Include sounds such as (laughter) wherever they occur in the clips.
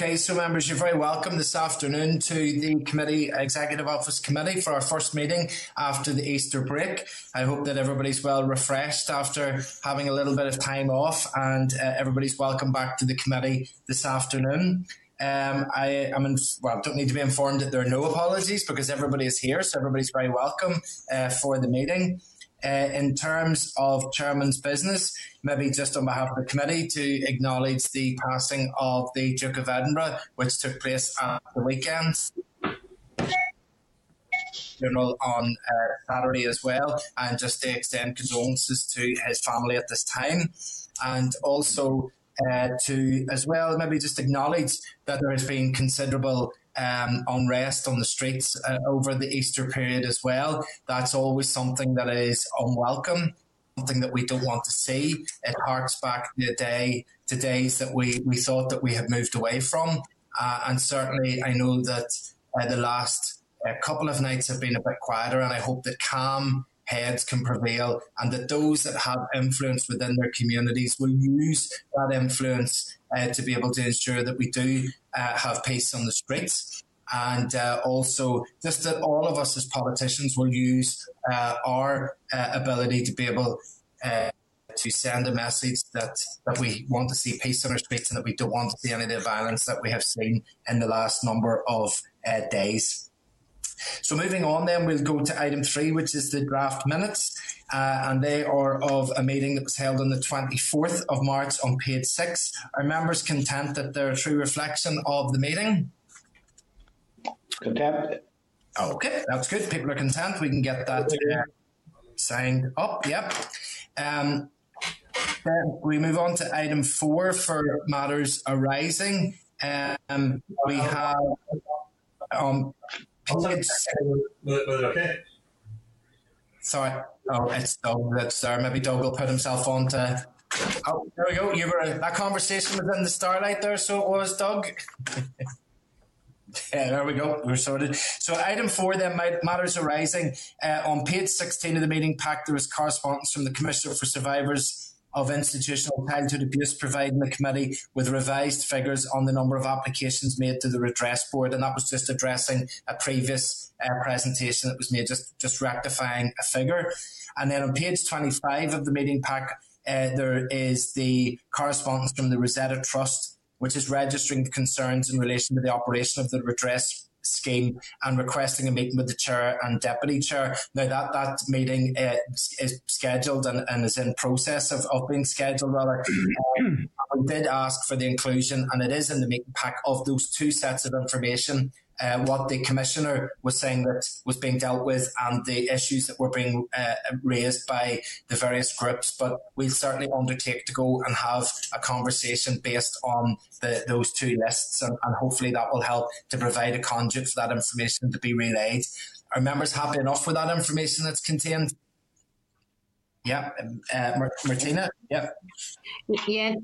Okay, so members, you're very welcome this afternoon to the committee, Executive Office Committee, for our first meeting after the Easter break. I hope that everybody's well refreshed after having a little bit of time off, and uh, everybody's welcome back to the committee this afternoon. Um, I am in, well, don't need to be informed that there are no apologies because everybody is here, so everybody's very welcome uh, for the meeting. Uh, in terms of chairman's business, maybe just on behalf of the committee to acknowledge the passing of the Duke of Edinburgh, which took place at the weekend. Funeral on uh, Saturday as well, and just to extend condolences to his family at this time, and also uh, to as well maybe just acknowledge that there has been considerable um, unrest on the streets uh, over the Easter period as well. That's always something that is unwelcome, something that we don't want to see. It harks back the day to days that we, we thought that we had moved away from. Uh, and certainly, I know that uh, the last uh, couple of nights have been a bit quieter, and I hope that calm heads can prevail and that those that have influence within their communities will use that influence uh, to be able to ensure that we do have peace on the streets. And uh, also, just that all of us as politicians will use uh, our uh, ability to be able uh, to send a message that, that we want to see peace on our streets and that we don't want to see any of the violence that we have seen in the last number of days. So moving on, then we'll go to item three, which is the draft minutes, uh, and they are of a meeting that was held on the 24th of March on page six. Are members content that they're a true reflection of the meeting? Content. Okay, that's good. People are content. We can get that uh, signed up. Yep. Um, then we move on to item four for matters arising. Um, we have um, okay. Sorry. Oh, it's Doug that's there. Maybe Doug will put himself on to. Oh, there we go. You were that conversation was in the starlight there, so it was Doug. (laughs) yeah, there we go. We're sorted. So, item four then matters arising uh, on page sixteen of the meeting pack. There was correspondence from the Commissioner for Survivors of institutional childhood abuse, providing the committee with revised figures on the number of applications made to the redress board, and that was just addressing a previous uh, presentation that was made, just just rectifying a figure. And then on page twenty five of the meeting pack, uh, there is the correspondence from the Rosetta Trust, which is registering concerns in relation to the operation of the redress scheme and requesting a meeting with the chair and deputy chair. Now that that meeting uh, is scheduled and, and, is in process of, of being scheduled. Rather, um, we did ask for the inclusion, and it is in the meeting pack of those two sets of information uh, what the commissioner was saying that was being dealt with and the issues that were being uh, raised by the various groups. But we'll certainly undertake to go and have a conversation based on the, those two lists, and, and hopefully that will help to provide a conduit for that information to be relayed. Are members happy enough with that information that's contained? Yeah, uh, Martina. Yeah. Yeah.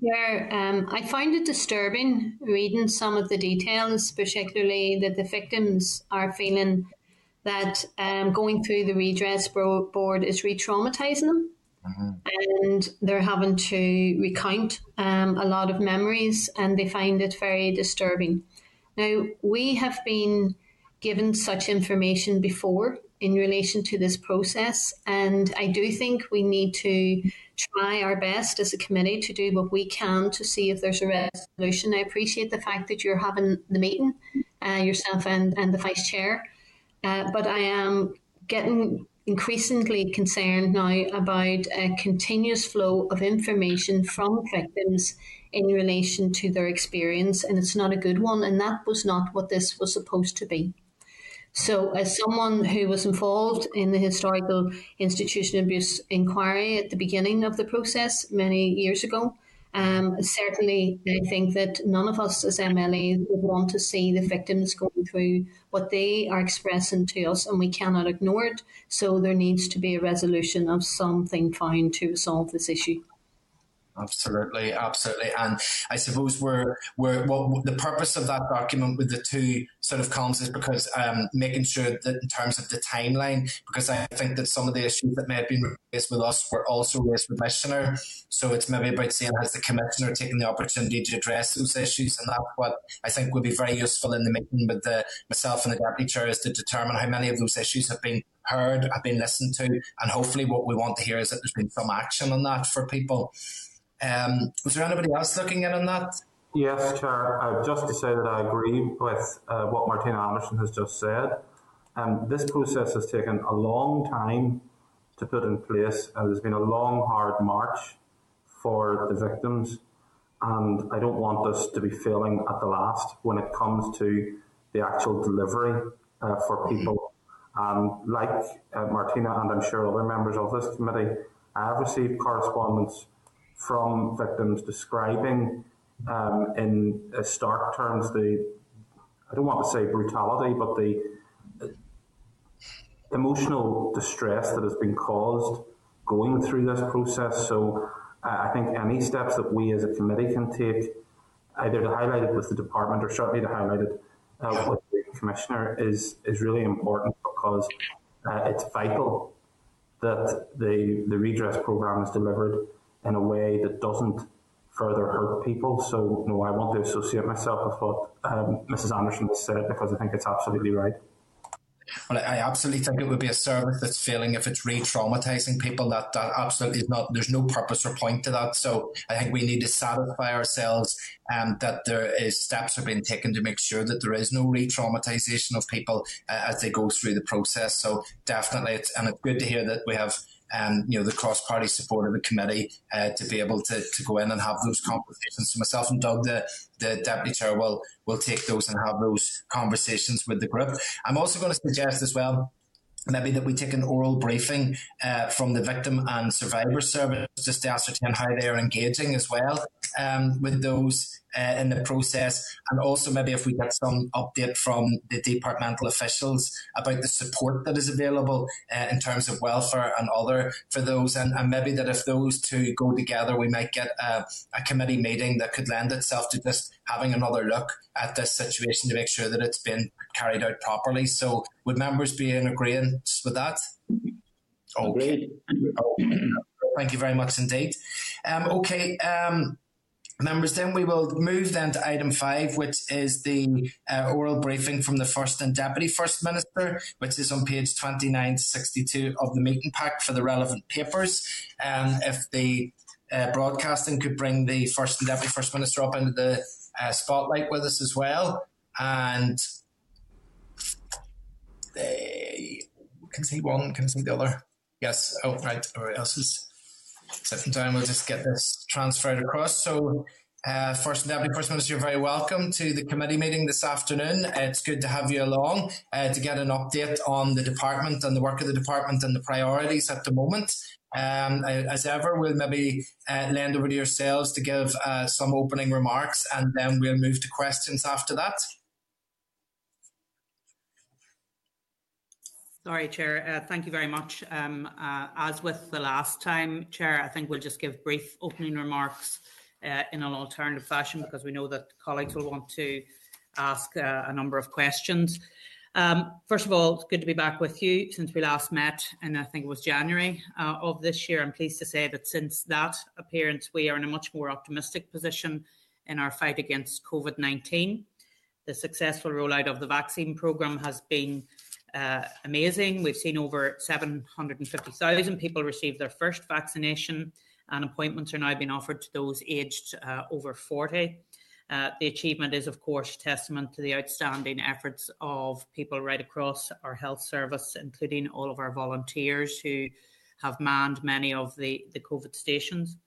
Um, I find it disturbing reading some of the details, particularly that the victims are feeling that um, going through the redress board is re-traumatizing them. Mm-hmm. And they're having to recount um, a lot of memories, and they find it very disturbing. Now, we have been given such information before in relation to this process. And I do think we need to try our best as a committee to do what we can to see if there's a resolution. I appreciate the fact that you're having the meeting, uh, yourself and, and the vice chair. Uh, but I am getting increasingly concerned now about a continuous flow of information from victims in relation to their experience, and it's not a good one. And that was not what this was supposed to be. So, as someone who was involved in the historical institution abuse inquiry at the beginning of the process many years ago, um, certainly I think that none of us as MLAs would want to see the victims going through what they are expressing to us, and we cannot ignore it. So, there needs to be a resolution of something found to resolve this issue. Absolutely, absolutely, and I suppose we're we're well, the purpose of that document with the two sort of columns is because um, making sure that in terms of the timeline, because I think that some of the issues that may have been raised with us were also raised with commissioner. So it's maybe about seeing has the commissioner taken the opportunity to address those issues, and that's what I think would be very useful in the meeting with the myself and the deputy chair is to determine how many of those issues have been heard, have been listened to, and hopefully what we want to hear is that there's been some action on that for people. Um, was there anybody else looking in on that? Yes, Chair. Uh, just to say that I agree with uh, what Martina Anderson has just said. Um, this process has taken a long time to put in place. Uh, there's been a long, hard march for the victims, and I don't want us to be failing at the last when it comes to the actual delivery uh, for people. Um, like uh, Martina and I'm sure other members of this committee, I have received correspondence from victims describing um, in uh, stark terms the, I don't want to say brutality, but the uh, emotional distress that has been caused going through this process. So I think any steps that we as a committee can take, either to highlight it with the department or certainly to highlight it uh, with the commissioner, is is really important because uh, it's vital that the the redress program is delivered in a way that doesn't further hurt people. So, no, I want to associate myself with what um, Mrs. Anderson said because I think it's absolutely right. Well, I absolutely think it would be a service that's failing if it's re-traumatizing people. That that absolutely is not. There's no purpose or point to that. So I think we need to satisfy ourselves um, that there is steps are being taken to make sure that there is no re-traumatization of people uh, as they go through the process. So definitely, it's and it's good to hear that we have um, you know, the cross party support of the committee uh, to be able to, to go in and have those conversations. So myself and Doug, the, the deputy chair, will will take those and have those conversations with the group. I'm also going to suggest as well maybe that we take an oral briefing uh, from the victim and survivor service just to ascertain how they are engaging as well um, with those uh, in the process, and also maybe if we get some update from the departmental officials about the support that is available uh, in terms of welfare and other for those, and, and maybe that if those two go together, we might get a, a committee meeting that could lend itself to just having another look at this situation to make sure that it's been carried out properly. So, would members be in agreement with that? Okay. Thank you very much indeed. Um, okay. Um, Members, then we will move then to item five, which is the uh, oral briefing from the First and Deputy First Minister, which is on page 29 to 62 of the meeting pack for the relevant papers. Um, if the uh, broadcasting could bring the First and Deputy First Minister up into the uh, spotlight with us as well. And they can see one, can see the other. Yes. Oh, right. Everybody else is sitting down. We'll just get this transferred across. So, uh, First Deputy First Minister, you're very welcome to the committee meeting this afternoon. it's good to have you along uh, to get an update on the department and the work of the department and the priorities at the moment. Um, as ever, we'll maybe uh, lend over to yourselves to give uh, some opening remarks and then we'll move to questions after that. Sorry, Chair. Uh, thank you very much. Um, uh, as with the last time, Chair, I think we'll just give brief opening remarks uh, in an alternative fashion because we know that colleagues will want to ask a number of questions. Um, first of all, it's good to be back with you since we last met, and I think it was January of this year. I'm pleased to say that since that appearance, we are in a much more optimistic position in our fight against COVID 19. The successful rollout of the vaccine programme has been uh, amazing. We've seen over 750,000 people receive their first vaccination, and appointments are now being offered to those aged uh, over 40. Uh, the achievement is, of course, testament to the outstanding efforts of people right across our health service, including all of our volunteers who have manned many of the, the COVID stations.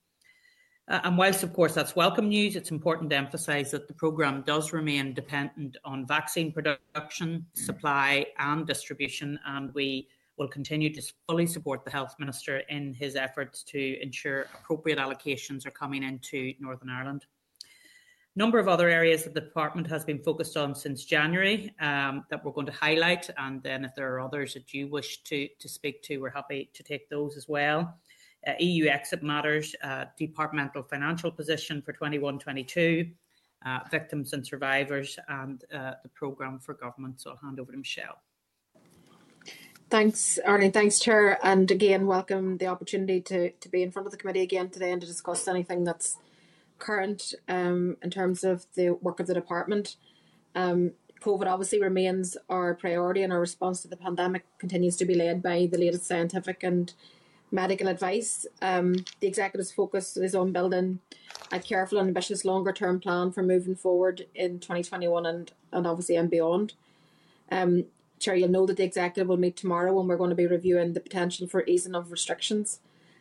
Uh, and whilst, of course, that's welcome news, it's important to emphasise that the programme does remain dependent on vaccine production, supply, and distribution. And we will continue to fully support the Health Minister in his efforts to ensure appropriate allocations are coming into Northern Ireland. A number of other areas that the department has been focused on since January um, that we're going to highlight. And then, if there are others that you wish to, to speak to, we're happy to take those as well EU exit matters, uh, departmental financial position for 21 22, uh, victims and survivors, and uh, the programme for government. So I'll hand over to Michelle. Thanks, Arlene. Thanks, Chair. And again, welcome the opportunity to, to be in front of the committee again today and to discuss anything that's current um, in terms of the work of the department. Um, COVID obviously remains our priority, and our response to the pandemic continues to be led by the latest scientific and medical advice. Um, the executive's focus is on building a careful and ambitious longer term plan for moving forward in 2021 and, and obviously and beyond. Um, Chair, you'll know that the executive will meet tomorrow when we're going to be reviewing the potential for easing of restrictions.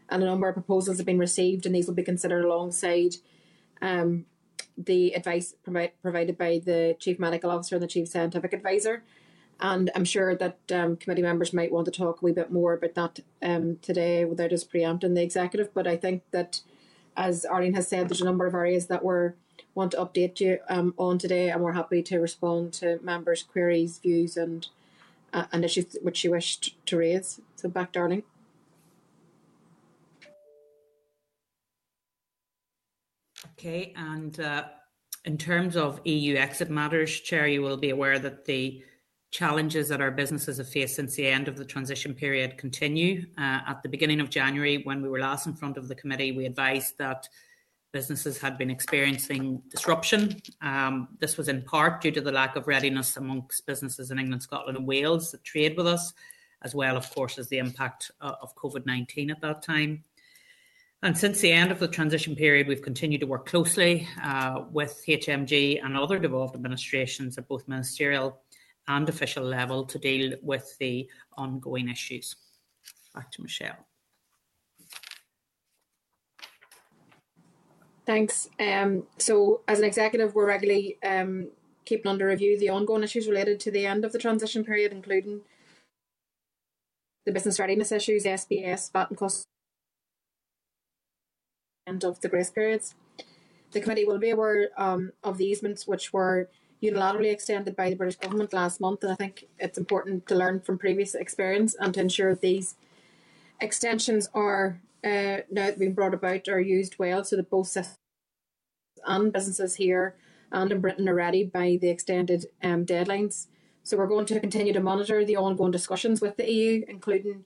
And a number of proposals have been received, and these will be considered alongside um, the advice provided by the Chief Medical Officer and the Chief Scientific Advisor. And I'm sure that um, committee members might want to talk a wee bit more about that um, today without us preempting the executive. But I think that, as Arlene has said, there's a number of areas that we want to update you um, on today, and we're happy to respond to members' queries, views, and uh, and issues which you wished to raise. So back, darling. Okay, and uh, in terms of EU exit matters, Chair, you will be aware that the challenges that our businesses have faced since the end of the transition period continue. Uh, at the beginning of January, when we were last in front of the committee, we advised that businesses had been experiencing disruption. Um, this was in part due to the lack of readiness amongst businesses in England, Scotland, and Wales that trade with us, as well, of course, as the impact uh, of COVID 19 at that time. And since the end of the transition period, we've continued to work closely uh, with HMG and other devolved administrations at both ministerial and official level to deal with the ongoing issues. Back to Michelle. Thanks. Um, so, as an executive, we're regularly um, keeping under review the ongoing issues related to the end of the transition period, including the business readiness issues, SPS, VAT and cost end of the grace periods. The committee will be aware um, of the easements which were unilaterally extended by the British government last month, and I think it's important to learn from previous experience and to ensure these extensions are uh, now being brought about are used well so that both citizens and businesses here and in Britain are ready by the extended um, deadlines. So we're going to continue to monitor the ongoing discussions with the EU, including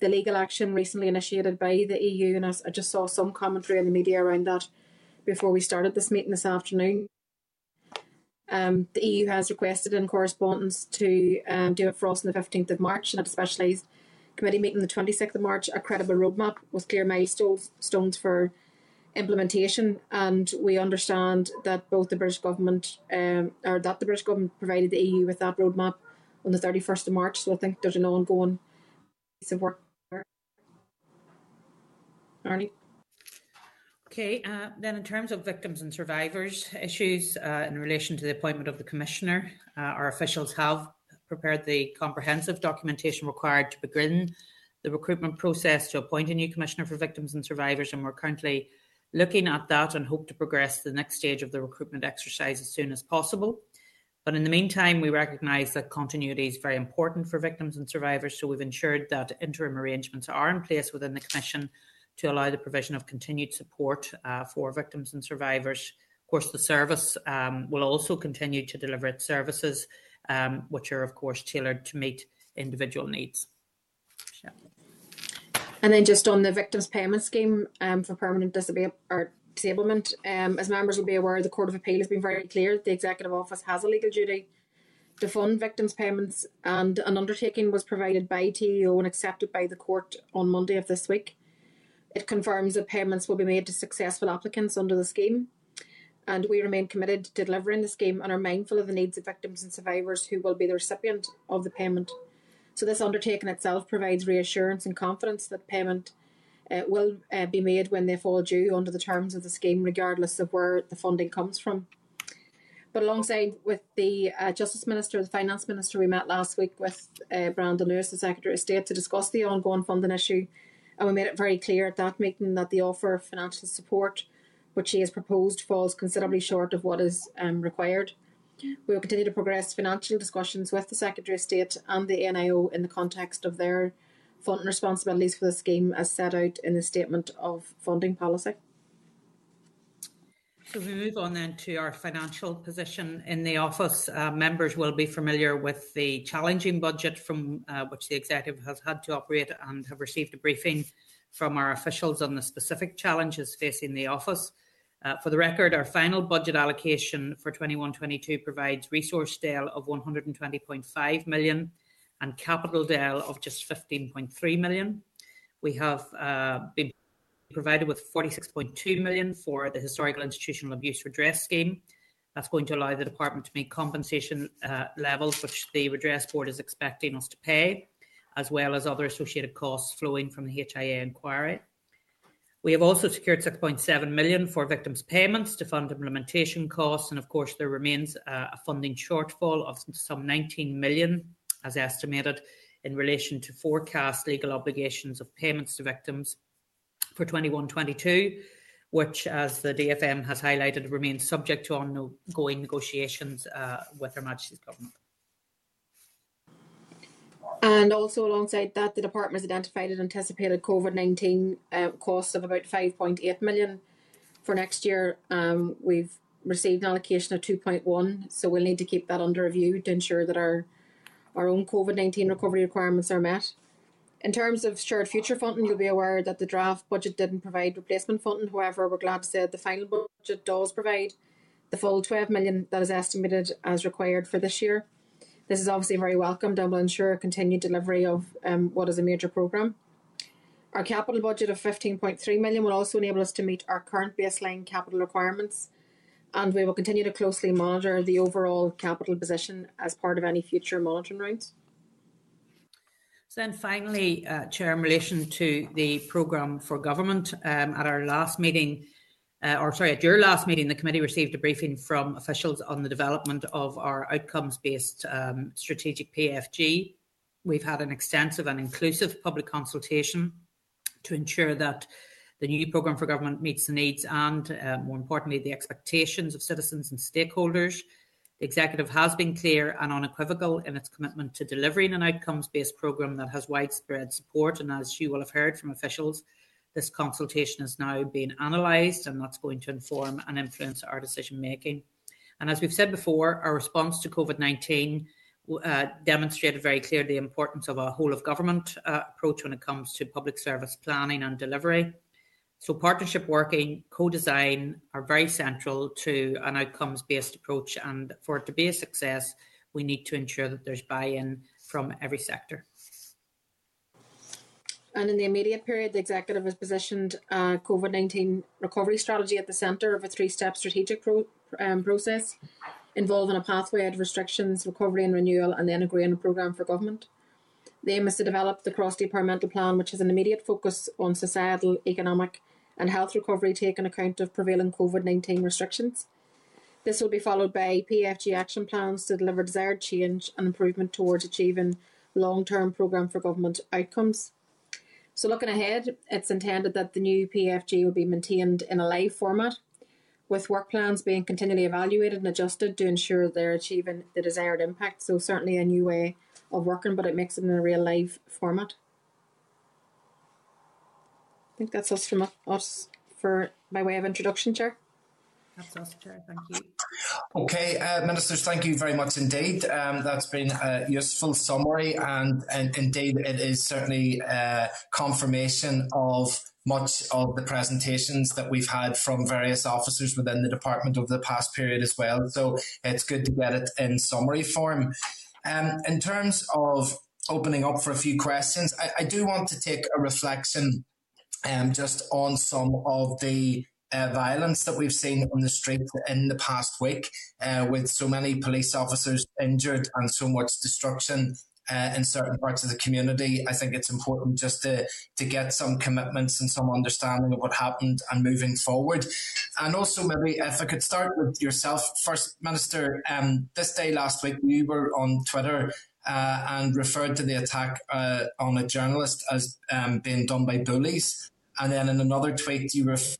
the legal action recently initiated by the EU, and I just saw some commentary in the media around that before we started this meeting this afternoon. Um, the EU has requested in correspondence to um, for us on the 15th of March, and at a specialised committee meeting on the 26th of March, a credible roadmap with clear milestones for implementation. And we understand that both the British government, um, or that the British government provided the EU with that roadmap on the 31st of March. So I think there's an ongoing piece of work Arlene? Okay, uh, then in terms of victims and survivors issues uh, in relation to the appointment of the Commissioner, uh, our officials have prepared the comprehensive documentation required to begin the recruitment process to appoint a new Commissioner for Victims and Survivors, and we're currently looking at that and hope to progress the next stage of the recruitment exercise as soon as possible. But in the meantime, we recognise that continuity is very important for victims and survivors, so we've ensured that interim arrangements are in place within the Commission to allow the provision of continued support uh, for victims and survivors. Of course, the service um, will also continue to deliver its services, um, which are, of course, tailored to meet individual needs. And then just on the victims payment scheme um, for permanent disability or disablement, um, as members will be aware, the Court of Appeal has been very clear that the Executive Office has a legal duty to fund victims' payments, and an undertaking was provided by TEO and accepted by the court on Monday of this week. It confirms that payments will be made to successful applicants under the scheme. And we remain committed to delivering the scheme and are mindful of the needs of victims and survivors who will be the recipient of the payment. So, this undertaking itself provides reassurance and confidence that payment uh, will uh, be made when they fall due under the terms of the scheme, regardless of where the funding comes from. But alongside with the uh, Justice Minister, the Finance Minister, we met last week with uh, Brandon Lewis, the Secretary of State, to discuss the ongoing funding issue and we made it very clear at that meeting that the offer of financial support which she has proposed falls considerably short of what is um, required. We will continue to progress financial discussions with the Secretary of State and the NIO in the context of their funding responsibilities for the scheme as set out in the Statement of Funding Policy. So we move on then to our financial position in the office. Uh, members will be familiar with the challenging budget from uh, which the executive has had to operate and have received a briefing from our officials on the specific challenges facing the office. Uh, for the record, our final budget allocation for 21-22 provides resource DEL of 120.5 million and capital DEL of just 15.3 million. We have uh, been provided with 46.2 million for the historical institutional abuse redress scheme. That's going to allow the department to meet compensation uh, levels which the redress board is expecting us to pay, as well as other associated costs flowing from the HIA inquiry. We have also secured 6.7 million for victims' payments to fund implementation costs, and of course there remains uh, a funding shortfall of some 19 million, as estimated, in relation to forecast legal obligations of payments to victims for 21-22, which, as the DFM has highlighted, remains subject to ongoing negotiations uh, with Her Majesty's Government. And also alongside that, the department has identified an anticipated COVID nineteen uh, cost of about five point eight million for next year. Um, we've received an allocation of two point one, so we'll need to keep that under review to ensure that our our own COVID nineteen recovery requirements are met. In terms of shared future funding, you'll be aware that the draft budget didn't provide replacement funding. However, we're glad to say the final budget does provide the full 12 million that is estimated as required for this year. This is obviously very welcomed and will ensure continued delivery of um, what is a major programme. Our capital budget of 15.3 million will also enable us to meet our current baseline capital requirements and we will continue to closely monitor the overall capital position as part of any future monitoring rounds. So then finally, uh, Chair, in relation to the programme for government, um, at our last meeting, uh, or sorry, at your last meeting, the committee received a briefing from officials on the development of our outcomes-based um, strategic PFG. We've had an extensive and inclusive public consultation to ensure that the new programme for government meets the needs and, uh, more importantly, the expectations of citizens and stakeholders. The executive has been clear and unequivocal in its commitment to delivering an outcomes based programme that has widespread support. And as you will have heard from officials, this consultation is now being analysed and that's going to inform and influence our decision making. And as we've said before, our response to COVID 19 uh, demonstrated very clearly the importance of a whole of government uh, approach when it comes to public service planning and delivery. So, partnership working, co design are very central to an outcomes based approach. And for it to be a success, we need to ensure that there's buy in from every sector. And in the immediate period, the executive has positioned a COVID 19 recovery strategy at the centre of a three step strategic pro- um, process involving a pathway of restrictions, recovery and renewal, and then agreeing a programme for government. The aim is to develop the cross departmental plan, which has an immediate focus on societal, economic, and health recovery taking account of prevailing COVID 19 restrictions. This will be followed by PFG action plans to deliver desired change and improvement towards achieving long term programme for government outcomes. So, looking ahead, it's intended that the new PFG will be maintained in a live format, with work plans being continually evaluated and adjusted to ensure they're achieving the desired impact. So, certainly a new way of working, but it makes it in a real live format think that's us from us for by way of introduction, Chair. That's us, Chair. Thank you. Okay, uh, Ministers, thank you very much indeed. Um, that's been a useful summary, and, and indeed, it is certainly a confirmation of much of the presentations that we've had from various officers within the department over the past period as well. So it's good to get it in summary form. Um, in terms of opening up for a few questions, I, I do want to take a reflection um, just on some of the uh, violence that we've seen on the street in the past week, uh, with so many police officers injured and so much destruction uh, in certain parts of the community. I think it's important just to to get some commitments and some understanding of what happened and moving forward. And also, maybe if I could start with yourself, First Minister. Um, this day last week, you were on Twitter uh, and referred to the attack uh, on a journalist as um, being done by bullies. And then in another tweet, you refer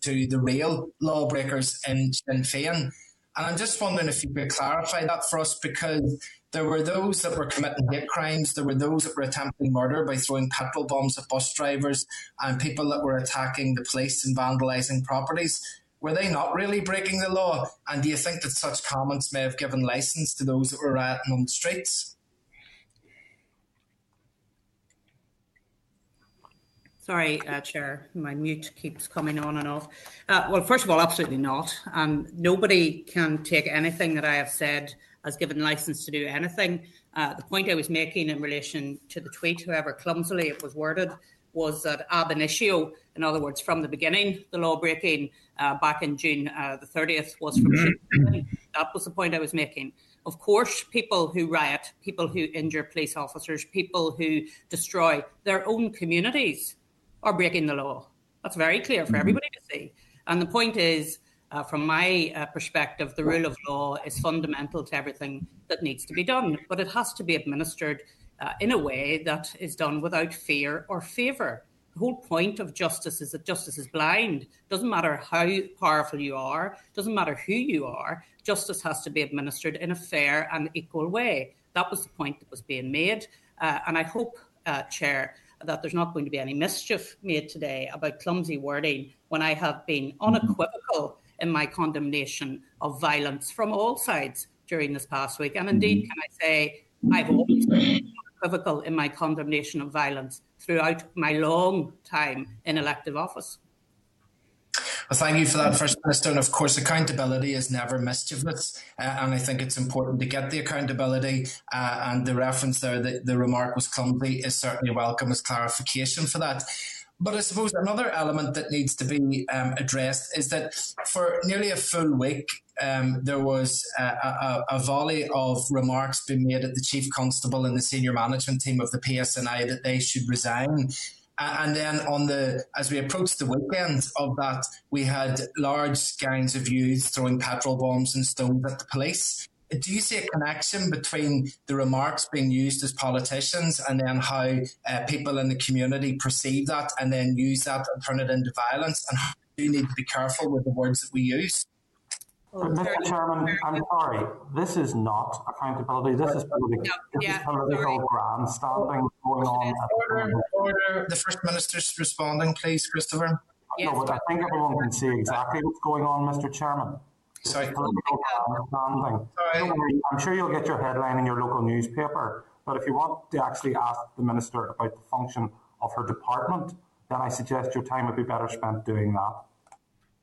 to the real lawbreakers in Sinn Féin. And I'm just wondering if you could clarify that for us because There were those that were committing hate crimes. There were those that were attempting murder by throwing petrol bombs at bus drivers and people that were attacking the police and vandalising properties. Were they not really breaking the law? And do you think that such comments may have given license to those that were rioting on the streets? Sorry, uh, Chair, my mute keeps coming on and off. Uh, well, first of all, absolutely not. Um, nobody can take anything that I have said as given license to do anything. Uh, the point I was making in relation to the tweet, however clumsily it was worded, was that ab initio, in other words, from the beginning, the law breaking uh, back in June uh, the 30th was from. (laughs) That was the point I was making. Of course, people who riot, people who injure police officers, people who destroy their own communities are breaking the law. That's very clear for mm-hmm. everybody to see. And the point is, uh, from my uh, perspective, the rule of law is fundamental to everything that needs to be done, but it has to be administered uh, in a way that is done without fear or favour. The whole point of justice is that justice is blind. Doesn't matter how powerful you are, doesn't matter who you are, justice has to be administered in a fair and equal way. That was the point that was being made. Uh, and I hope, uh, Chair, that there's not going to be any mischief made today about clumsy wording when I have been mm-hmm. unequivocal in my condemnation of violence from all sides during this past week. And indeed, mm-hmm. can I say, I've always been unequivocal in my condemnation of violence throughout my long time in elective office. Well, thank you for that, First Minister. And of course, accountability is never mischievous. Uh, and I think it's important to get the accountability. Uh, and the reference there, that the remark was clumsy, is certainly welcome as clarification for that. But I suppose another element that needs to be um, addressed is that for nearly a full week, um, there was a, a, a, volley of remarks being made at the chief constable and the senior management team of the PSNI that they should resign. And then on the as we approached the weekend of that, we had large gangs of youths throwing petrol bombs and stones at the police. Do you see a connection between the remarks being used as politicians and then how uh, people in the community perceive that and then use that and turn it into violence? And do need to be careful with the words that we use? Uh, Mr. Chairman, I'm sorry. This is not accountability. This is political, this yeah, is political grandstanding going on. Order, order. The First Minister's responding, please, Christopher. Yes. No, but I think everyone can see exactly what's going on, Mr. Chairman. Sorry. Sorry. I'm sure you'll get your headline in your local newspaper, but if you want to actually ask the Minister about the function of her department, then I suggest your time would be better spent doing that.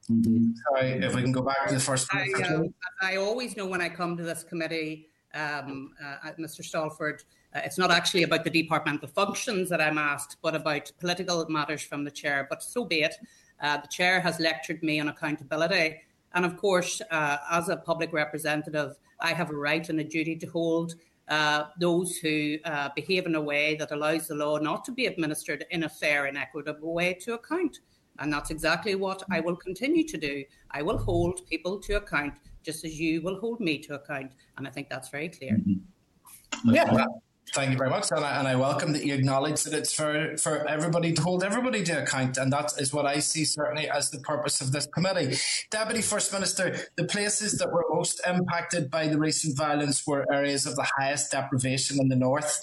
Mm-hmm. Sorry, if we can go back to the first. I, uh, I always know when I come to this committee, um, uh, Mr. Stalford, uh, it's not actually about the departmental functions that I'm asked, but about political matters from the chair. But so be it. Uh, the chair has lectured me on accountability. And of course, uh, as a public representative, I have a right and a duty to hold uh, those who uh, behave in a way that allows the law not to be administered in a fair and equitable way to account. And that's exactly what I will continue to do. I will hold people to account just as you will hold me to account. And I think that's very clear. Mm-hmm. Yeah. Thank you very much, and I, and I, welcome that you acknowledge that it's for, for everybody to hold everybody to account, and that is what I see certainly as the purpose of this committee. Deputy First Minister, the places that were most impacted by the recent violence were areas of the highest deprivation in the north.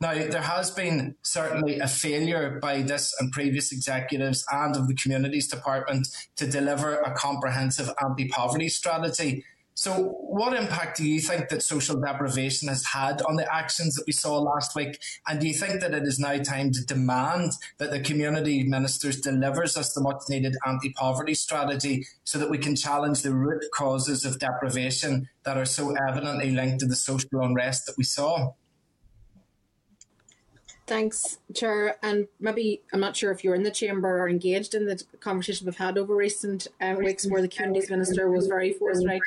Now, there has been certainly a failure by this and previous executives and of the Communities Department to deliver a comprehensive anti poverty strategy. So, what impact do you think that social deprivation has had on the actions that we saw last week? And do you think that it is now time to demand that the community ministers delivers us the much needed anti-poverty strategy so that we can challenge the root causes of deprivation that are so evidently linked to the social unrest that we saw? Thanks, Chair. And maybe I'm not sure if you're in the chamber or engaged in the conversation we've had over recent uh, weeks, where the communities minister was very forthright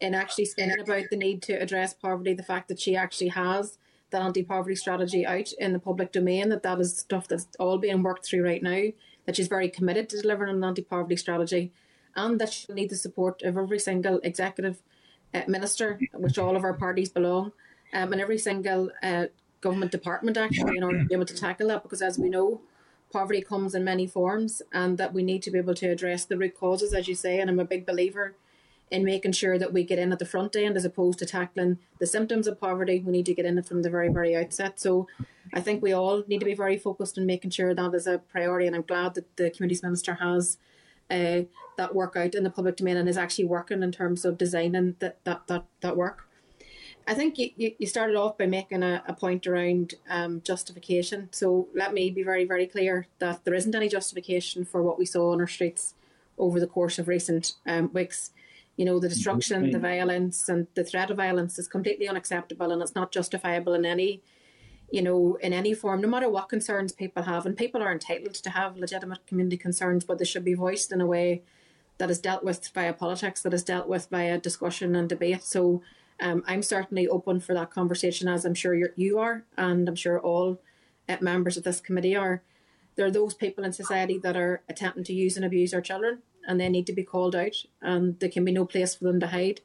in actually speaking about the need to address poverty, the fact that she actually has that anti-poverty strategy out in the public domain, that that is stuff that's all being worked through right now, that she's very committed to delivering an anti-poverty strategy, and that she'll need the support of every single executive uh, minister, which all of our parties belong, um, and every single uh, government department actually in order to be able to tackle that, because as we know, poverty comes in many forms, and that we need to be able to address the root causes, as you say, and I'm a big believer in making sure that we get in at the front end as opposed to tackling the symptoms of poverty. We need to get in it from the very, very outset. So I think we all need to be very focused on making sure that is a priority. And I'm glad that the Communities Minister has uh, that work out in the public domain and is actually working in terms of designing that, that, that, that work. I think you, you started off by making a, a point around um, justification. So let me be very, very clear that there isn't any justification for what we saw on our streets over the course of recent um, weeks. You know, the destruction, the violence, and the threat of violence is completely unacceptable and it's not justifiable in any, you know, in any form, no matter what concerns people have. And people are entitled to have legitimate community concerns, but they should be voiced in a way that is dealt with via politics, that is dealt with via discussion and debate. So um, I'm certainly open for that conversation, as I'm sure you are, and I'm sure all uh, members of this committee are. There are those people in society that are attempting to use and abuse our children, and they need to be called out, and there can be no place for them to hide.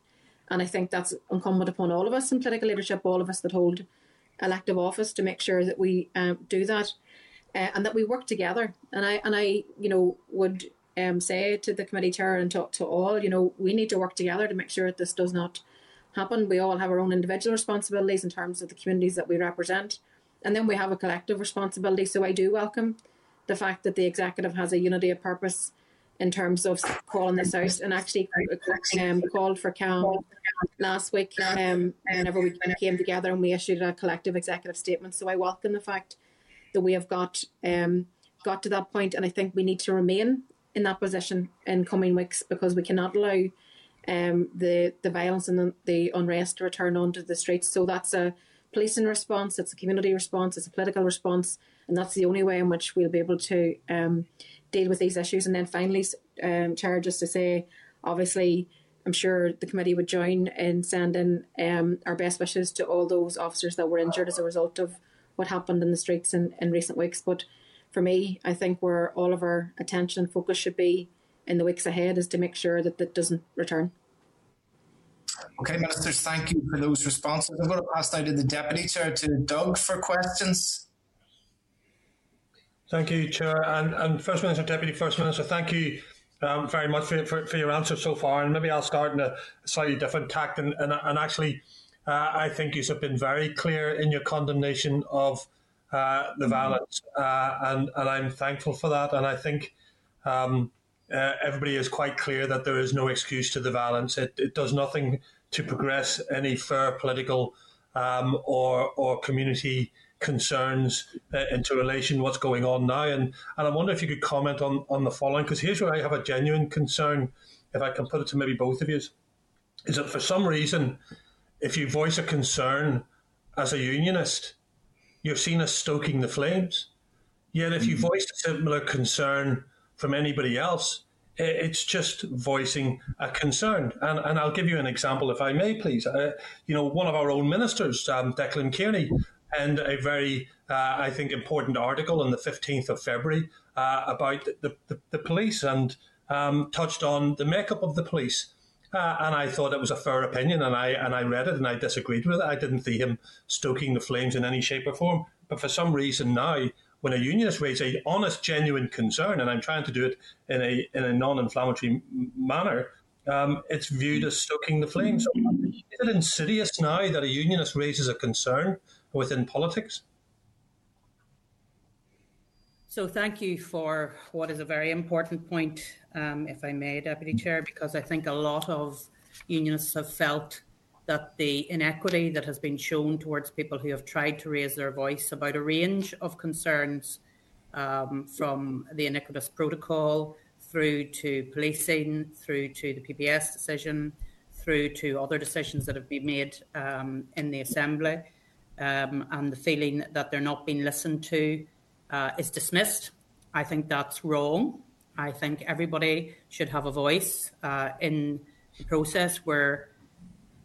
And I think that's incumbent upon all of us in political leadership, all of us that hold elective office, to make sure that we um, do that, uh, and that we work together. And I and I, you know, would um, say to the committee chair and to, to all, you know, we need to work together to make sure that this does not happen. We all have our own individual responsibilities in terms of the communities that we represent, and then we have a collective responsibility. So I do welcome the fact that the executive has a unity of purpose in terms of calling this out and actually um, called for calm last week um, whenever we came together and we issued a collective executive statement. So I welcome the fact that we have got um, got to that point and I think we need to remain in that position in coming weeks because we cannot allow um, the the violence and the, unrest to return onto the streets. So that's a policing response, it's a community response, it's a political response, and that's the only way in which we'll be able to um, deal with these issues. And then finally, um, Chair, just to say, obviously, I'm sure the committee would join in sending um, our best wishes to all those officers that were injured as a result of what happened in the streets in, in recent weeks. But for me, I think where all of our attention and focus should be in the weeks ahead is to make sure that that doesn't return. Okay, ministers, thank you for those responses. I'm going to pass now to the deputy chair to Doug for questions. Thank you, Chair. And, and First Minister, Deputy First Minister, thank you um, very much for, for, for, your answer so far. And maybe I'll start in a slightly different tact. And, and, and actually, uh, I think you have been very clear in your condemnation of uh, the violence. Uh, and, and I'm thankful for that. And I think um, uh, everybody is quite clear that there is no excuse to the violence. It, it does nothing to progress any fair political um, or, or community concerns uh, into relation what's going on now. And, and I wonder if you could comment on, on the following, because here's where I have a genuine concern, if I can put it to maybe both of you, is that for some reason, if you voice a concern as a unionist, you're seen as stoking the flames. Yet if you mm-hmm. voice a similar concern from anybody else, it's just voicing a concern. And, and I'll give you an example, if I may, please. Uh, you know, one of our own ministers, um, Declan Kearney, and a very, uh, I think, important article on the 15th of February uh, about the, the, the, police and um, touched on the makeup of the police. Uh, and I thought it was a fair opinion, and I and I read it, and I disagreed with it. I didn't see him stoking the flames in any shape or form. But for some reason now, when a unionist raises a honest, genuine concern, and I'm trying to do it in a in a non-inflammatory manner, um, it's viewed as stoking the flames. So is it insidious now that a unionist raises a concern within politics. So thank you for what is a very important point, um, if I may, Deputy Chair, because I think a lot of unionists have felt that the inequity that has been shown towards people who have tried to raise their voice about a range of concerns um, from the iniquitous protocol through to policing, through to the PPS decision, through to other decisions that have been made um, in the Assembly um, and the feeling that they're not being listened to uh, is dismissed. I think that's wrong. I think everybody should have a voice uh, in the process. We're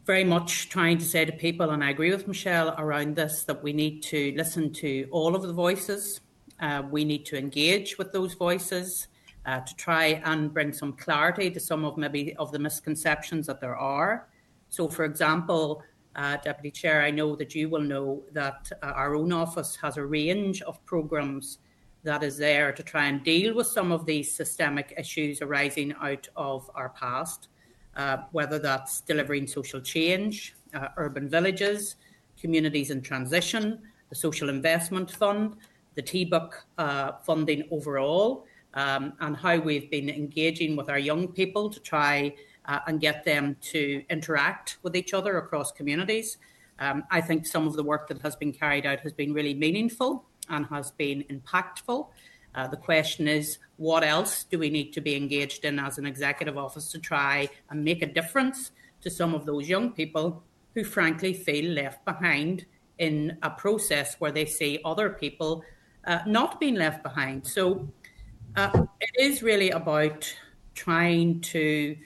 very much trying to say to people, and I agree with Michelle around this, that we need to listen to all of the voices. Uh, we need to engage with those voices uh, to try and bring some clarity to some of maybe of the misconceptions that there are. So, for example, uh, Deputy Chair, I know that you will know that uh, our own office has a range of programmes that is there to try and deal with some of these systemic issues arising out of our past. Uh, whether that's delivering social change, uh, urban villages, communities in transition, the Social Investment Fund, the TBUC uh, funding overall, um, and how we've been engaging with our young people to try and get them to interact with each other across communities. Um, I think some of the work that has been carried out has been really meaningful and has been impactful. Uh, the question is, what else do we need to be engaged in as an executive office to try and make a difference to some of those young people who, frankly, feel left behind in a process where they see other people uh, not being left behind? So uh, it is really about trying to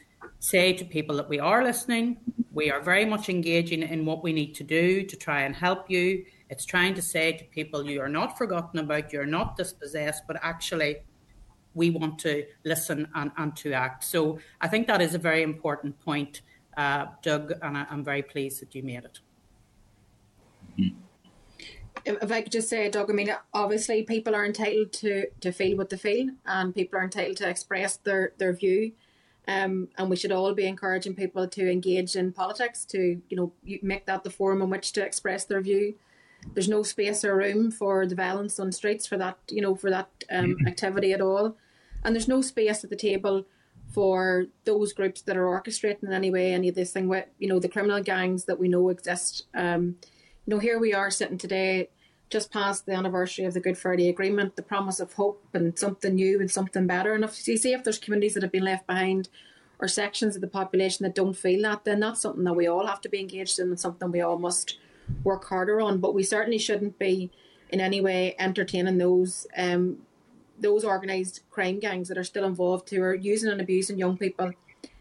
say to people that we are listening, we are very much engaging in what we need to do to try and help you. It's trying to say to people, you are not forgotten about, you're not dispossessed, but actually, we want to listen and, and to act. So I think that is a very important point, uh, Doug, and I, am very pleased that you made it. If I could just say, Doug, I mean, obviously, people are entitled to, to feel what they feel, and people are entitled to express their, their view. Um, and we should all be encouraging people to engage in politics, to you know make that the forum in which to express their view. There's no space or room for the violence on streets for that you know for that um, mm-hmm. activity at all, and there's no space at the table for those groups that are orchestrating in any way any of this thing with you know the criminal gangs that we know exist. Um, you know here we are sitting today just past the anniversary of the Good Friday Agreement, the promise of hope and something new and something better. And if you see if there's communities that have been left behind or sections of the population that don't feel that, then that's something that we all have to be engaged in and something we all must work harder on. But we certainly shouldn't be in any way entertaining those um, those organised crime gangs that are still involved who are using and abusing young people.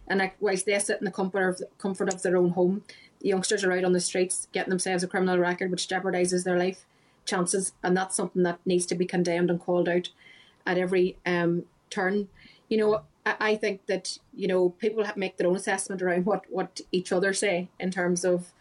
And whilst they sit in the comfort of, comfort of their own home, the youngsters are out on the streets getting themselves a criminal record which jeopardises their life chances, and that's something that needs to be condemned and called out at every um, turn. You know, I, I think that you know people have make their own assessment around what what each other say in terms of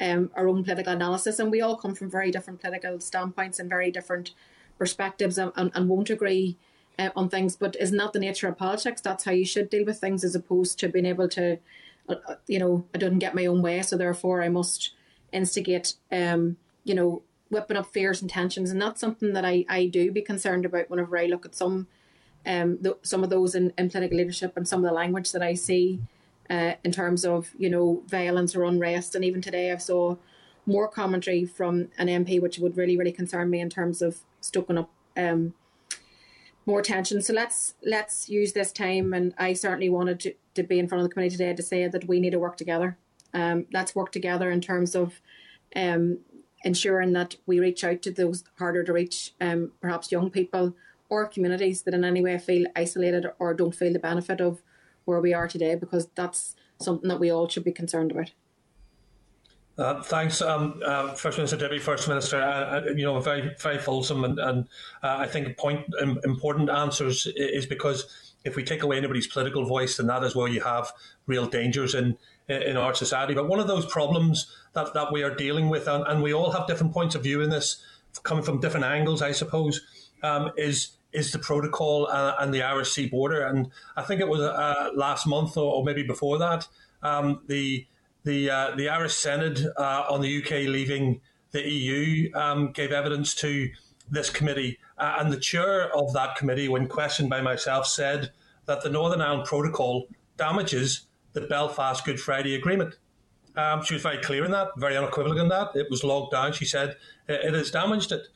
um, our own political analysis, and we all come from very different political standpoints and very different perspectives, and, and, and won't agree. Uh, on things, but isn't that the nature of politics? That's how you should deal with things, as opposed to being able to, uh, uh you know, I didn't get my own way, so therefore I must instigate, um, you know, whipping up fears and tensions, and that's something that I, I do be concerned about whenever I look at some um some of those in, in political leadership and some of the language that I see uh, in terms of you know violence or unrest, and even today I saw more commentary from an MP, which would really really concern me in terms of stoking up um more tension. So let's let's use this time, and I certainly wanted to, to be in front of the committee today to say that we need to work together. Um, let's work together in terms of um, ensuring that we reach out to those harder to reach, um, perhaps young people or communities that in any way feel isolated or don't feel the benefit of where we are today, because that's something that we all should be concerned about. Uh, thanks, um, uh, First Minister, Deputy First Minister. Uh, uh you know, very, very fulsome, and, and uh, I think point um, important answers is because if we take away anybody's political voice, then that is where you have real dangers in in our society. But one of those problems that, that we are dealing with, and, and we all have different points of view in this, coming from different angles, I suppose, um, is is the protocol uh, and the Irish Sea border. And I think it was uh, last month or, or, maybe before that, um, the the uh, the Irish Seanad uh, on the UK leaving the EU um, gave evidence to this committee, uh, and the chair of that committee, when questioned by myself, said that the Northern Ireland Protocol damages the Belfast Good Friday Agreement. Um, she was very clear in that, very unequivocal in that. It was logged down. She said it has damaged it.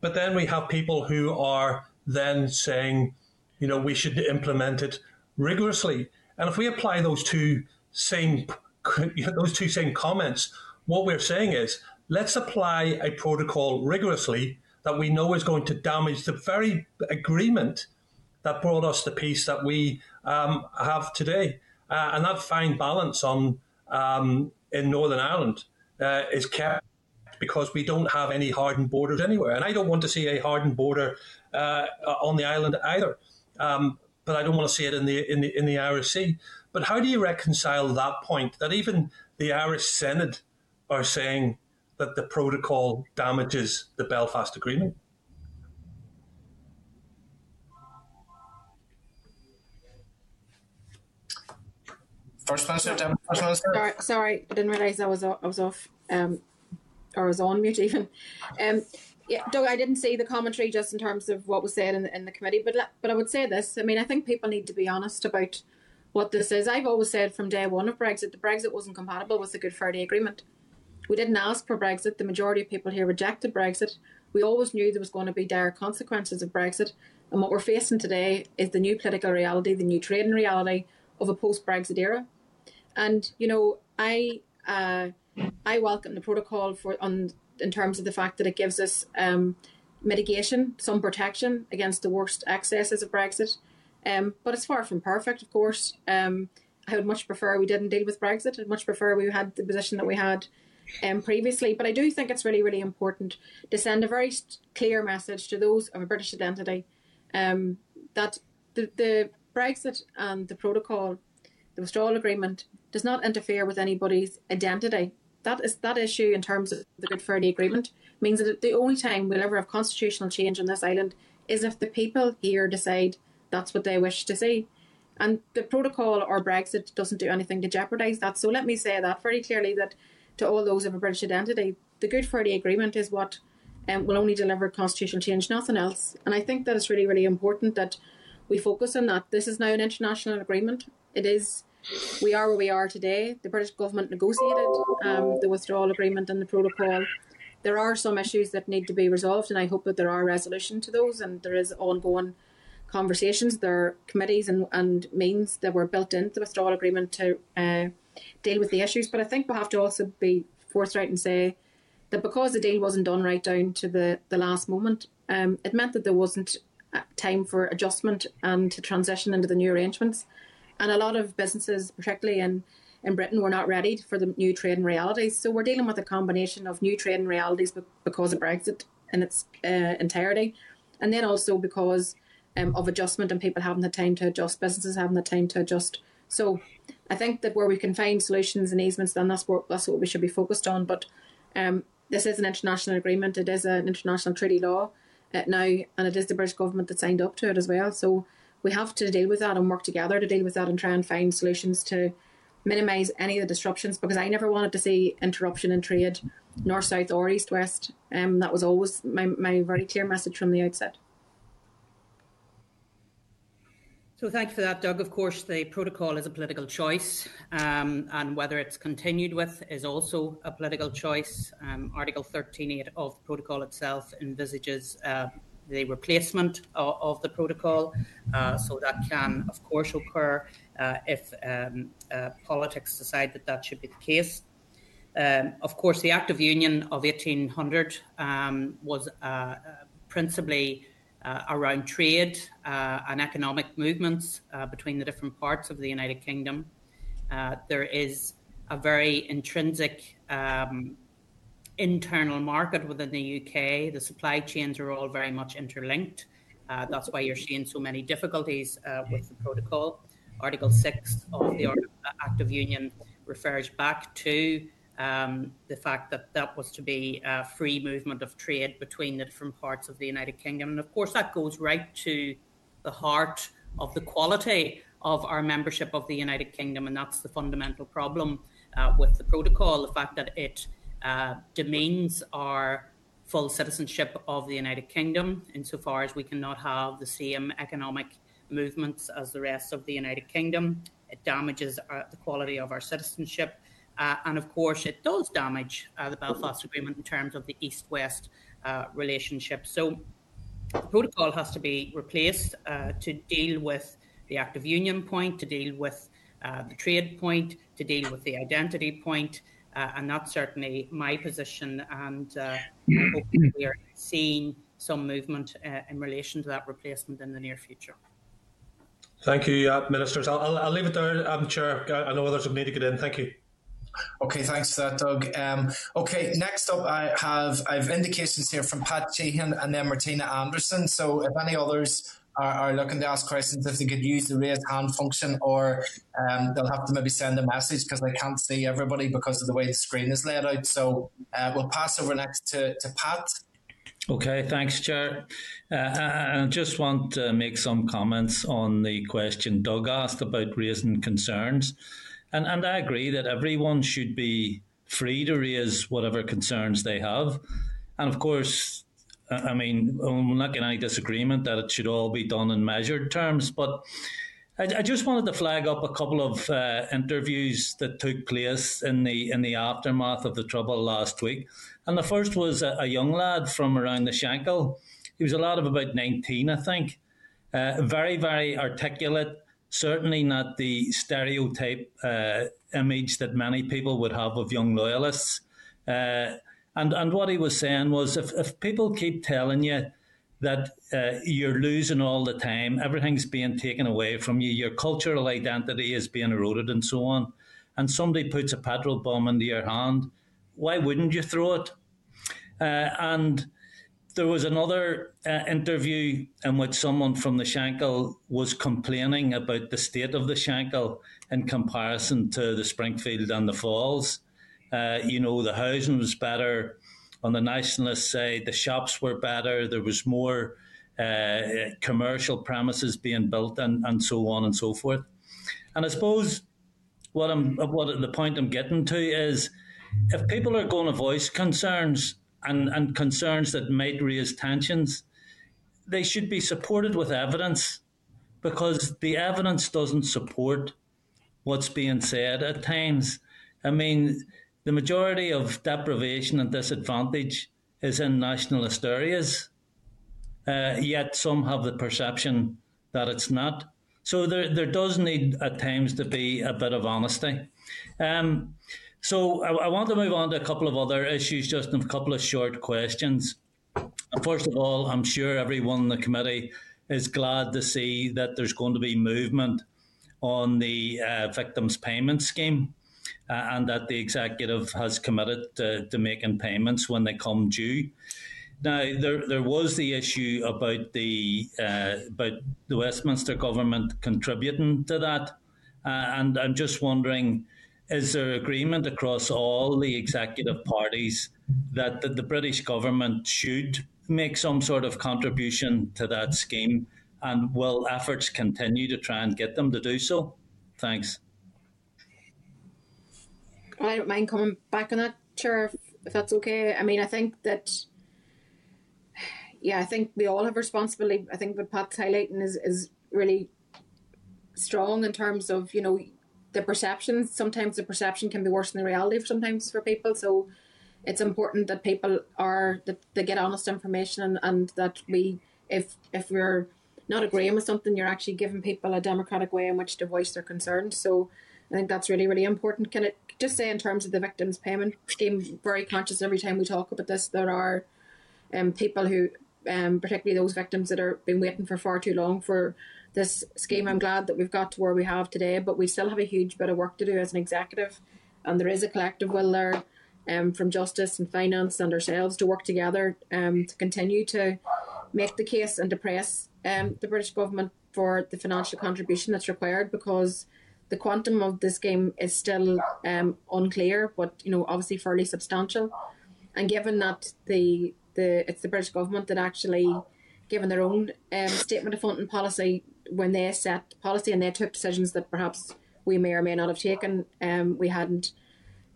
But then we have people who are then saying, you know, we should implement it rigorously. And if we apply those two same (laughs) those two same comments, what we're saying is let's apply a protocol rigorously that we know is going to damage the very agreement that brought us the peace that we um, have today. Uh, and that fine balance on um, in Northern Ireland uh, is kept because we don't have any hardened borders anywhere. And I don't want to see a hardened border uh, on the island either. Um, but I don't want to see it in the in the in the Irish Sea. But how do you reconcile that point that even the Irish Senate are saying that the protocol damages the Belfast Agreement? First Minister, First Minister. Sorry, sorry, I didn't realise I was I was off, um, or was on mute (laughs) even. Um, yeah, Doug, I didn't see the commentary just in terms of what was said in the, in the committee, but but I would say this. I mean, I think people need to be honest about what this is. I've always said from day one of Brexit, the Brexit wasn't compatible with the Good Friday Agreement. We didn't ask for Brexit. The majority of people here rejected Brexit. We always knew there was going to be dire consequences of Brexit. And what we're facing today is the new political reality, the new trading reality of a post Brexit era. And, you know, I uh, I welcome the protocol for on in terms of the fact that it gives us um, mitigation, some protection against the worst excesses of Brexit. Um, but it's far from perfect, of course. Um, I would much prefer we didn't deal with Brexit. I'd much prefer we had the position that we had um, previously. But I do think it's really, really important to send a very clear message to those of a British identity um, that the, the Brexit and the protocol, the withdrawal agreement, does not interfere with anybody's identity. That is that issue in terms of the Good Friday Agreement means that the only time we'll ever have constitutional change on this island is if the people here decide that's what they wish to see. And the protocol or Brexit doesn't do anything to jeopardise that. So let me say that very clearly that to all those of a British identity, the Good Friday Agreement is what um, will only deliver constitutional change, nothing else. And I think that it's really, really important that we focus on that. This is now an international agreement. It is, we are where we are today. The British government negotiated um, the withdrawal agreement and the protocol. There are some issues that need to be resolved, and I hope that there are resolution to those, and there is ongoing conversations. There are committees and, and means that were built into the withdrawal agreement to uh, deal with the issues. But I think we have to also be forthright and say that because the deal wasn't done right down to the, the last moment, um, it meant that there wasn't uh, time for adjustment and to transition into the new arrangements. And a lot of businesses, particularly in, in Britain, were not ready for the new trading realities. So we're dealing with a combination of new trading realities because of Brexit in its uh, entirety, and then also because um, of adjustment and people having the time to adjust, businesses having the time to adjust. So I think that where we can find solutions and easements, then that's what that's what we should be focused on. But um, this is an international agreement. It is an international treaty law uh, now, and it is the British government that signed up to it as well. So we have to deal with that and work together to deal with that and try and find solutions to minimise any of the disruptions. Because I never wanted to see interruption in trade, north south or east west. Um, that was always my my very clear message from the outset. So thank you for that, Doug. Of course, the protocol is a political choice, um, and whether it's continued with is also a political choice. Um, Article 13.8 of the protocol itself envisages uh, the replacement of, of the protocol, uh, so that can, of course, occur uh, if um, uh, politics decide that that should be the case. Um, of course, the Act of Union of 1800 um, was uh, principally uh, around trade uh, and economic movements uh, between the different parts of the United Kingdom. there is a very intrinsic um, internal market within the UK. The supply chains are all very much interlinked. Uh, that's why you're seeing so many difficulties uh, with the protocol. Article 6 of the Act of Union refers back to um, the fact that that was to be a free movement of trade between the different parts of the United Kingdom. And of course, that goes right to the heart of the quality of our membership of the United Kingdom. And that's the fundamental problem uh, with the protocol the fact that it uh, demeans our full citizenship of the United Kingdom, insofar as we cannot have the same economic movements as the rest of the United Kingdom. It damages our, uh, the quality of our citizenship uh, and of course, it does damage uh, the Belfast Agreement in terms of the East West uh, relationship. So the protocol has to be replaced uh, to deal with the Act of Union point, to deal with the trade point, to deal with the identity point. Uh, and that's certainly my position. And I hope we are seeing some movement in relation to that replacement in the near future. Thank you, Ministers. I'll, I'll, I'll, leave it there, um, Chair. I know others will need to get in. Thank you. Okay, thanks for that, Doug. Um, okay, next up, I have I've indications here from Pat Sheehan and then Martina Anderson. So, if any others are, are looking to ask questions, if they could use the raise hand function, or um, they'll have to maybe send a message because they can't see everybody because of the way the screen is laid out. So, uh, we'll pass over next to, to Pat. Okay, thanks, Chair. Uh, I just want to make some comments on the question Doug asked about raising concerns. And, and I agree that everyone should be free to raise whatever concerns they have. And of course, I mean, I'm not getting any disagreement that it should all be done in measured terms, but I, I just wanted to flag up a couple of uh, interviews that took place in the in the aftermath of the trouble last week. And the first was a, a young lad from around the Shankill. He was a lad of about 19, I think. Uh, very, very articulate, certainly not the stereotype uh, image that many people would have of young loyalists. And and what he was saying was, if, if people keep telling you that uh, you're losing all the time, everything's being taken away from you, your cultural identity is being eroded, and so on, and somebody puts a petrol bomb into your hand, why wouldn't you throw it? Uh, and there was another uh, interview in which someone from the Shankill was complaining about the state of the Shankill in comparison to the Springfield and the Falls. Uh, you know, the housing was better on the nationalist side, the shops were better, there was more uh, commercial premises being built, and, and so on and so forth. And I suppose what I'm what the point I'm getting to is if people are going to voice concerns and, and concerns that might raise tensions, they should be supported with evidence because the evidence doesn't support what's being said at times. I mean, the majority of deprivation and disadvantage is in nationalist areas, uh, yet some have the perception that it's not. So there, there does need at times to be a bit of honesty. Um, so I, I, want to move on to a couple of other issues, just a couple of short questions. First of all, I'm sure everyone in the committee is glad to see that there's going to be movement on the uh, victims payment scheme uh, and that the executive has committed to, to, making payments when they come due. Now, there, there was the issue about the uh, about the Westminster government contributing to that, uh, and I'm just wondering is there agreement across all the executive parties that, that the British government should make some sort of contribution to that scheme? And will efforts continue to try and get them to do so? Thanks. I don't mind coming back on that, Chair, if, if that's okay. I mean, I think that, yeah, I think we all have responsibility. I think what Pat's highlighting is, is really strong in terms of, you know, the perception. Sometimes the perception can be worse than the reality for sometimes for people. So it's important that people are that they get honest information and, and that we if if we're not agreeing with something, you're actually giving people a democratic way in which to voice their concerns. So I think that's really, really important. Can it just say in terms of the victims payment scheme, very conscious every time we talk about this, there are um, people who um, particularly those victims that are been waiting for far too long for this scheme. I'm glad that we've got to where we have today, but we still have a huge bit of work to do as an executive, and there is a collective will there um, from justice and finance and ourselves to work together um, to continue to make the case and to press um, the British government for the financial contribution that's required because the quantum of this game is still um, unclear, but you know obviously fairly substantial. And given that the the it's the British government that actually, given their own um, statement of funding policy, when they set policy and they took decisions that perhaps we may or may not have taken, um, we hadn't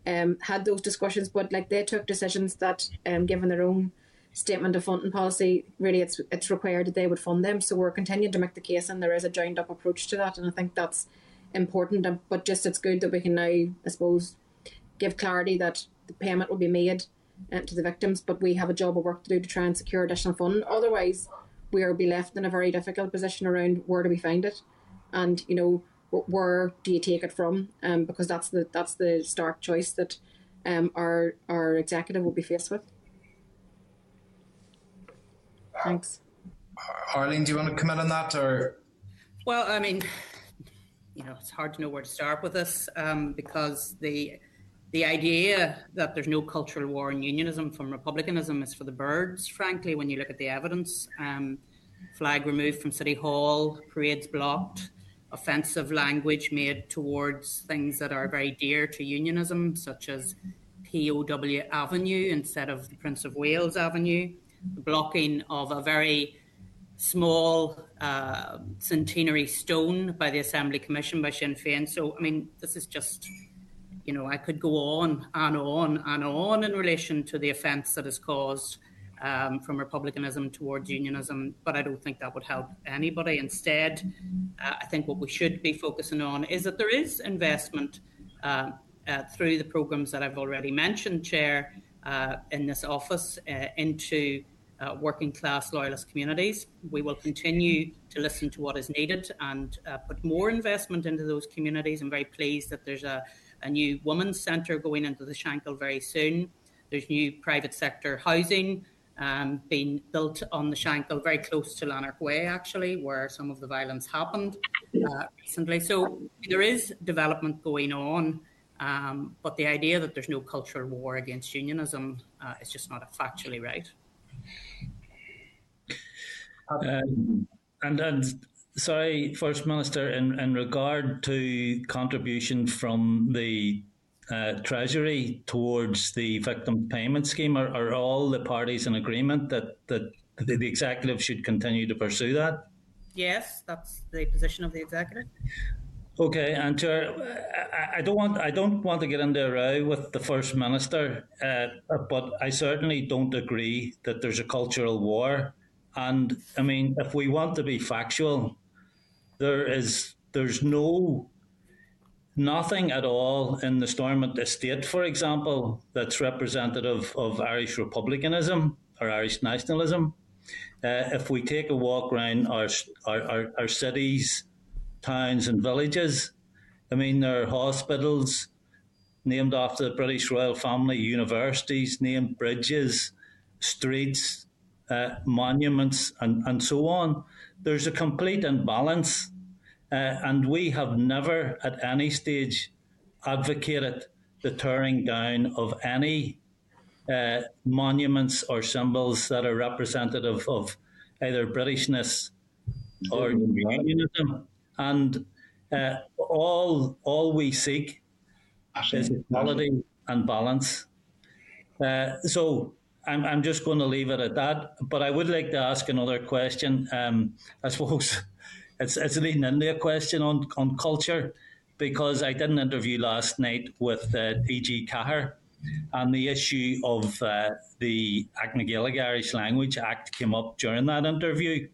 um, had those discussions, but like they took decisions that, um, given their own statement of funding policy, really it's it's required that they would fund them. So we're continuing to make the case, and there is a joined up approach to that, and I think that's important. But just it's good that we can now, I suppose, give clarity that the payment will be made uh, to the victims, but we have a job of work to do to try and secure additional funding. Otherwise, we will be left in a very difficult position around where do we find it, and you know where do you take it from? Um, because that's the that's the stark choice that um, our our executive will be faced with. Thanks. Arlene, do you want to comment on that, or? Well, I mean, you know, it's hard to know where to start with this um, because the the idea that there's no cultural war in unionism from republicanism is for the birds, frankly, when you look at the evidence. Um, flag removed from City Hall, parades blocked, offensive language made towards things that are very dear to unionism, such as POW Avenue instead of the Prince of Wales Avenue, the blocking of a very small uh, centenary stone by the Assembly Commission by Sinn Féin. So, I mean, this is just, you know, I could go on and on and on in relation to the offence that is caused um, from republicanism towards unionism, but I don't think that would help anybody. Instead, uh, I think what we should be focusing on is that there is investment uh, uh, through the programmes that I've already mentioned, Chair, uh, in this office uh, into uh, working class loyalist communities. We will continue to listen to what is needed and put more investment into those communities. I'm very pleased that there's a, a new women's centre going into the Shankill very soon. There's new private sector housing um, being built on the Shankill, very close to Lanark Way, actually, where some of the violence happened uh, recently. So there is development going on, um, but the idea that there's no cultural war against unionism uh, is just not factually right. Um, and and sorry, First Minister, in, in regard to contribution from the uh, Treasury towards the victim payment scheme? Are, are all the parties in agreement that, that the, the executive should continue to pursue that? Yes, that's the position of the executive. Okay, and Chair, I, don't want I don't want to get into a row with the First Minister, uh, but I certainly don't agree that there's a cultural war. And I mean, if we want to be factual, there is there's no nothing at all in the Stormont estate, for example, that's representative of Irish republicanism or Irish nationalism. Uh, if we take a walk around our, our, our, our, cities, towns, and villages, I mean, there are hospitals named after the British royal family, universities named bridges, streets, uh, monuments, and, and so on. There's a complete imbalance uh, and we have never at any stage advocated the tearing down of any uh, monuments or symbols that are representative of either Britishness or unionism. And uh, all all we seek is equality and balance. Uh, so I'm, I'm just going to leave it at that. But I would like to ask another question. Um, I suppose (laughs) it's it's leading into a question on on culture because I did an interview last night with uh, E.G. Cahir, and the issue of uh, the Gaelic Irish Language Act came up during that interview.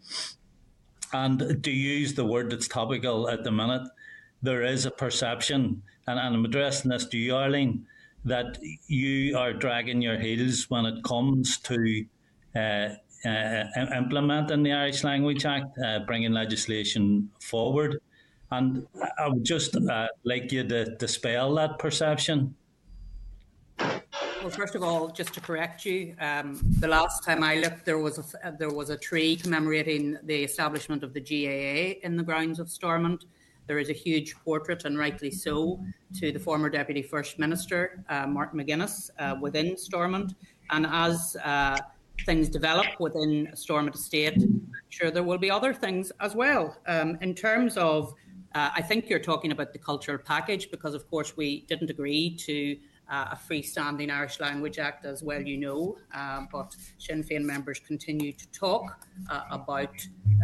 And to use the word that's topical at the minute, there is a perception, and, and I'm addressing this to you, Arlene, that you are dragging your heels when it comes to uh, uh, implementing the Irish Language Act, uh, bringing legislation forward. And I would just uh, like you to dispel that perception. Well, first of all, just to correct you, um, the last time I looked, there was a there was a tree commemorating the establishment of the GAA in the grounds of Stormont. There is a huge portrait, and rightly so, to the former Deputy First Minister uh, Martin McGuinness uh, within Stormont. And as uh, things develop within Stormont Estate, I'm sure there will be other things as well. Um, in terms of, uh, I think you're talking about the cultural package because, of course, we didn't agree to a freestanding Irish Language Act, as well you know, uh, but Sinn Féin members continue to talk uh, about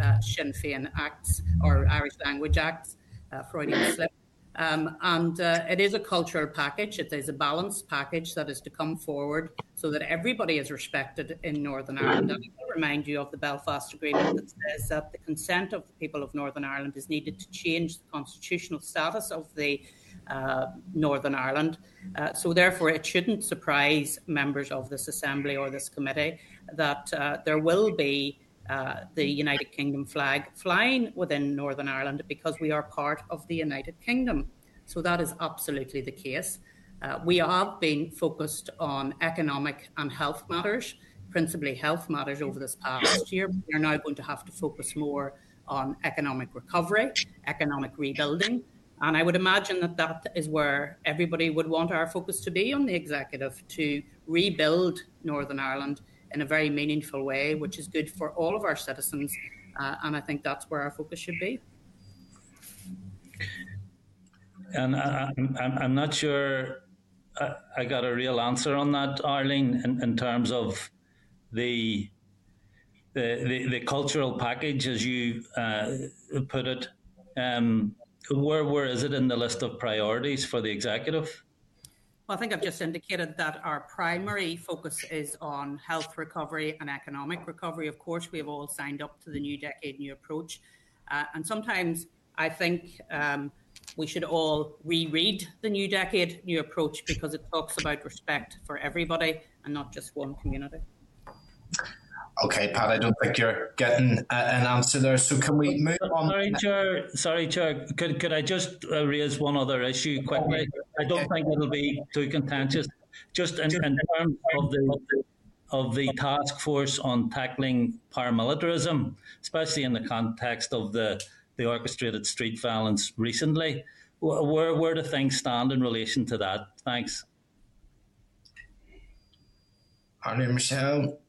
uh, Sinn Féin acts or Irish Language Acts, uh, Freudian slip. Um, and it is a cultural package. It is a balanced package that is to come forward so that everybody is respected in Northern Ireland. And I remind you of the Belfast Agreement that says that the consent of the people of Northern Ireland is needed to change the constitutional status of the uh, Northern Ireland. Uh, so, therefore, it shouldn't surprise members of this Assembly or this committee that uh, there will be uh, the United Kingdom flag flying within Northern Ireland because we are part of the United Kingdom. So that is absolutely the case. Uh, we have been focused on economic and health matters, principally health matters over this past year. We are now going to have to focus more on economic recovery, economic rebuilding. And I would imagine that that is where everybody would want our focus to be on the executive to rebuild Northern Ireland in a very meaningful way, which is good for all of our citizens. Uh, and I think that's where our focus should be. And I, am I'm, I'm not sure I, I, got a real answer on that, Arlene, in, in terms of the the, the, the cultural package, as you uh, put it, um, where where is it in the list of priorities for the executive? Well, I think I've just indicated that our primary focus is on health recovery and economic recovery. Of course, we have all signed up to the New Decade New Approach, uh, and sometimes I think um, we should all reread the New Decade New Approach because it talks about respect for everybody and not just one community. Okay, Pat, I don't think you're getting a, an answer there. So can we move on? Sorry, Chair. Sorry, Chair. Could, could I just uh, raise one other issue quickly? I don't think it'll be too contentious. Just in, in terms of the of the task force on tackling paramilitarism, especially in the context of the, the orchestrated street violence recently, where where do things stand in relation to that? Thanks. Arlene Michelle.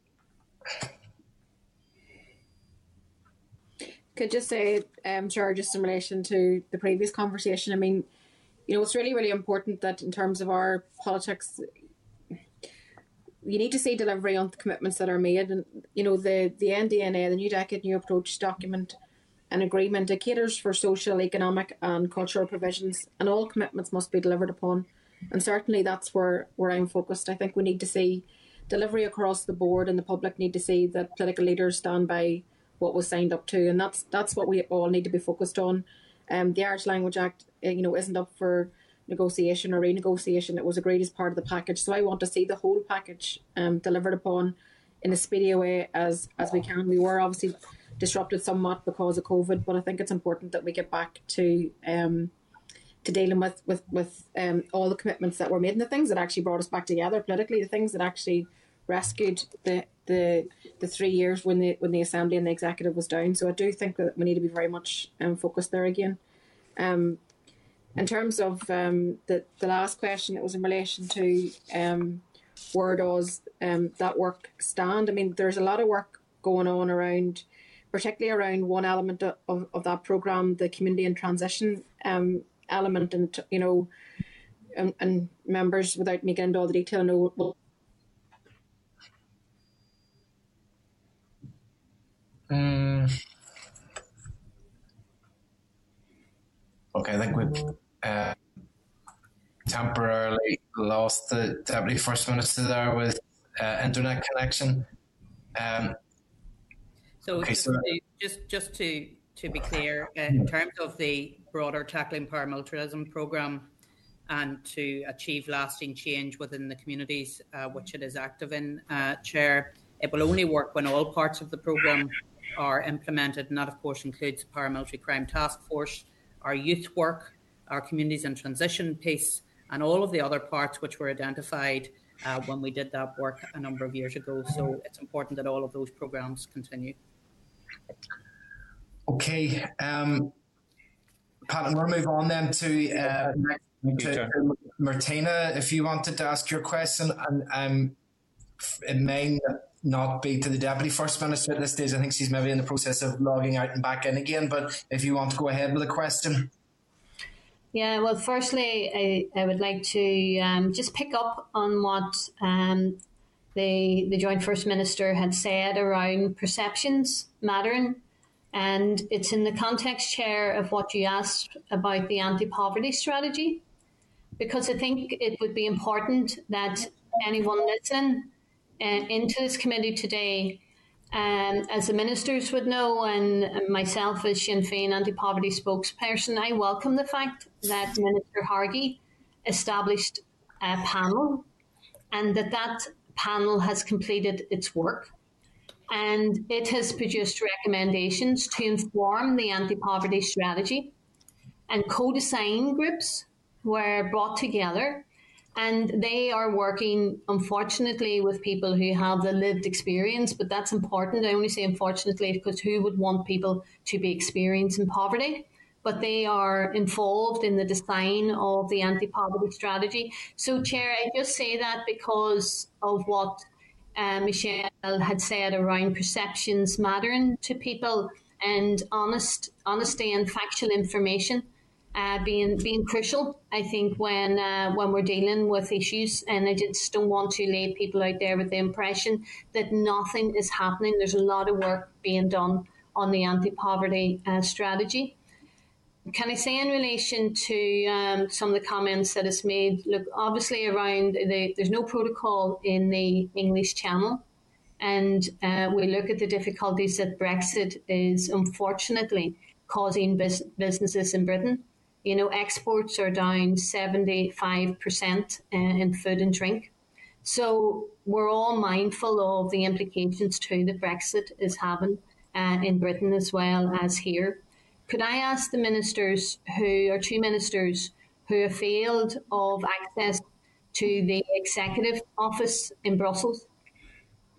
Could just say, um, sure, just in relation to the previous conversation. I mean, you know, it's really, really important that in terms of our politics, you need to see delivery on the commitments that are made. And, you know, the, the NDNA, the New Decade New Approach document and agreement, it caters for social, economic, and cultural provisions, and all commitments must be delivered upon. And certainly that's where, where I'm focused. I think we need to see delivery across the board, and the public need to see that political leaders stand by what was signed up to, and that's that's what we all need to be focused on. Um, the Irish Language Act, uh, you know, isn't up for negotiation or renegotiation. It was agreed as part of the package, so I want to see the whole package um, delivered upon in a speedy way as as we can. We were obviously disrupted somewhat because of COVID, but I think it's important that we get back to um, to dealing with with with um, all the commitments that were made and the things that actually brought us back together politically, the things that actually rescued the the the three years when the when the assembly and the executive was down. So I do think that we need to be very much um, focused there again. Um, in terms of um, the the last question, it was in relation to um, where does um, that work stand? I mean, there's a lot of work going on around, particularly around one element of, of, that program, the community and transition um, element, and you know, and, and members without me getting into all the detail know Mm. Okay, I think we've uh, temporarily lost the deputy first minister there with uh, internet connection. Um, so, okay, just, so to, just just to to be clear, uh, in terms of the broader tackling paramilitarism program and to achieve lasting change within the communities uh, which it is active in, uh, Chair, it will only work when all parts of the program are implemented, and that, of course, includes the Paramilitary Crime Task Force, our youth work, our communities in transition piece, and all of the other parts which were identified uh, when we did that work a number of years ago. So it's important that all of those programs continue. Okay. Um, Pat, I'm going to move on then to, uh, to Martina. If you wanted to ask your question, and um, it may not be to the deputy first minister at this stage. I think she's maybe in the process of logging out and back in again. But if you want to go ahead with a question. Yeah, well, firstly, I, I would like to um, just pick up on what um, the the joint first minister had said around perceptions mattering, and it's in the context, chair, of what you asked about the anti poverty strategy, because I think it would be important that anyone listening into this committee today, um, as the ministers would know, and myself as Sinn Féin anti-poverty spokesperson, I welcome the fact that Minister Hargey established a panel, and that that panel has completed its work, and it has produced recommendations to inform the anti-poverty strategy, and co-design groups were brought together and they are working, unfortunately, with people who have the lived experience, but that's important. I only say unfortunately because who would want people to be experiencing poverty? But they are involved in the design of the anti poverty strategy. So, Chair, I just say that because of what uh, Michelle had said around perceptions mattering to people and honest honesty and factual information uh, being being crucial. I think when uh, when we're dealing with issues, and I just don't want to leave people out there with the impression that nothing is happening. There's a lot of work being done on the anti-poverty uh, strategy. Can I say in relation to um, some of the comments that is made? Look, obviously around the, there's no protocol in the English Channel, and uh, we look at the difficulties that Brexit is unfortunately causing bus- businesses in Britain. You know, exports are down 75% uh, in food and drink. So we're all mindful of the implications too that Brexit is having uh, in Britain as well as here. Could I ask the ministers who are two ministers who have failed of access to the executive office in Brussels?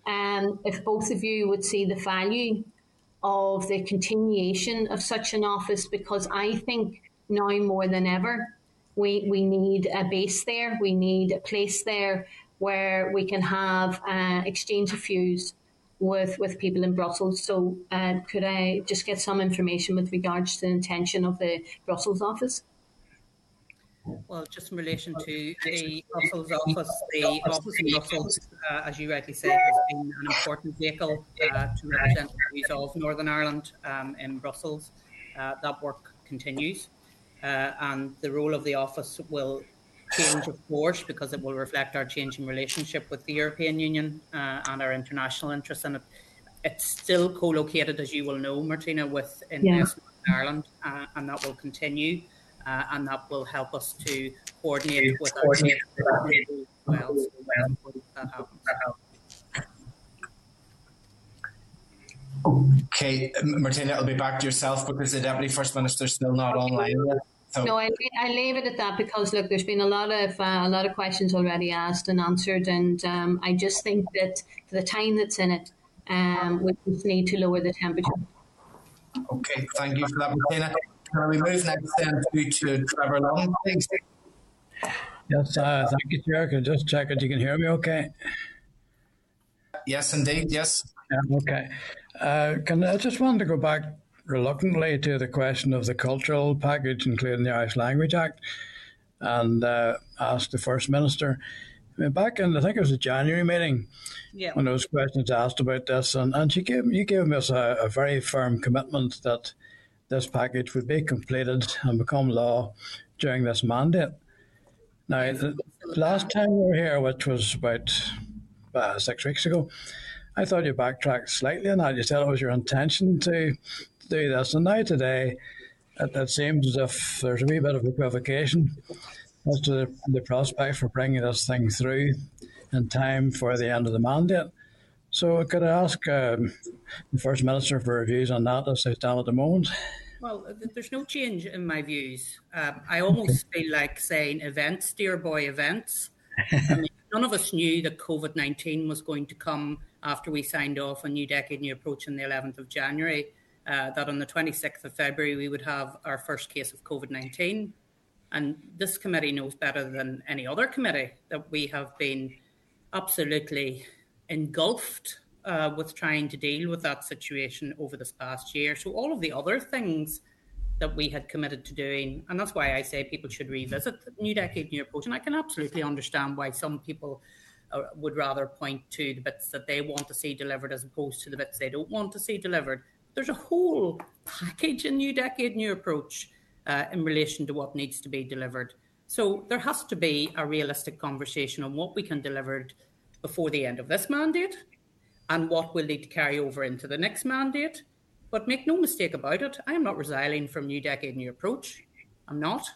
Um, if both of you would see the value of the continuation of such an office, because I think now more than ever, we, we need a base there, we need a place there where we can have uh, exchange of views with, with people in Brussels. So, uh, could I just get some information with regards to the intention of the Brussels office? Well, just in relation to the Brussels office, the office in Brussels, uh, as you rightly say, has been an important vehicle uh, to represent the views of Northern Ireland um, in Brussels. Uh, that work continues, uh, and the role of the office will change, of course, because it will reflect our changing relationship with the European Union uh, and our international interests And it. It's still co-located, as you will know, Martina, with in yeah. Ireland, uh, and that will continue uh, and that will help us to coordinate with coordinate our well, so that. Okay, Martina, I'll be back to yourself because the Deputy First Minister is still not online yet. So. No, I, I leave it at that because look, there's been a lot of uh, a lot of questions already asked and answered, and um, I just think that for the time that's in it, um, we just need to lower the temperature. Okay, thank you for that, Martina. Can we move next then to, to Trevor Lunn, please? Yes, uh, thank you, Chair. Can just check if you can hear me okay? Yes, indeed, yes. Yeah, okay. Uh, can I just wanted to go back reluctantly to the question of the cultural package, including the Irish Language Act, and uh, ask the First Minister. I mean, back in, I think it was a January meeting, yeah. when there was questions asked about this, and, and she gave you gave us a, a very firm commitment that this package would be completed and become law during this mandate. Now, the last time we were here, which was about uh, six weeks ago, I thought you backtracked slightly on that. You said it was your intention to do this. And now today, it, it, seems as if there's a wee bit of equivocation as to the, the prospect for bringing this thing through in time for the end of the mandate. So could I ask um, the First Minister for views on that as they stand at the moment? Well, there's no change in my views. Um, I almost feel like saying events, dear boy, events. (laughs) I mean, none of us knew that COVID 19 was going to come after we signed off on New Decade, New Approach on the 11th of January. Uh, that on the 26th of February we would have our first case of COVID 19. And this committee knows better than any other committee that we have been absolutely engulfed uh, with trying to deal with that situation over this past year. So, all of the other things that we had committed to doing, and that's why I say people should revisit the New Decade, New Approach. And I can absolutely understand why some people uh, would rather point to the bits that they want to see delivered as opposed to the bits they don't want to see delivered. There's a whole package in New Decade, New Approach uh, in relation to what needs to be delivered. So there has to be a realistic conversation on what we can deliver before the end of this mandate and what will need to carry over into the next mandate. But make no mistake about it, I am not resiling from New Decade New Approach. I'm not.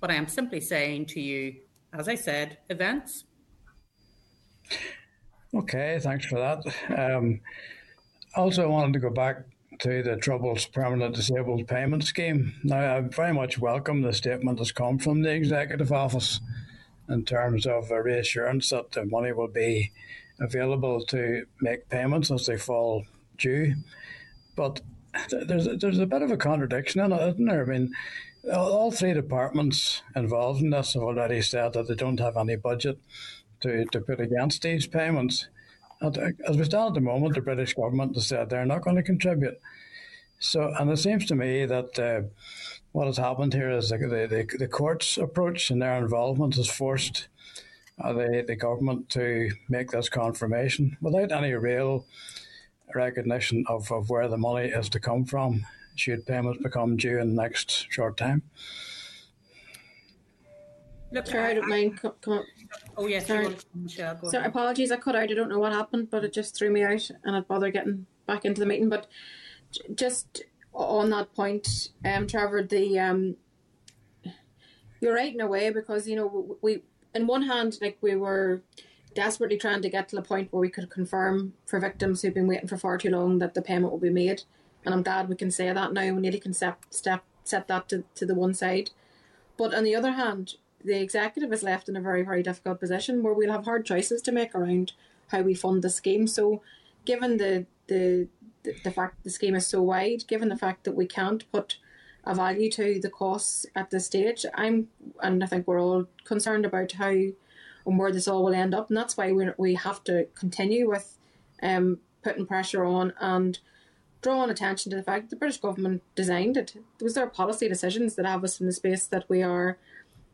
But I am simply saying to you, as I said, events. Okay, thanks for that. Um, also, I wanted to go back to the Troubles Permanent Disabled Payment Scheme. Now, I very much welcome the statement that's come from the Executive Office in terms of a reassurance that the money will be available to make payments as they fall due. But there's there's a bit of a contradiction in it, isn't there? I mean, all three departments involved in this have already said that they don't have any budget to, to put against these payments. And as we stand at the moment, the British government has said they're not going to contribute. So, and it seems to me that uh, what has happened here is the, the, the courts' approach and their involvement has forced uh, the, the government to make this confirmation without any real recognition of, of where the money is to come from should payments become due in the next short time. Look, Sorry, I don't mind. Come, come Oh, yes. Sorry. Sorry, apologies. I cut out. I don't know what happened, but it just threw me out and I'd bother getting back into the meeting. But just on that point, um, Trevor, the um, you're right in a way because you know we, in one hand, like we were desperately trying to get to the point where we could confirm for victims who've been waiting for far too long that the payment will be made, and I'm glad we can say that now. We nearly can step step set that to, to the one side, but on the other hand, the executive is left in a very very difficult position where we'll have hard choices to make around how we fund the scheme. So, given the the the, fact the scheme is so wide, given the fact that we can't put a value to the costs at this stage, I'm and I think we're all concerned about how and where this all will end up, and that's why we we have to continue with um, putting pressure on and drawing attention to the fact the British government designed it. It was their policy decisions that have us in the space that we are,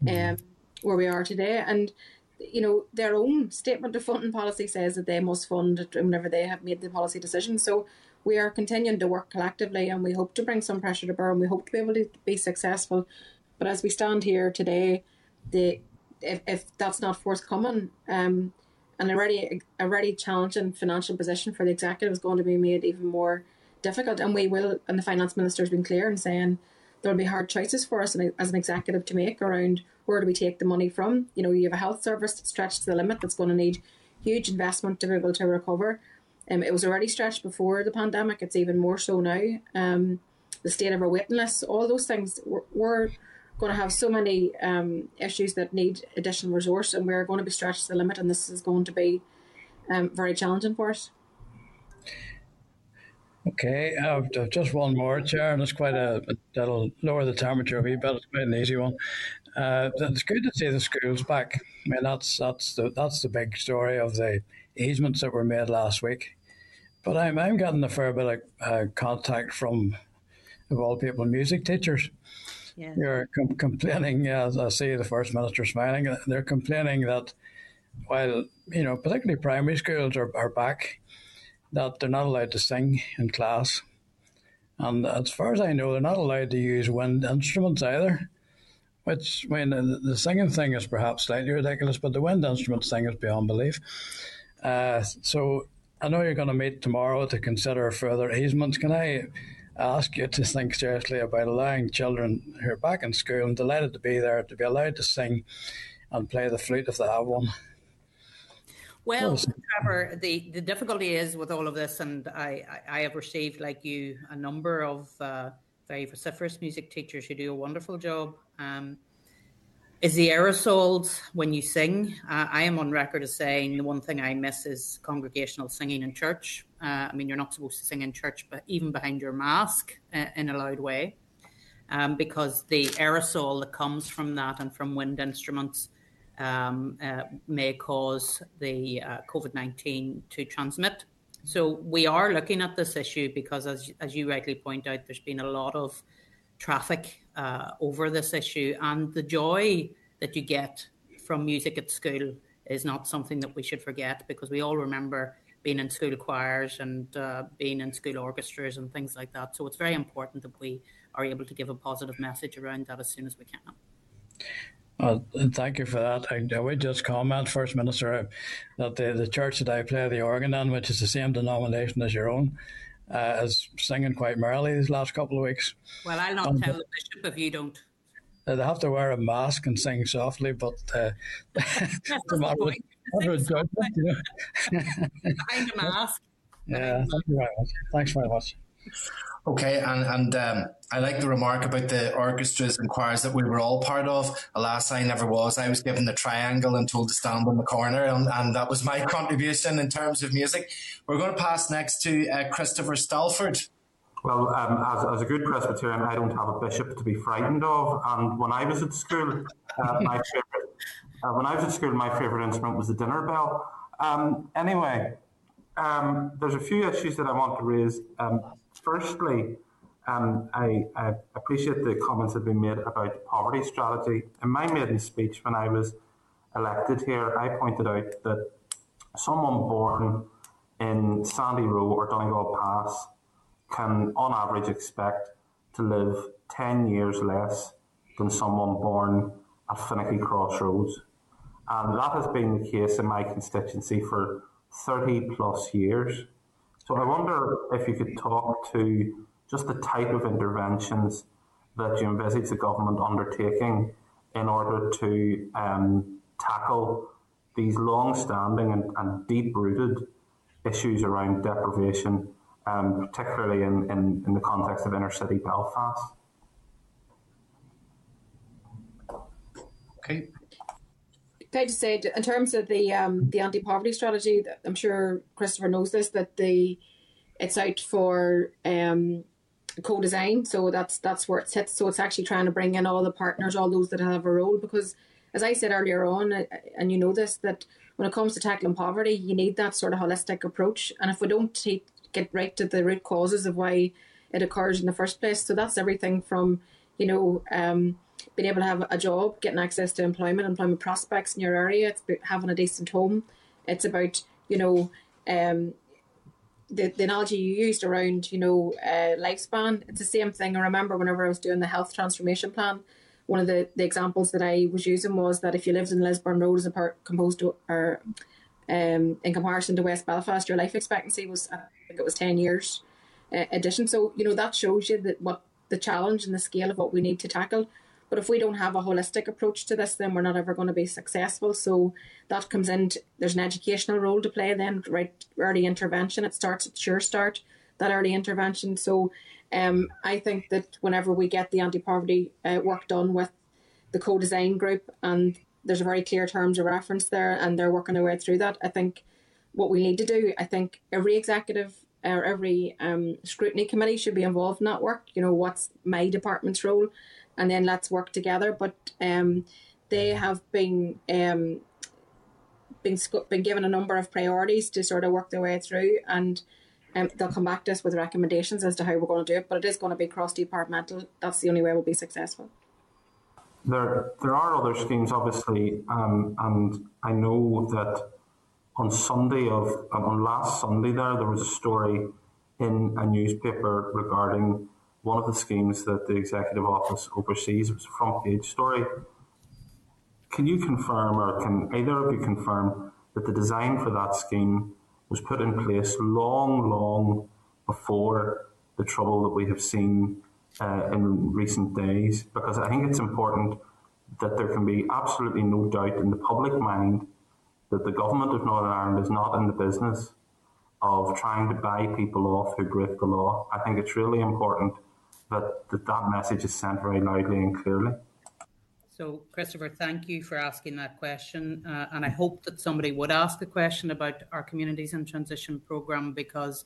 um, where we are today, and you know, their own statement of funding policy says that they must fund it whenever they have made the policy decision. So we are continuing to work collectively and we hope to bring some pressure to bear and we hope to be able to be successful. But as we stand here today, the if, if that's not forthcoming, um, an already already challenging financial position for the executive is going to be made even more difficult. And we will, and the finance minister has been clear in saying there will be hard choices for us as an executive to make around where do we take the money from. You know, you have a health service that's stretched to the limit that's going to need huge investment to be able to recover. Um, it was already stretched before the pandemic. It's even more so now. Um, the state of our waiting lists, all those things, we're, we're going to have so many um, issues that need additional resource, and we're going to be stretched to the limit, and this is going to be um, very challenging for us. Okay, I've, I've just one more, Chair, and it's quite a that'll lower the temperature a wee bit. It's quite an easy one. Uh, it's good to see the schools back. I mean, that's that's the that's the big story of the easements that were made last week. But I'm, I'm getting a fair bit of uh, contact from, of all people, music teachers. Yeah. You're com- complaining, as I see the First Minister smiling, they're complaining that while, you know, particularly primary schools are, are back, that they're not allowed to sing in class. And as far as I know, they're not allowed to use wind instruments either. Which, I mean, the singing thing is perhaps slightly ridiculous, but the wind instruments thing is beyond belief. Uh, so I know you're going to meet tomorrow to consider further easements. Can I ask you to think seriously about allowing children who are back in school and delighted to be there to be allowed to sing and play the flute if they have one? Well, Trevor, the, the difficulty is with all of this, and I, I, I have received, like you, a number of uh, very vociferous music teachers who do a wonderful job. Um, is the aerosols when you sing? Uh, I am on record as saying the one thing I miss is congregational singing in church. Uh, I mean, you're not supposed to sing in church, but even behind your mask uh, in a loud way, um, because the aerosol that comes from that and from wind instruments um, uh, may cause the uh, COVID 19 to transmit. So we are looking at this issue because, as, as you rightly point out, there's been a lot of traffic uh, over this issue. And the joy that you get from music at school is not something that we should forget because we all remember being in school choirs and uh, being in school orchestras and things like that. So it's very important that we are able to give a positive message around that as soon as we can. Uh, thank you for that. I, I, would just comment, First Minister, that the, the church that I play the organ in, which is the same denomination as your own, uh, is singing quite merrily these last couple of weeks. Well, I'll not tell the bishop if you don't. Uh, they have to wear a mask and sing softly, but uh, (laughs) That's (laughs) the point. (laughs) Behind a mask. Yeah, thank you very much. Thanks very much. Okay, and and um, I like the remark about the orchestras and choirs that we were all part of. Alas, I never was. I was given the triangle and told to stand in the corner, and, and that was my (laughs) contribution in terms of music. We're going to pass next to uh, Christopher Stalford. Well, um, as, as, a good Presbyterian, I don't have a bishop to be frightened of. And when I was at school, uh, (laughs) my favorite, uh, when I was at school, my favorite instrument was the dinner bell. Um, anyway, um, there's a few issues that I want to raise. Firstly, Um, I, I, appreciate the comments that have been made about the poverty strategy. In my maiden speech, when I was elected here, I pointed out that someone born in Sandy Row or Donegall Pass can, on average, expect to live 10 years less than someone born at Finaghy Crossroads. And that has been the case in my constituency for 30 plus years. So I wonder if you could talk to just the type of interventions that you envisage the government undertaking in order to um, tackle these long-standing and, and deep-rooted issues around deprivation, um, particularly in, in, in the context of inner city Belfast. Okay. I just say, in terms of the um, the anti poverty strategy, I'm sure Christopher knows this that the it's out for um, co-design, so that's that's where it sits. So it's actually trying to bring in all the partners, all those that have a role, because as I said earlier on, and you know this, that when it comes to tackling poverty, you need that sort of holistic approach, and if we don't take, get right to the root causes of why it occurs in the first place, so that's everything from you know. Um, being able to have a job, getting access to employment, employment prospects in your area. It's having a decent home. It's about you know um, the, the analogy you used around you know uh, lifespan. It's the same thing. I remember whenever I was doing the health transformation plan, one of the, the examples that I was using was that if you lived in Lisburn Road as a part composed to, or um, in comparison to West Belfast, your life expectancy was I think it was ten years uh, addition. So you know that shows you that what the challenge and the scale of what we need to tackle. But if we don't have a holistic approach to this, then we're not ever going to be successful. So that comes in, there's an educational role to play then, right? Early intervention, it starts at Sure Start, that early intervention. So um, I think that whenever we get the anti poverty uh, work done with the co design group, and there's a very clear terms of reference there, and they're working their way through that, I think what we need to do, I think every executive or every um, scrutiny committee should be involved in that work. You know, what's my department's role? And then let's work together. But um, they have been um, been been given a number of priorities to sort of work their way through, and um, they'll come back to us with recommendations as to how we're going to do it. But it is going to be cross departmental. That's the only way we'll be successful. There, there are other schemes, obviously, um, and I know that on Sunday of um, on last Sunday there there was a story in a newspaper regarding one of the schemes that the Executive Office oversees. It was a front page story. Can you confirm, or can either of you confirm, that the design for that scheme was put in place long, long before the trouble that we have seen uh, in recent days? Because I think it's important that there can be absolutely no doubt in the public mind that the government of Northern Ireland is not in the business of trying to buy people off who break the law. I think it's really important that, that message is sent very loudly and clearly. So, Christopher, thank you for asking that question. Uh, and I hope that somebody would ask a question about our Communities in Transition programme because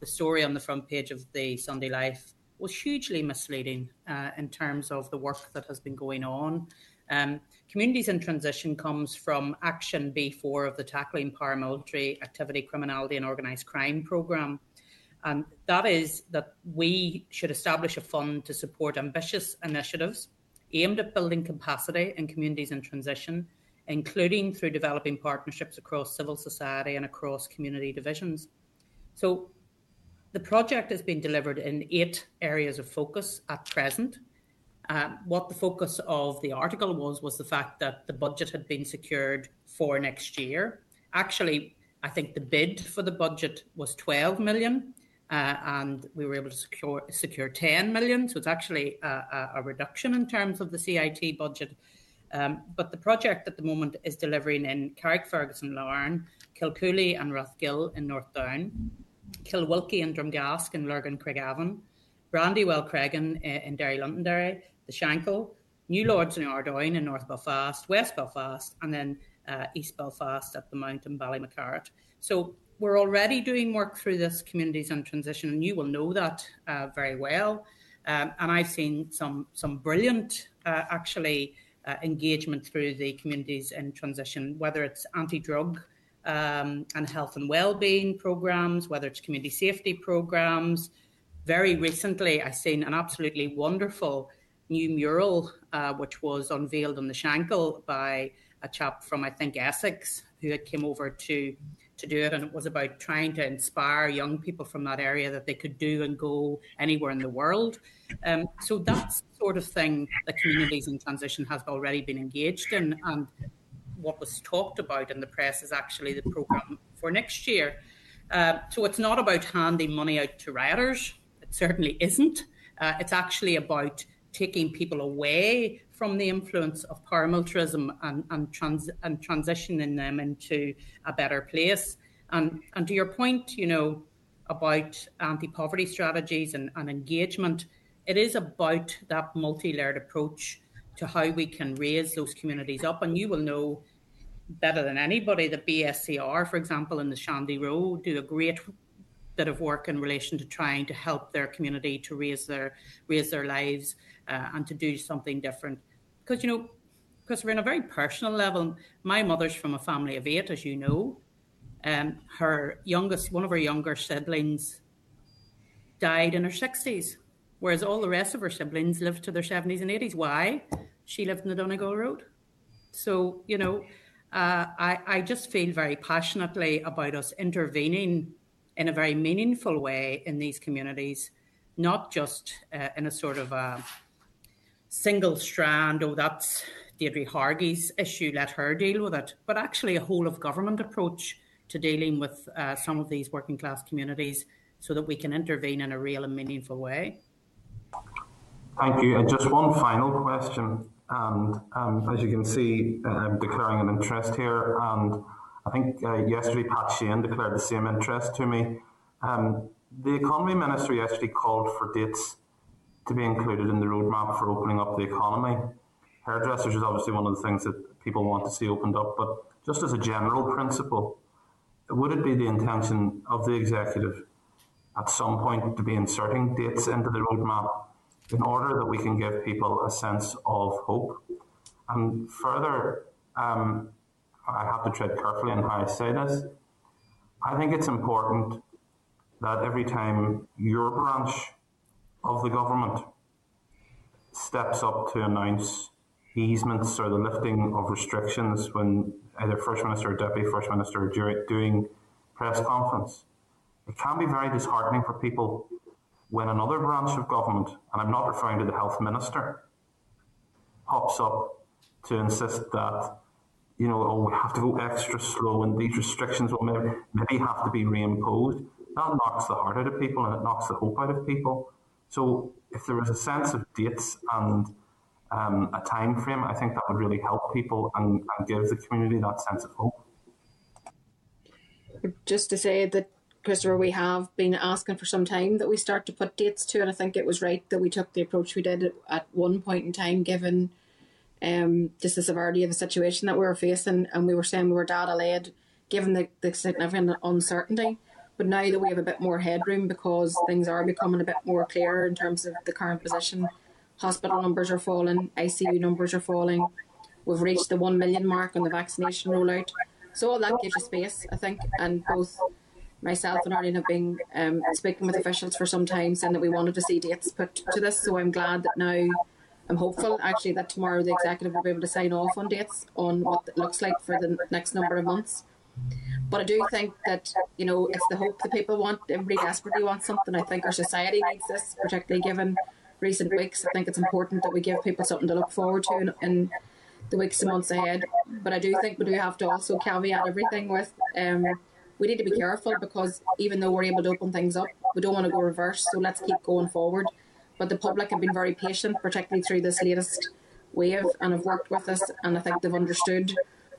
the story on the front page of the Sunday Life was hugely misleading uh, in terms of the work that has been going on. Um, Communities in Transition comes from Action B4 of the Tackling Paramilitary Activity, Criminality and Organised Crime programme. And that is that we should establish a fund to support ambitious initiatives aimed at building capacity in communities in transition, including through developing partnerships across civil society and across community divisions. So the project has been delivered in eight areas of focus at present. Uh, what the focus of the article was was the fact that the budget had been secured for next year. Actually, I think the bid for the budget was 12 million, and we were able to secure secure 10 million. So it's actually a, a reduction in terms of the CIT budget. Um, but the project at the moment is delivering in Carrickfergus, Larne, Kilcooley and Rathgill in North Down, Kilwilkie and Drumgask in Lurgan Craigavon, Brandywell Creggan uh, in Derry Londonderry, the Shankill, New Lodge in Ardoyne in North Belfast, West Belfast, and then uh, East Belfast at the Mount and Ballymacarrett. So we're already doing work through this communities and transition, and you will know that uh, very well. Um, and I've seen some some brilliant, uh, actually, uh, engagement through the communities in transition, whether it's anti-drug um, and health and well-being programs, whether it's community safety programs, very recently, I've seen an absolutely wonderful new mural, uh, which was unveiled on the Shankill by a chap from I think Essex who had came over to to do it, and it was about trying to inspire young people from that area that they could do and go anywhere in the world. Um, so that's the sort of thing that communities in transition has already been engaged in, and what was talked about in the press is actually the program for next year. Uh, so it's not about handing money out to rioters. It certainly isn't. Uh, it's actually about taking people away from the influence of paramilitarism and, and, trans, and transitioning them into a better place. And, and to your point, you know, about anti-poverty strategies and, and engagement, it is about that multi-layered approach to how we can raise those communities up. And you will know better than anybody that BSCR, for example, in the Sandy Row, do a great bit of work in relation to trying to help their community to raise their raise their lives uh, and to do something different because you know because we're in a very personal level. My mother's from a family of eight as you know. Um, her youngest one of her younger siblings died in her 60s whereas all the rest of her siblings lived to their 70s and 80s why? She lived in the donegal road. So you know uh, I, I just feel very passionately about us intervening in a very meaningful way in these communities, not just uh, in a sort of a single strand, oh, that's Deirdre Hargey's issue, let her deal with it, but actually a whole of government approach to dealing with uh, some of these working class communities so that we can intervene in a real and meaningful way. Thank you. And just one final question. And um, as you can see, I'm declaring an interest here. And I think uh, yesterday Pat Sheehan declared the same interest to me. Um, the Economy Minister yesterday called for dates to be included in the roadmap for opening up the economy. Hairdressers is obviously one of the things that people want to see opened up, but just as a general principle, would it be the intention of the executive at some point to be inserting dates into the roadmap in order that we can give people a sense of hope? And further, um, I have to tread carefully in how I say this. I think it's important that every time your branch of the government steps up to announce easements or the lifting of restrictions when either First Minister or Deputy First Minister are doing press conference. It can be very disheartening for people when another branch of government, and I'm not referring to the Health Minister, pops up to insist that, you know, oh, we have to go extra slow and these restrictions will maybe, maybe have to be reimposed. That knocks the heart out of people and it knocks the hope out of people. So if there was a sense of dates and um, a time frame, I think that would really help people and, and give the community that sense of hope. Just to say that Christopher, we have been asking for some time that we start to put dates to, and I think it was right that we took the approach we did at one point in time, given um, just the severity of the situation that we were facing, and we were saying we were data led, given the, the significant uncertainty. But now that we have a bit more headroom because things are becoming a bit more clear in terms of the current position, hospital numbers are falling, ICU numbers are falling. We've reached the 1 million mark on the vaccination rollout. So all that gives you space, I think, and both myself and Arlene have been um, speaking with officials for some time saying that we wanted to see dates put to this. So I'm glad that now I'm hopeful actually that tomorrow the executive will be able to sign off on dates on what it looks like for the next number of months. But I do think that, you know, it's the hope that people want. Everybody desperately wants something. I think our society needs this, particularly given recent weeks. I think it's important that we give people something to look forward to in, in the weeks and months ahead. But I do think we do have to also caveat everything with um, we need to be careful because even though we're able to open things up, we don't want to go reverse. So let's keep going forward. But the public have been very patient, particularly through this latest wave, and have worked with us, and I think they've understood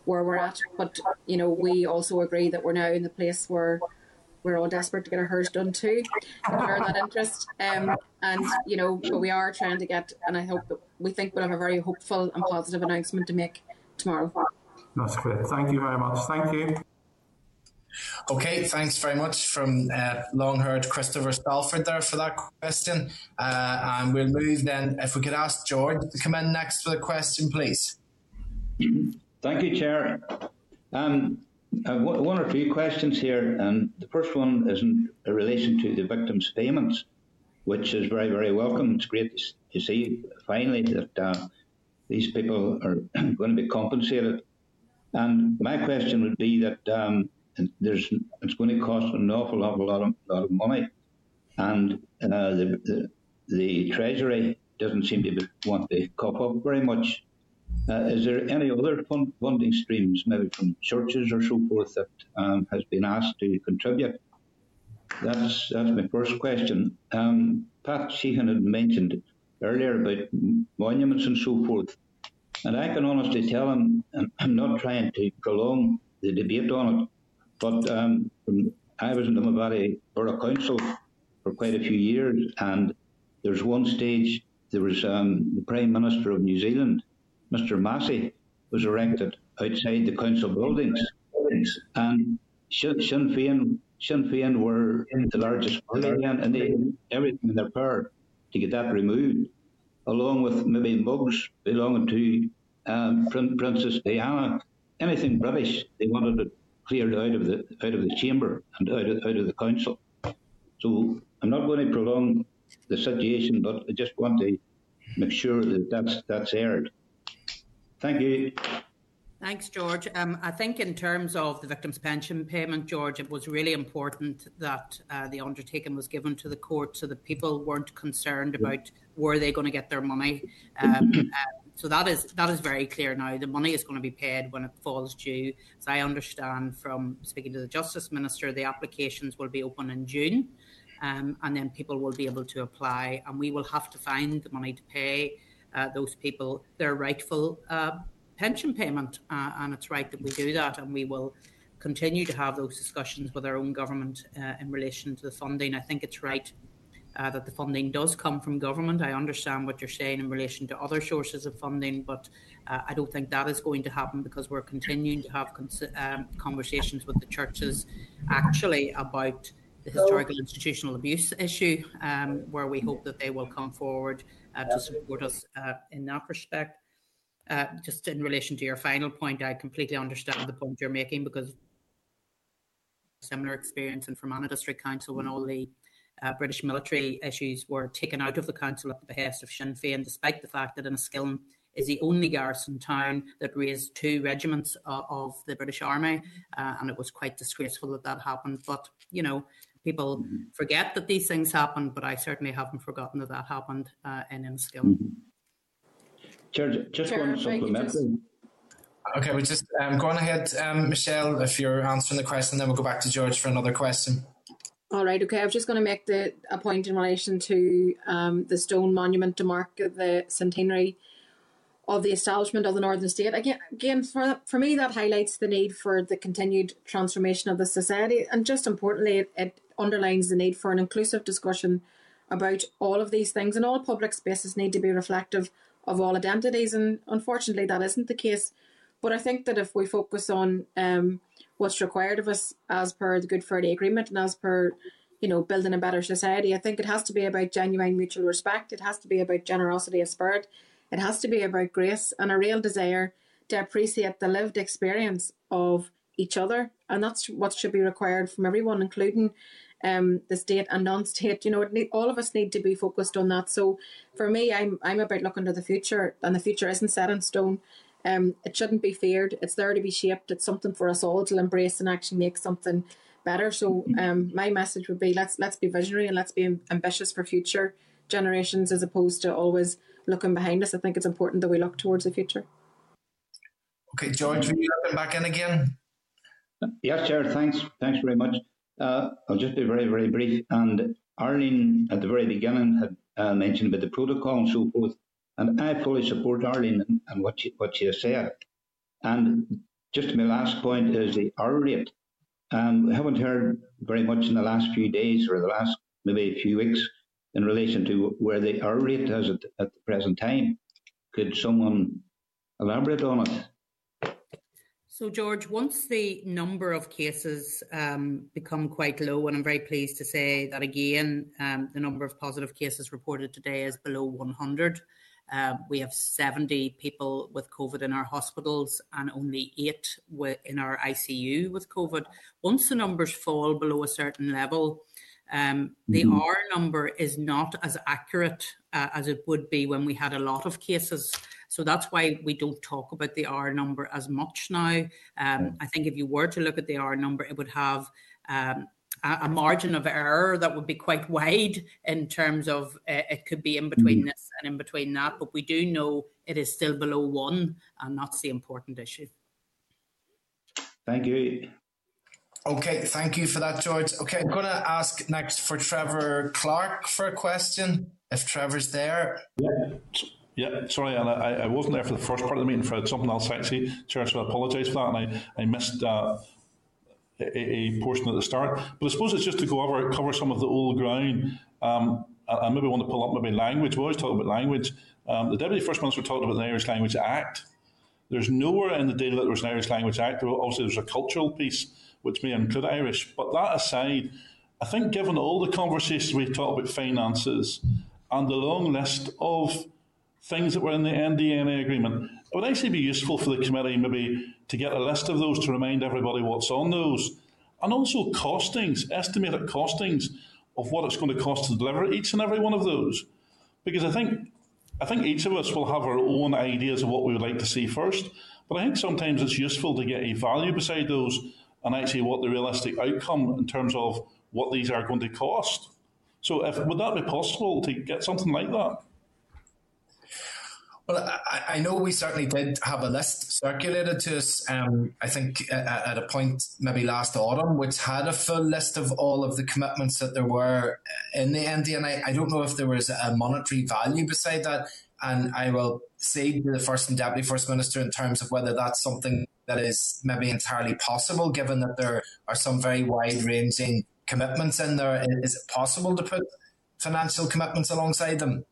where we're at. But you know, we also agree that we're now in the place where we're all desperate to get our hers done too, share that interest. Um, and you know, but we are trying to get, and I hope that we think we'll have a very hopeful and positive announcement to make tomorrow. That's great. Thank you very much. Thank you. Okay, thanks very much from uh, long-haired Christopher Stalford there for that question. Uh, and we'll move then, if we could ask George to come in next for the question, please. Thank you, Chair. Um, one or two questions here, and the first one is in relation to the victims' payments. which is very, very welcome. It's great to see finally that uh, these people are (clears throat) going to be compensated. And my question would be that um, there's it's going to cost an awful, awful lot of, lot of money, and uh, the, the, the Treasury doesn't seem to want to cough up very much. Uh, is there any other fund, funding streams, maybe from churches or so forth, that um, has been asked to contribute? That's that's my first question. Um, Pat Sheehan had mentioned earlier about monuments and so forth, and I can honestly tell him, I'm not trying to prolong the debate on it, but um, I was in the Limavady Borough Council for quite a few years, and there's one stage there was um, the Prime Minister of New Zealand, Mr. Massey, was erected outside the council buildings, and Sinn Féin Sinn Féin were the largest party and they did everything in their power to get that removed, along with maybe mugs belonging to um, Princess Diana. Anything British, they wanted it cleared out of the out of the chamber and out of, out of the council. So I'm not going to prolong the situation, but I just want to make sure that that's that's aired. Thank you. Thanks, George. Um, I think in terms of the victims' pension payment, George, it was really important that uh, the undertaking was given to the court so that people weren't concerned about where they going to get their money. Um, uh, (laughs) so that is that is very clear now. The money is going to be paid when it falls due. As I understand from speaking to the Justice Minister, the applications will be open in June, um, and then people will be able to apply, and we will have to find the money to pay uh, those people their rightful uh, pension payment, uh, and it's right that we do that, and we will continue to have those discussions with our own government uh, in relation to the funding. I think it's right uh, that the funding does come from government. I understand what you're saying in relation to other sources of funding, but uh, I don't think that is going to happen because we're continuing to have um, conversations with the churches actually about the historical institutional abuse issue, um, where we hope that they will come forward to support us uh, in that respect. Uh, just in relation to your final point, I completely understand the point you're making because similar experience in Fermanagh District Council when all the uh, British military issues were taken out of the council at the behest of Sinn Féin, despite the fact that Enniskillen is the only garrison town that raised two regiments uh, of the British Army, uh, and it was quite disgraceful that that happened. But you know, people mm-hmm. forget that these things happen, but I certainly haven't forgotten that that happened uh, in Enniskillen. Mm-hmm. Chair, just Chair, one supplementary. Okay, we're just um, go on ahead, um, Michelle, if you're answering the question, then we'll go back to George for another question. All right, okay. I was just going to make the a point in relation to um, the stone monument to mark the centenary of the establishment of the Northern State. Again, again, for for me, that highlights the need for the continued transformation of the society, and just importantly, it, it underlines the need for an inclusive discussion about all of these things, and all public spaces need to be reflective of all identities. And unfortunately, that isn't the case. But I think that if we focus on um, what's required of us as per the Good Friday Agreement and as per, you know, building a better society, I think it has to be about genuine mutual respect. It has to be about generosity of spirit. It has to be about grace and a real desire to appreciate the lived experience of each other. And that's what should be required from everyone, including um, the state and non-state. You know, need, all of us need to be focused on that. So for me, I'm I'm about looking to the future, and the future isn't set in stone. Um, it shouldn't be feared. It's there to be shaped. It's something for us all to embrace and actually make something better. So um, my message would be let's let's be visionary and let's be ambitious for future generations as opposed to always looking behind us. I think it's important that we look towards the future. Okay, George, will you come back in again? Yes, Chair. Thanks. Thanks very much. Uh, I'll just be very, very brief. And Arlene, at the very beginning, had uh, mentioned about the protocol and so forth. And I fully support Arlene and, and what, she, what she has said. And just my last point is the R rate. Um, we haven't heard very much in the last few days or the last maybe a few weeks in relation to where the R rate is at, at the present time. Could someone elaborate on it? So, George, once the number of cases um, become quite low, and I'm very pleased to say that again, um, the number of positive cases reported today is below 100. Uh, we have 70 people with COVID in our hospitals and only eight in our ICU with COVID. Once the numbers fall below a certain level, um, the mm-hmm. R number is not as accurate uh, as it would be when we had a lot of cases. So that's why we don't talk about the R number as much now. Um, I think if you were to look at the R number, it would have um, a, a, margin of error that would be quite (laughs) wide in terms of uh, it could be in between mm-hmm. this and in between that. But we do know it is still below one, and that's the important issue. Thank you. Okay, thank you for that, George. Okay, I'm going to ask next for Trevor Clarke for a question, if Trevor's there. Yeah, yeah sorry, and I, I wasn't there for the first part of the meeting for something else actually, Chair, so I apologise for that, and I, I missed uh, a, a, portion at the start. But I suppose it's just to go over, cover some of the old ground. Um, I, maybe want to pull up maybe language. We always talk about language. Um, the Deputy First Minister talked about the Irish Language Act. There's nowhere in the deal that there was an Irish Language Act. Obviously, there's a cultural piece which may include mm-hmm. Irish. But that aside, I think given all the conversations we've talked about finances and the long list of things that were in the NDNA agreement, it would actually be useful for the committee maybe to get a list of those to remind everybody what's on those. And also costings, estimated costings of what it's going to cost to deliver each and every one of those. Because I think I think each of us will have our own ideas of what we would like to see first. But I think sometimes it's useful to get a value beside those and actually what the realistic outcome in terms of what these are going to cost. So, if, would that be possible to get something like that? Well, I, I, know we certainly did have a list circulated to us. Um, I think at, at, a point maybe last autumn, which had a full list of all of the commitments that there were in the NDNA. I don't know if there was a monetary value beside that, and I will say to the first and deputy first minister in terms of whether that's something that is maybe entirely possible, given that there are some very wide ranging commitments in there. Is it possible to put financial commitments alongside them?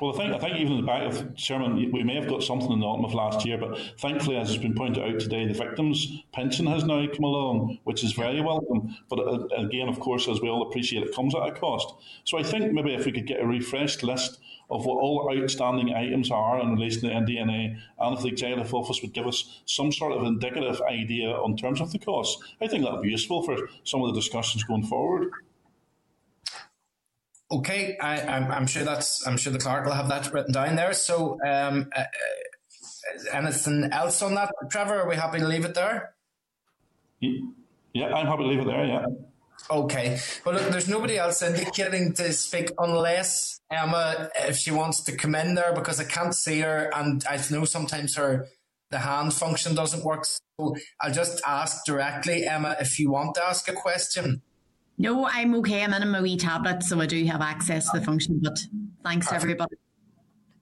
Well, I think I think even in the back of Sherman, we may have got something in the autumn of last year, but thankfully, as has been pointed out today, the victims' pension has now come along, which is very welcome. But uh, again, of course, as we all appreciate, it comes at a cost. So I think maybe if we could get a refreshed list of what all outstanding items are in relation to the NDNA, and if the Executive Office would give us some sort of indicative idea on terms of the costs, I think that would be useful for some of the discussions going forward. Okay, I, am sure that's I'm sure the clerk will have that written down there. So, um, uh, uh, anything else on that, Trevor? Are we happy to leave it there? Yeah, I'm happy to leave it there. Yeah. Okay. Well, look, there's nobody else indicating to speak unless Emma, if she wants to come in there, because I can't see her, and I know sometimes her the hand function doesn't work. So I'll just ask directly, Emma, if you want to ask a question. No, I'm okay. I'm in my wee tablet, so I do have access to the function. But thanks, Perfect. everybody.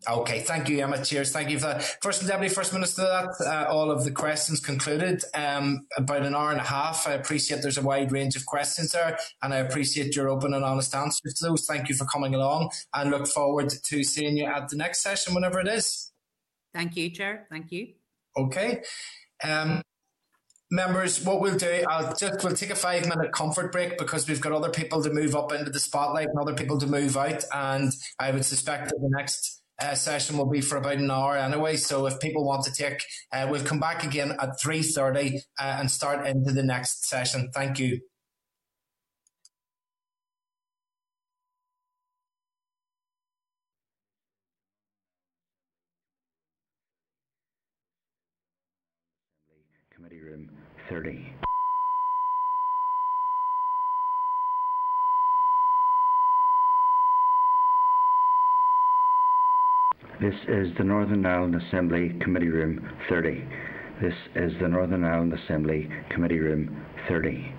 Okay, thank you, Emma. Cheers. Thank you for that. First Deputy First Minister, that uh, all of the questions concluded. Um, about an hour and a half. I appreciate there's a wide range of questions there, and I appreciate your open and honest answers to those. Thank you for coming along, and look forward to seeing you at the next session, whenever it is. Thank you, Chair. Thank you. Okay. Um, members, what we'll do, I'll just we'll take a five minute comfort break because we've got other people to move up into the spotlight and other people to move out, and I would suspect that the next uh, session will be for about an hour anyway. So if people want to take, uh, we'll come back again at three thirty uh, and start into the next session. Thank you. Committee room thirty. This is the Northern Ireland Assembly Committee Room 30. This is the Northern Ireland Assembly Committee Room 30.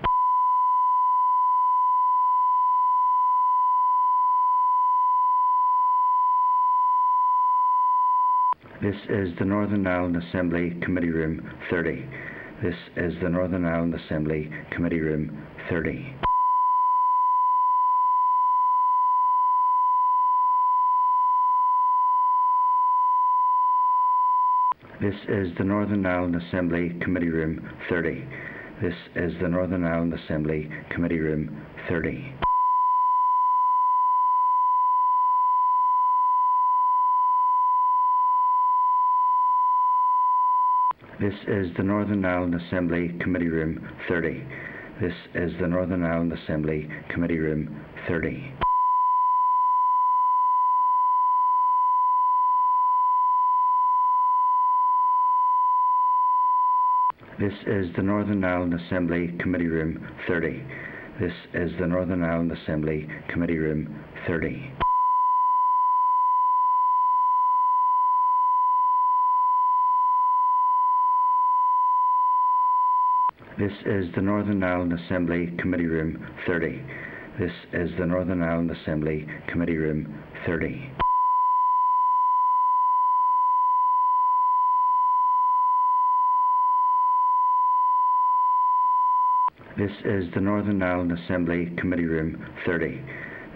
This is the Northern Ireland Assembly Committee Room 30. This is the Northern Ireland Assembly Committee Room 30. This is the Northern Ireland Assembly Committee Room 30. This is the Northern Ireland Assembly Committee Room 30. This is the Northern Ireland Assembly Committee Room 30. This is the Northern Ireland Assembly Committee Room 30. This is the Northern Ireland Assembly Committee Room 30. This is the Northern Ireland Assembly Committee Room 30. This is the Northern Ireland Assembly Committee Room 30. This is the Northern Ireland Assembly Committee Room 30. This is the Northern Ireland Assembly Committee Room 30.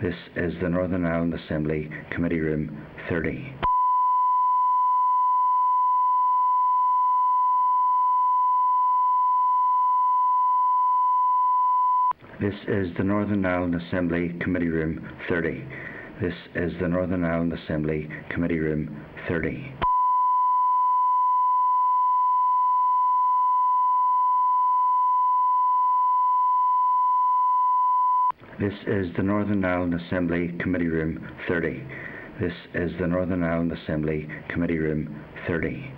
This is the Northern Ireland Assembly Committee Room 30. This is the Northern Ireland Assembly Committee Room 30. This is the Northern Ireland Assembly Committee Room 30. This is the Northern Ireland Assembly Committee Room 30. This is the Northern Ireland Assembly Committee Room 30.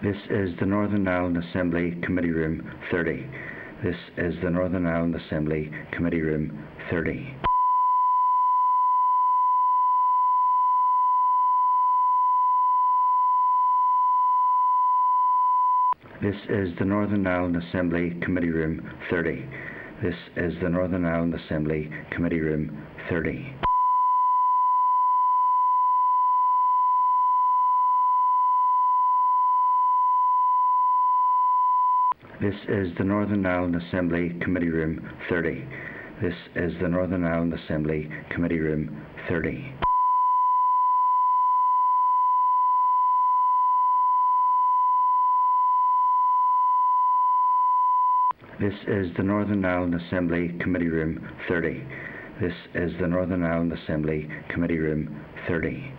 This is the Northern Ireland Assembly Committee Room 30. This is the Northern Ireland Assembly Committee Room 30. This is the Northern Ireland Assembly Committee Room 30. This is the Northern Ireland Assembly Committee Room 30. This is the Northern Ireland Assembly Committee Room 30. This is the Northern Ireland Assembly Committee Room 30. This is the Northern Ireland Assembly Committee Room 30. This is the Northern Ireland Assembly Committee Room 30.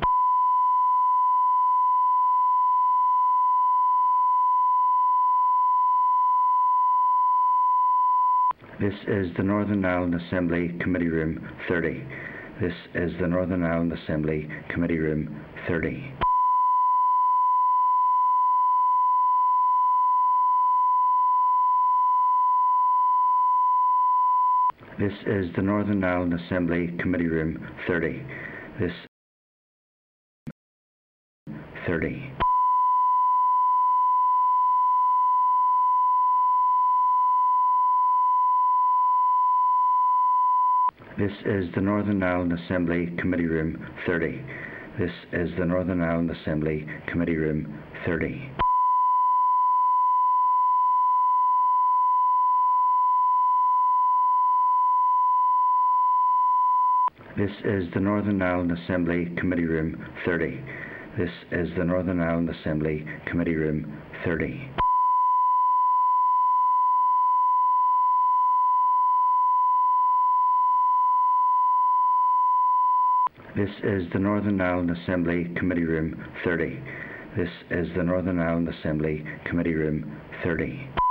This is the Northern Ireland Assembly Committee Room 30. This is the Northern Ireland Assembly Committee Room 30. This is the Northern Ireland Assembly Committee Room 30. This 30. This is the Northern Ireland Assembly Committee Room 30. This is the Northern Ireland Assembly Committee Room 30. This is the Northern Ireland Assembly Committee Room 30. This is the Northern Ireland Assembly Committee Room 30. This is the Northern Ireland Assembly Committee Room 30. This is the Northern Ireland Assembly Committee Room 30.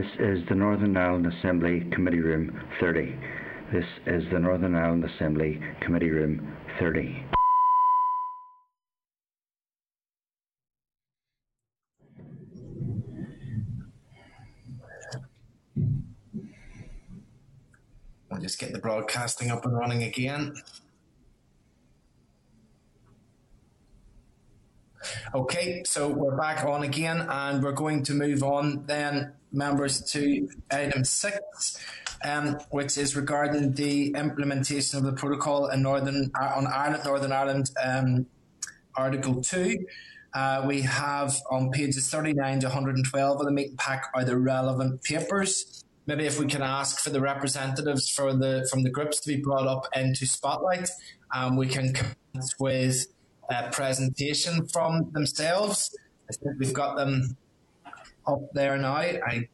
This is the Northern Ireland Assembly Committee Room 30. This is the Northern Ireland Assembly Committee Room 30. I'll just get the broadcasting up and running again. Okay, so we're back on again, and we're going to move on then, members, to item six, um, which is regarding the implementation of the protocol in Northern on Ireland, Northern Ireland, um, Article Two. Uh, we have on pages 39 to 112 of the meeting pack are the relevant papers. Maybe if we can ask for the representatives for the from the groups to be brought up into spotlight, um, we can with a presentation from themselves. I think we've got them up there now. I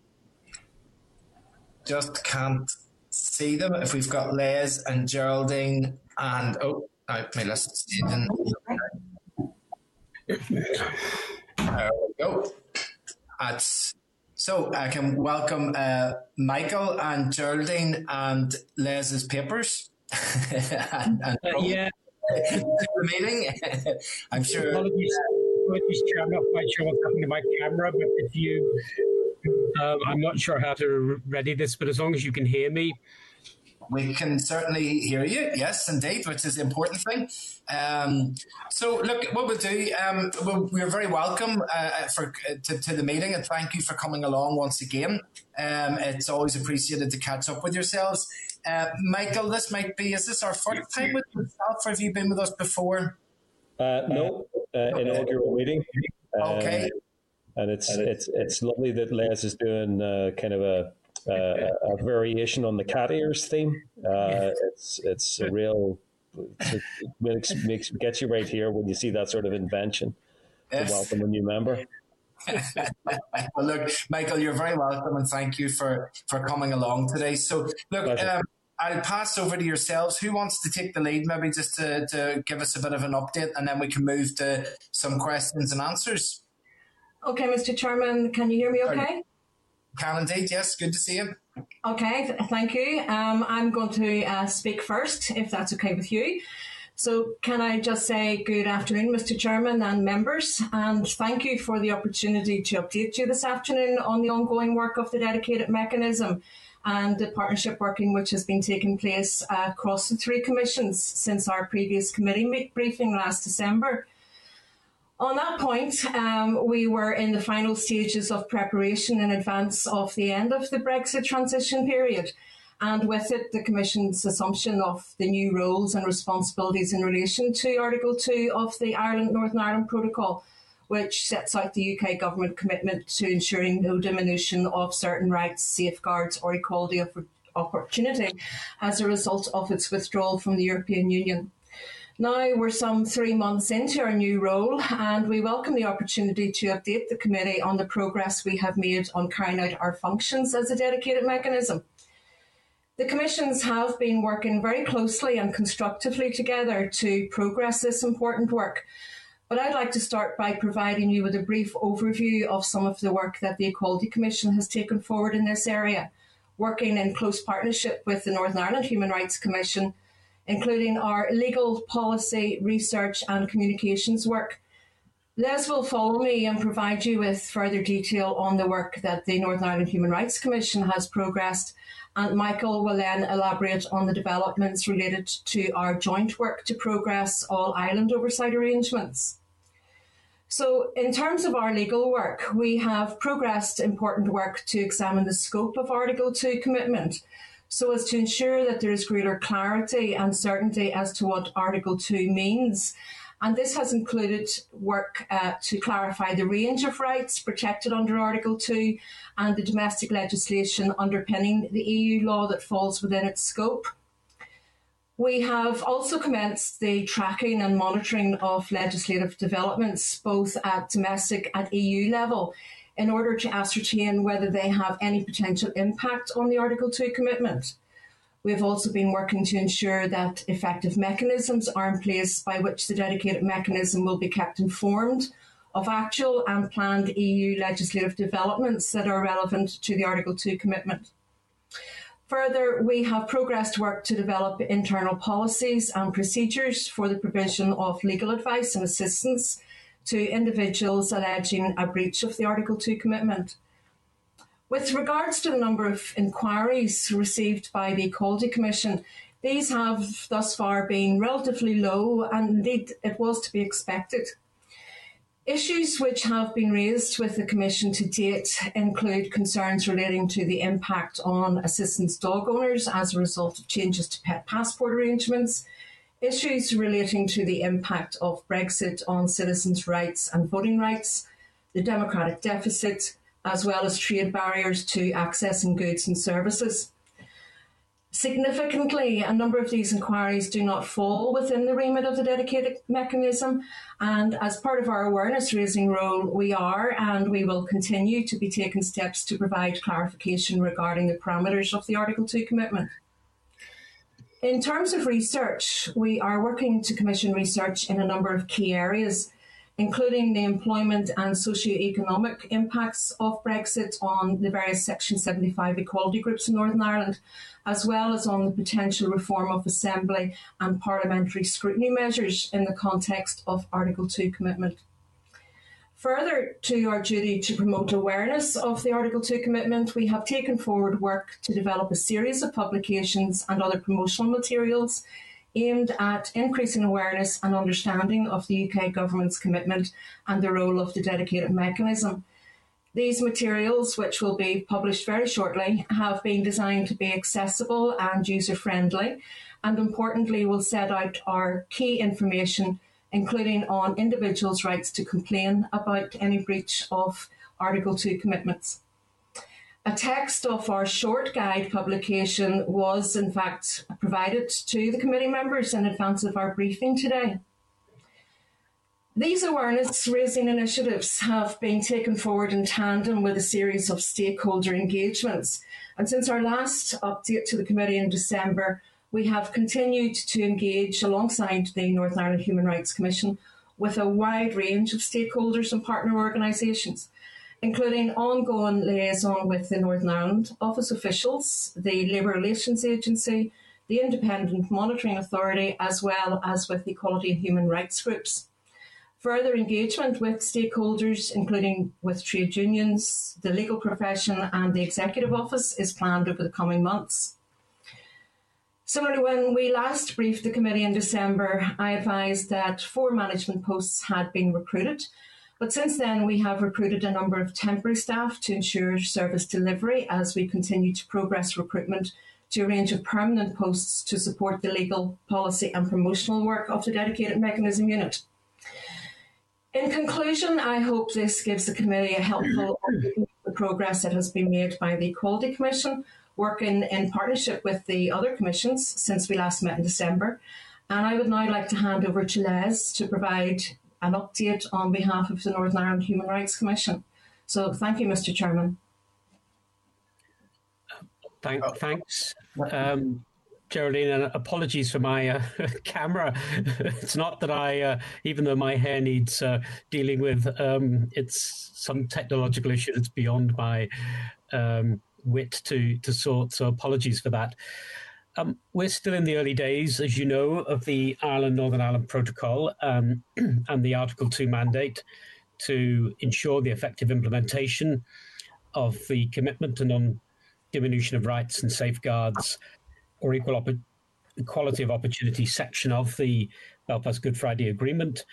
just can't see them. If we've got Les and Geraldine and oh, no, my list is changing. There we go. That's so I can welcome uh, Michael and Geraldine and Les's papers. (laughs) and, and uh, yeah. The meeting. (laughs) I'm sure. Apologies, apologies. I'm not quite sure what's happening to my camera, but if you, um, I'm not sure how to ready this, but as long as you can hear me, we can certainly hear you. Yes, indeed, which is the important thing. Um, so, look, what we'll do, um, we're very welcome uh, for to, to, the meeting, and thank you for coming along once again. Um, it's always appreciated to catch up with yourselves. Uh, Michael, this might be, is this our first time with yourself, or have you been with us before? Uh, no, uh, inaugural meeting. okay. Uh, and it's, it's, it's lovely that Les is doing uh, kind of a uh, a variation on the cat ears theme. Uh, it's it's a real it makes, makes gets you right here when you see that sort of invention yes. to welcome a new member. (laughs) well, look, Michael, you're very welcome, and thank you for for coming along today. So, look. Um, I'll pass over to yourselves. Who wants to take the lead, maybe just to, to give us a bit of an update, and then we can move to some questions and answers. Okay, Mr. Chairman, can you hear me okay? Can indeed, yes. Good to see you. Okay, th- thank you. Um, I'm going to uh, speak first, if that's okay with you. So, can I just say good afternoon, Mr. Chairman and members, and thank you for the opportunity to update you this afternoon on the ongoing work of the dedicated mechanism and the partnership working which has been taking place uh, across the three commissions since our previous committee briefing last December. On that point, um, we were in the final stages of preparation in advance of the end of the Brexit transition period, and with it, the Commission's assumption of the new roles and responsibilities in relation to Article 2 of the Ireland Northern Ireland Protocol, which sets out the UK government commitment to ensuring no diminution of certain rights, safeguards, or equality of opportunity as a result of its withdrawal from the European Union. Now we're some three months into our new role, and we welcome the opportunity to update the committee on the progress we have made on carrying out our functions as a dedicated mechanism. The commissions have been working very closely and constructively together to progress this important work. But I'd like to start by providing you with a brief overview of some of the work that the Equality Commission has taken forward in this area, working in close partnership with the Northern Ireland Human Rights Commission including our legal policy, research, and communications work. Les will follow me and provide you with further detail on the work that the Northern Ireland Human Rights Commission has progressed, and Michael will then elaborate on the developments related to our joint work to progress all island oversight arrangements. So, in terms of our legal work, we have progressed important work to examine the scope of Article 2 commitment so as to ensure that there is greater clarity and certainty as to what Article 2 means. And this has included work uh, to clarify the range of rights protected under Article 2 and the domestic legislation underpinning the EU law that falls within its scope. We have also commenced the tracking and monitoring of legislative developments, both at domestic and EU level, in order to ascertain whether they have any potential impact on the Article 2 commitment. We've also been working to ensure that effective mechanisms are in place by which the dedicated mechanism will be kept informed of actual and planned EU legislative developments that are relevant to the Article 2 commitment. Further, we have progressed work to develop internal policies and procedures for the provision of legal advice and assistance to individuals alleging a breach of the Article 2 commitment. With regards to the number of inquiries received by the Equality Commission, these have thus far been relatively low, and indeed it was to be expected. Issues which have been raised with the Commission to date include concerns relating to the impact on assistance dog owners as a result of changes to pet passport arrangements, issues relating to the impact of Brexit on citizens' rights and voting rights, the democratic deficit, as well as trade barriers to accessing goods and services. Significantly, a number of these inquiries do not fall within the remit of the dedicated mechanism. And as part of our awareness raising role, we are and we will continue to be taking steps to provide clarification regarding the parameters of the Article 2 commitment. In terms of research, we are working to commission research in a number of key areas, including the employment and socio-economic impacts of Brexit on the various Section 75 equality groups in Northern Ireland, as well as on the potential reform of Assembly and parliamentary scrutiny measures in the context of Article 2 commitment. Further to our duty to promote awareness of the Article 2 commitment, we have taken forward work to develop a series of publications and other promotional materials aimed at increasing awareness and understanding of the UK Government's commitment and the role of the dedicated mechanism. These materials, which will be published very shortly, have been designed to be accessible and user friendly, and importantly, will set out our key information, including on individuals' rights to complain about any breach of Article 2 commitments. A text of our short guide publication was, in fact, provided to the committee members in advance of our briefing today. These awareness raising initiatives have been taken forward in tandem with a series of stakeholder engagements. And since our last update to the committee in December, we have continued to engage alongside the Northern Ireland Human Rights Commission with a wide range of stakeholders and partner organisations, including ongoing liaison with the Northern Ireland Office officials, the Labour Relations Agency, the Independent Monitoring Authority, as well as with equality and human rights groups. Further engagement with stakeholders, including with trade unions, the legal profession, and the Executive Office, is planned over the coming months. Similarly, when we last briefed the committee in December, I advised that four management posts had been recruited. But since then, we have recruited a number of temporary staff to ensure service delivery as we continue to progress recruitment to a range of permanent posts to support the legal, policy, and promotional work of the dedicated mechanism unit. In conclusion, I hope this gives the committee a helpful (clears throat) overview of the progress that has been made by the Equality Commission, working in partnership with the other commissions since we last met in December. And I would now like to hand over to Les to provide an update on behalf of the Northern Ireland Human Rights Commission. So thank you, Mr. Chairman. Thank, thanks. Um, Geraldine, and apologies for my uh, (laughs) camera. (laughs) it's not that I, uh, even though my hair needs uh, dealing with, um, it's some technological issue that's beyond my um, wit to to sort. So apologies for that. Um, we're still in the early days, as you know, of the Ireland Northern Ireland Protocol um, (clears throat) and the Article Two mandate to ensure the effective implementation of the commitment to non-diminution of rights and safeguards or equal equality of opportunity section of the Belfast Good Friday Agreement.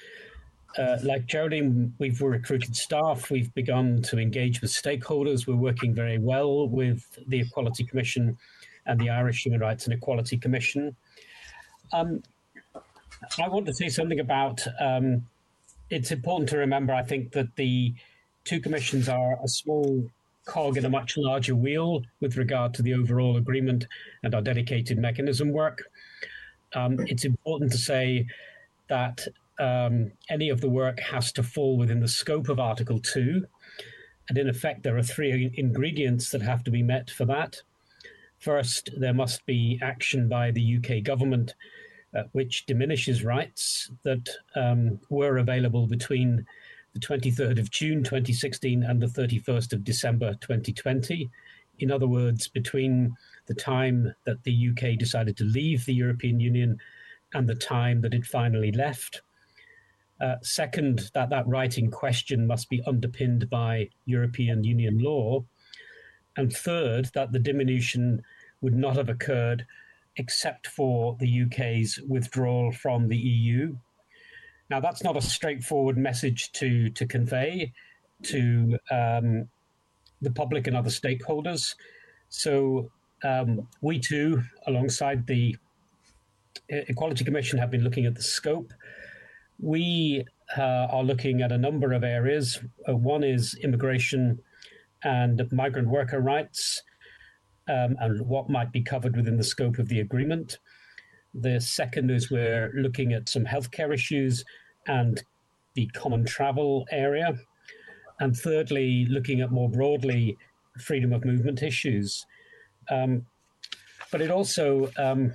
Uh, like Geraldine, we've recruited staff, we've begun to engage with stakeholders, we're working very well with the Equality Commission and the Irish Human Rights and Equality Commission. Um, I want to say something about um, it's important to remember, I think, that the two commissions are a small cog in a much larger wheel with regard to the overall agreement and our dedicated mechanism work. Um, it's important to say that um, any of the work has to fall within the scope of Article 2. And in effect, there are three ingredients that have to be met for that. First, there must be action by the UK government uh, which diminishes rights that um, were available between the 23rd of June 2016 and the 31st of December 2020. In other words, between the time that the UK decided to leave the European Union and the time that it finally left. Uh, second, that that right in question must be underpinned by European Union law. And third, that the diminution would not have occurred except for the UK's withdrawal from the EU now, that's not a straightforward message to, to convey to um, the public and other stakeholders. So, um, we too, alongside the Equality Commission, have been looking at the scope. We uh, are looking at a number of areas. Uh, one is immigration and migrant worker rights. um, and what might be covered within the scope of the agreement. The second is we're looking at some healthcare issues and the common travel area. And thirdly, looking at more broadly freedom of movement issues. Um, but it also, um,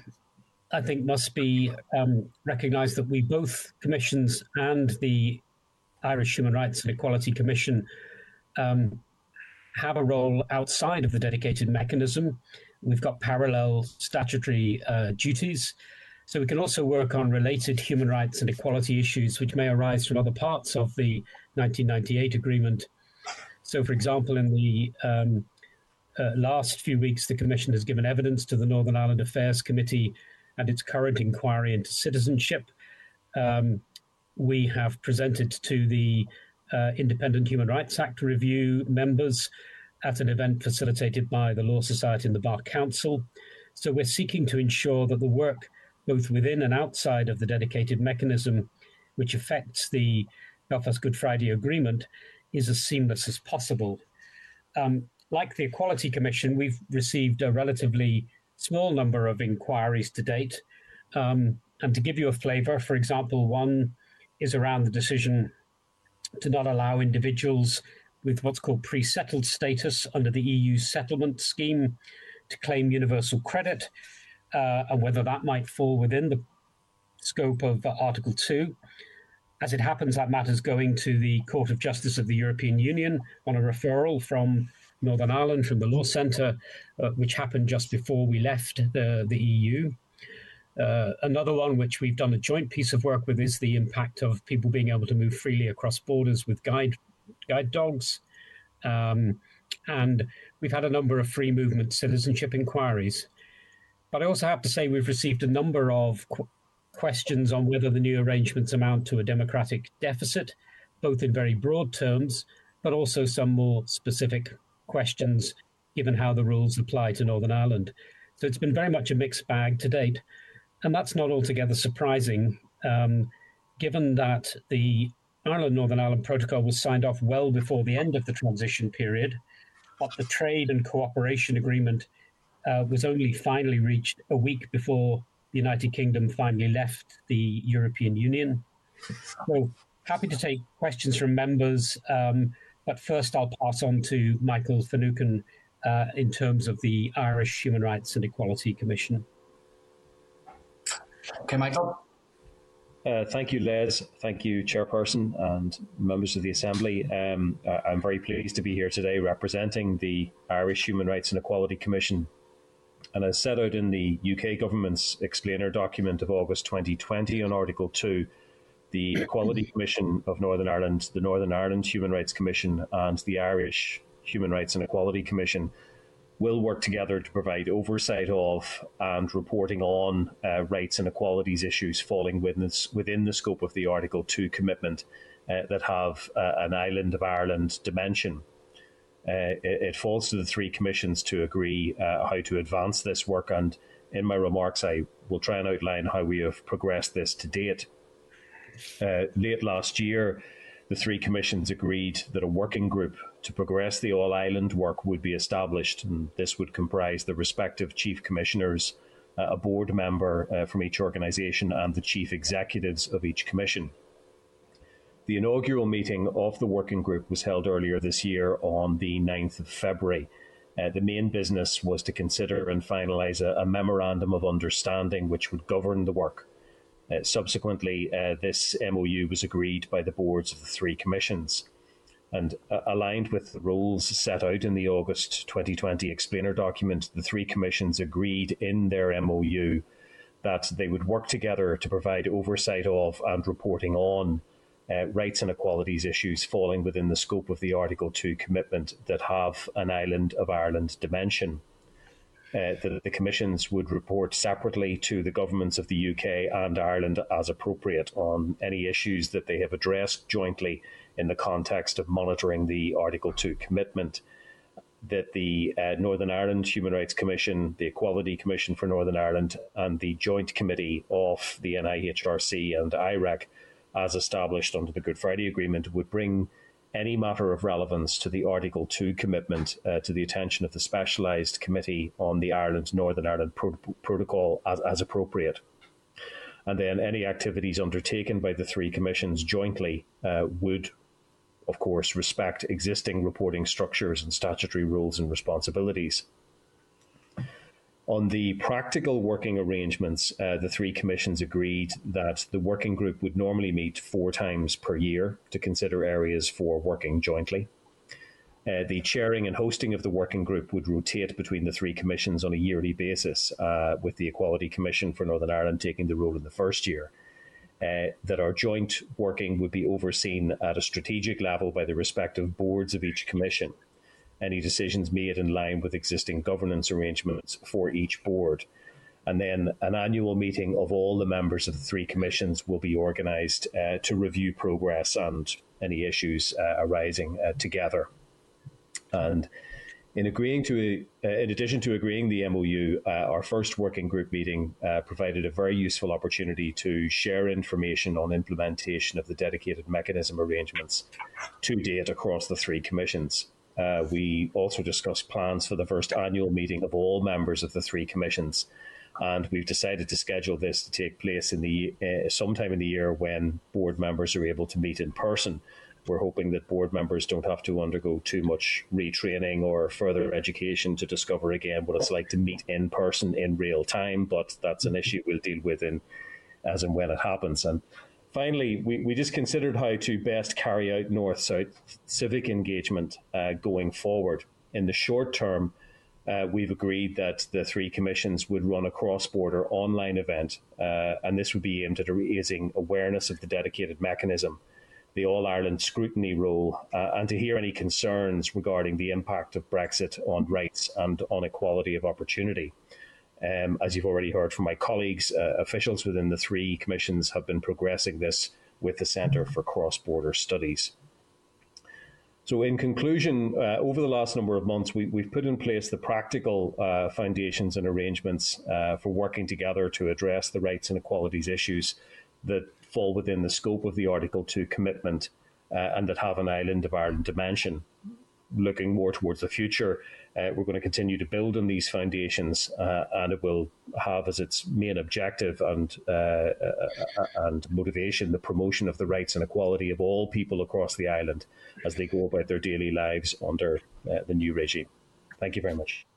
I think, must be um, recognised that we both commissions and the Irish Human Rights and Equality Commission um, have a role outside of the dedicated mechanism. We've got parallel statutory uh, duties. So we can also work on related human rights and equality issues which may arise from other parts of the 1998 agreement. So, for example, in the um, uh, last few weeks, the Commission has given evidence to the Northern Ireland Affairs Committee and its current inquiry into citizenship. Um, we have presented to the uh, Independent Human Rights Act review members at an event facilitated by the Law Society and the Bar Council. So we're seeking to ensure that the work, both within and outside of the dedicated mechanism, which affects the Belfast Good Friday Agreement, is as seamless as possible. Um, like the Equality Commission, we've received a relatively small number of inquiries to date. Um, and to give you a flavour, for example, one is around the decision to not allow individuals with what's called pre settled status under the EU settlement scheme to claim universal credit, uh, and whether that might fall within the scope of uh, Article 2. As it happens, that matter's going to the Court of Justice of the European Union on a referral from Northern Ireland, from the Law Centre, uh, which happened just before we left the, the EU. Uh, another one, which we've done a joint piece of work with, is the impact of people being able to move freely across borders with guide guide dogs. Um, and we've had a number of free movement citizenship inquiries. But I also have to say we've received a number of qu- questions on whether the new arrangements amount to a democratic deficit, both in very broad terms, but also some more specific questions given how the rules apply to Northern Ireland. So it's been very much a mixed bag to date. And that's not altogether surprising, um, given that the Ireland Northern Ireland Protocol was signed off well before the end of the transition period, but the trade and cooperation agreement uh, was only finally reached a week before the United Kingdom finally left the European Union. So happy to take questions from members, um, but first I'll pass on to Michael Finucane uh, in terms of the Irish Human Rights and Equality Commission. Okay, Michael. Uh, thank you, Les. Thank you, Chairperson and members of the Assembly. Um, I'm very pleased to be here today representing the Irish Human Rights and Equality Commission. And as set out in the UK Government's explainer document of August 2020 on Article 2, the Equality Commission of Northern Ireland, the Northern Ireland Human Rights Commission, and the Irish Human Rights and Equality Commission will work together to provide oversight of and reporting on uh, rights and equalities issues falling within, this, within the scope of the Article 2 commitment uh, that have uh, an island of Ireland dimension. Uh, it, it, falls to the three commissions to agree uh, how to advance this work, and in my remarks, I will try and outline how we have progressed this to date. Uh, late last year, the three commissions agreed that a working group to progress the All Island work would be established, and this would comprise the respective chief commissioners, uh, a board member uh, from each organisation, and the chief executives of each commission. The inaugural meeting of the working group was held earlier this year on the 9th of February. Uh, the main business was to consider and finalise a, a memorandum of understanding which would govern the work. Uh, subsequently, uh, this MOU was agreed by the boards of the three commissions. And uh, aligned with the rules set out in the August 2020 explainer document, the three commissions agreed in their MOU that they would work together to provide oversight of and reporting on uh, rights and equalities issues falling within the scope of the Article 2 commitment that have an Island of Ireland dimension uh, that the commissions would report separately to the governments of the UK and Ireland as appropriate on any issues that they have addressed jointly in the context of monitoring the Article 2 commitment. That the uh, Northern Ireland Human Rights Commission, the Equality Commission for Northern Ireland, and the Joint Committee of the NIHRC and IREC, as established under the Good Friday Agreement, would bring any matter of relevance to the Article 2 commitment uh, to the attention of the Specialised Committee on the Ireland Northern Ireland Pro- Protocol as, as appropriate. And then any activities undertaken by the three commissions jointly uh, would, of course, respect existing reporting structures and statutory rules and responsibilities. On the practical working arrangements, uh, the three commissions agreed that the working group would normally meet four times per year to consider areas for working jointly. Uh, the chairing and hosting of the working group would rotate between the three commissions on a yearly basis, uh, with the Equality Commission for Northern Ireland taking the role in the first year. Uh, that our joint working would be overseen at a strategic level by the respective boards of each commission any decisions made in line with existing governance arrangements for each board. And then an annual meeting of all the members of the three commissions will be organised uh, to review progress and any issues uh, arising uh, together. And in agreeing to, uh, in addition to agreeing the MOU, uh, our first working group meeting uh, provided a very useful opportunity to share information on implementation of the dedicated mechanism arrangements to date across the three commissions. Uh, we also discussed plans for the first annual meeting of all members of the three commissions. And we've decided to schedule this to take place in the uh, sometime in the year when board members are able to meet in person. We're hoping that board members don't have to undergo too much retraining or further education to discover again what it's like to meet in person in real time. But that's an issue we'll deal with in as and when it happens. And finally, we, we just considered how to best carry out north south civic engagement uh, going forward. In the short term, uh, we've agreed that the three commissions would run a cross border online event, uh, and this would be aimed at raising awareness of the dedicated mechanism, the All Ireland scrutiny role, uh, and to hear any concerns regarding the impact of Brexit on rights and on equality of opportunity. Um, as you've already heard from my colleagues, uh, officials within the three commissions have been progressing this with the Centre for Cross Border Studies. So, in conclusion, uh, over the last number of months, we, have put in place the practical uh, foundations and arrangements uh, for working together to address the rights and equalities issues that fall within the scope of the Article 2 commitment uh, and that have an island of Ireland dimension. Looking more towards the future, uh, we're going to continue to build on these foundations, uh, and it will have as its main objective and uh, uh, uh, and motivation the promotion of the rights and equality of all people across the island as they go about their daily lives under the new regime. Thank you very much.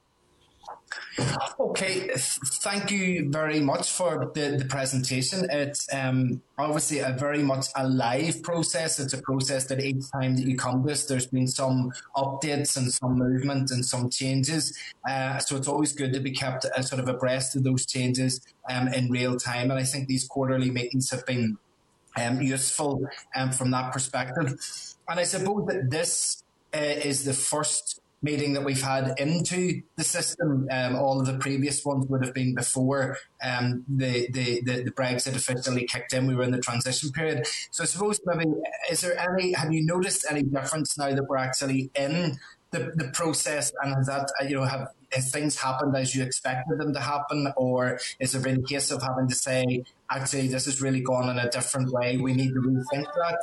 Okay, thank you very much for the, the presentation. It's um, obviously a very much a live process. It's a process that each time that you come to this, there's been some updates and some movement and some changes. Uh, so it's always good to be kept uh, sort of abreast of those changes um, in real time. And I think these quarterly meetings have been um, useful um, from that perspective. And I suppose that this uh, is the first meeting that we've had into the system. Um, all of the previous ones would have been before um, the, the, the, the, Brexit officially kicked in. We were in the transition period. So I suppose maybe is there any? Have you noticed any difference now that we're actually in the, the process? And has that you know have has things happened as you expected them to happen, or is there been a case of having to say actually this has really gone in a different way? We need to rethink that.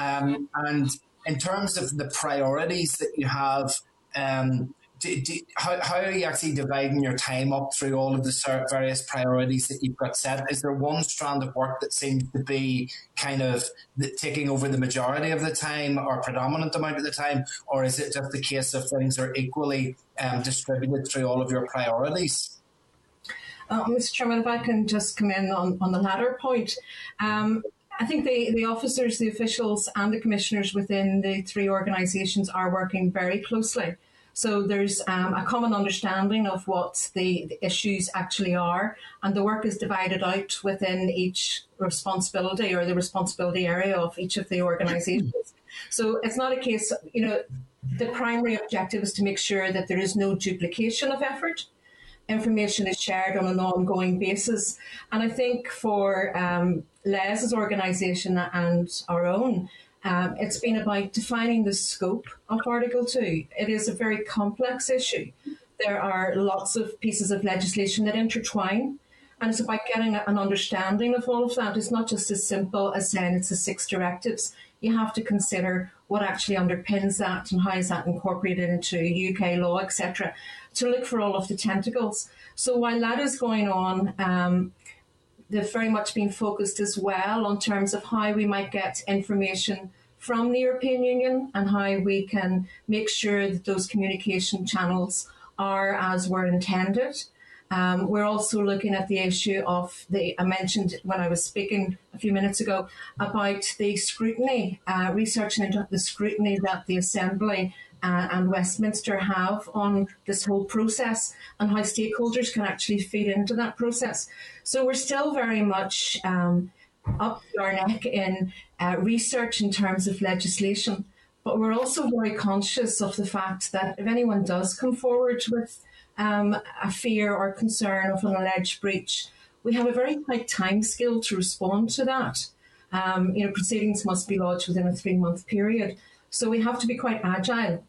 Um, and in terms of the priorities that you have um, do, do, how, how are you actually dividing your time up through all of the various priorities that you've got set? Is there one strand of work that seems to be kind of taking over the majority of the time or predominant amount of the time, or is it just the case of things are equally um, distributed through all of your priorities? Uh, Mr. Chairman, if I can just come in on, on the latter point. Um, I think the, the officers, the officials, and the commissioners within the three organisations are working very closely. So there's um, a common understanding of what the, the, issues actually are, and the work is divided out within each responsibility or the responsibility area of each of the organisations. So it's not a case, you know, the primary objective is to make sure that there is no duplication of effort information is shared on an ongoing basis. And I think for um, Les's organisation and our own, um, it's been about defining the scope of Article 2. It is a very complex issue. There are lots of pieces of legislation that intertwine, and it's about getting an understanding of all of that. It's not just as simple as saying it's the six directives. You have to consider what actually underpins that and how is that incorporated into UK law, etc., to look for all of the tentacles. So while that is going on, um, they've very much been focused as well on terms of how we might get information from the European Union and how we can make sure that those communication channels are as were intended. Um, we're also looking at the issue of the, I mentioned when I was speaking a few minutes ago about the scrutiny, uh, researching into the scrutiny that the Assembly uh, and Westminster have on this whole process and how stakeholders can actually feed into that process. So we're still very much um, up our neck in uh, research in terms of legislation. But we're also very conscious of the fact that if anyone does come forward with um, a fear or concern of an alleged breach, we have a very tight time scale to respond to that. Um, you know, proceedings must be lodged within a three month period. So we have to be quite agile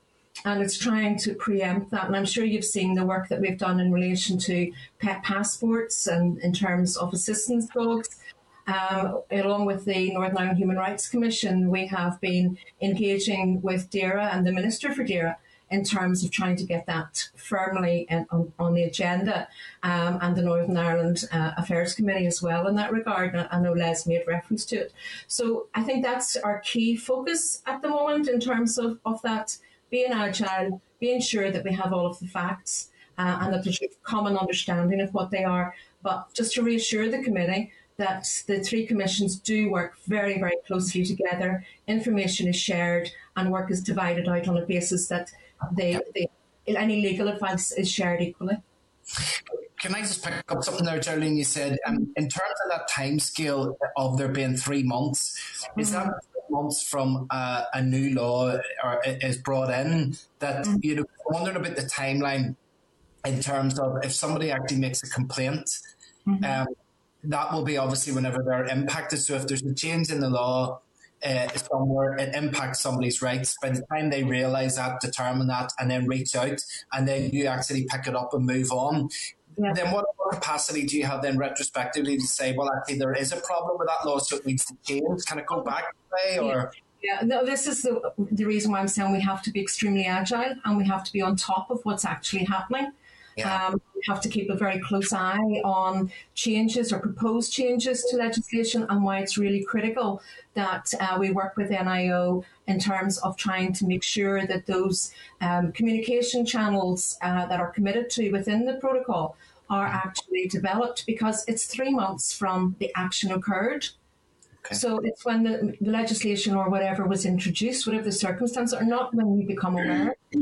and it's trying to preempt that. And I'm sure you've seen the work that we've done in relation to pet passports and in terms of assistance dogs. Um, along with the Northern Ireland Human Rights Commission, we have been engaging with DAERA and the Minister for DAERA in terms of trying to get that firmly in, on, on, the agenda, um, and the Northern Ireland uh, Affairs Committee as well in that regard. I know Les made reference to it. So I think that's our key focus at the moment in terms of, of that being agile, being sure that we have all of the facts uh, and that there's a common understanding of what they are. But just to reassure the committee, that the three commissions do work very, very closely together. Information is shared and work is divided out on a basis that they, they any legal advice is shared equally. Can I just pick up something there, Geraldine? You said um, in terms of that time scale of there being three months, mm-hmm. is that. Months from uh, a new law or is brought in? That mm-hmm. you know, I'm wondering about the timeline in terms of if somebody actually makes a complaint. Mm-hmm. Um, that will be obviously whenever they're impacted. So if there's a change in the law uh, somewhere, it impacts somebody's rights. By the time they realise that, determine that, and then reach out, and then you actually pick it up and move on. Yeah. Then what capacity do you have then retrospectively to say, well, actually there is a problem with that law, so it needs to change? Can it go oh. back way, or? Yeah. yeah, no, this is the, the reason why I'm saying we have to be extremely agile and we have to be on top of what's actually happening. Yeah. Um, we have to keep a very close eye on changes or proposed changes to legislation and why it's really critical that uh, we work with NIO in terms of trying to make sure that those um, communication channels uh, that are committed to within the protocol are actually developed because it's three months from the action occurred. Okay. So it's when the, the, legislation or whatever was introduced, whatever the circumstances, or not when we become aware (clears throat) of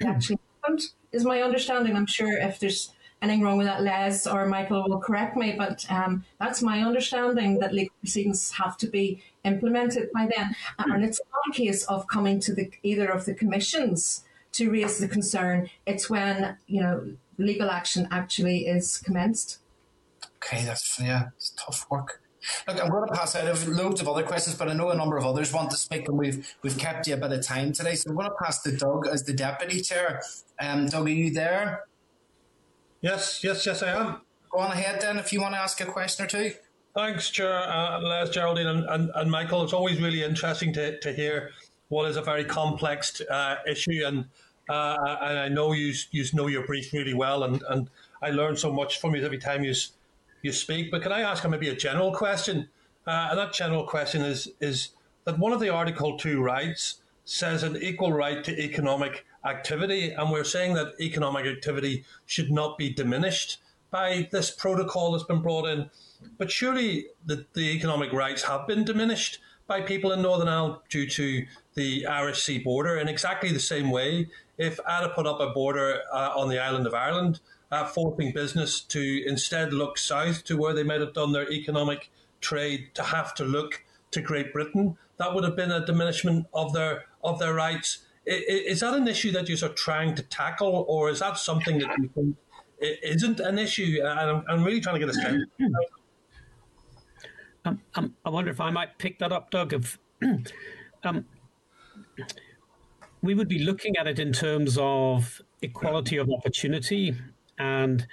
it actually happened is my understanding. I'm sure if there's anything wrong with that, Les or Michael will correct me, but um, that's my understanding that legal proceedings have to be implemented by then. And it's not a case of coming to the either of the commissions to raise the concern. It's when you know legal action actually is commenced. Okay, that's yeah, it's tough work. Look, I'm going to pass out. Have loads of other questions, but I know a number of others want to speak, and we've we've kept you a bit of time today. So I'm going to pass to Doug as the deputy chair. Um, Doug, are you there? Yes, yes, yes, I am. Go on ahead then, if you want to ask a question or two. Thanks, Chair, uh, Les, Geraldine, and, and, and, Michael. It's always really interesting to, to hear what is a very complex uh, issue, and uh, and I know you you know your brief really well, and, and I learn so much from you every time you you speak. But can I ask maybe a general question? Uh, and that general question is is that one of the Article Two rights says an equal right to economic activity, and we're saying that economic activity should not be diminished by this protocol that's been brought in. But surely the, the economic rights have been diminished by people in Northern Ireland due to the Irish Sea border in exactly the same way. If ADA put up a border uh, on the island of Ireland, uh, forcing business to instead look south to where they might have done their economic trade to have to look to Great Britain, that would have been a diminishment of their of their rights. Is that an issue that you're trying to tackle, or is that something that you think isn't an issue? And I'm, really trying to get a sense. (clears throat) Um, um, I wonder if I might pick that up, Doug. If (clears throat) um, we would be looking at it in terms of equality of opportunity, and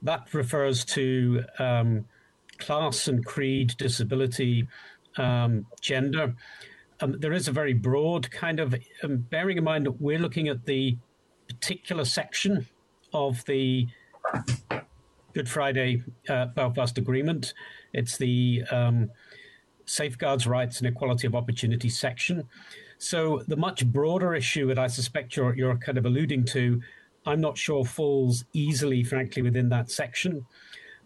that refers to um, class and creed, disability, um, gender. um, there is a very broad kind of, um, bearing in mind that we're looking at the particular section of the Good Friday uh, Belfast Agreement. It's the um, Safeguards Rights and Equality of Opportunity section. So the much broader issue that I suspect you're, you're kind of alluding to, I'm not sure falls easily, frankly, within that section.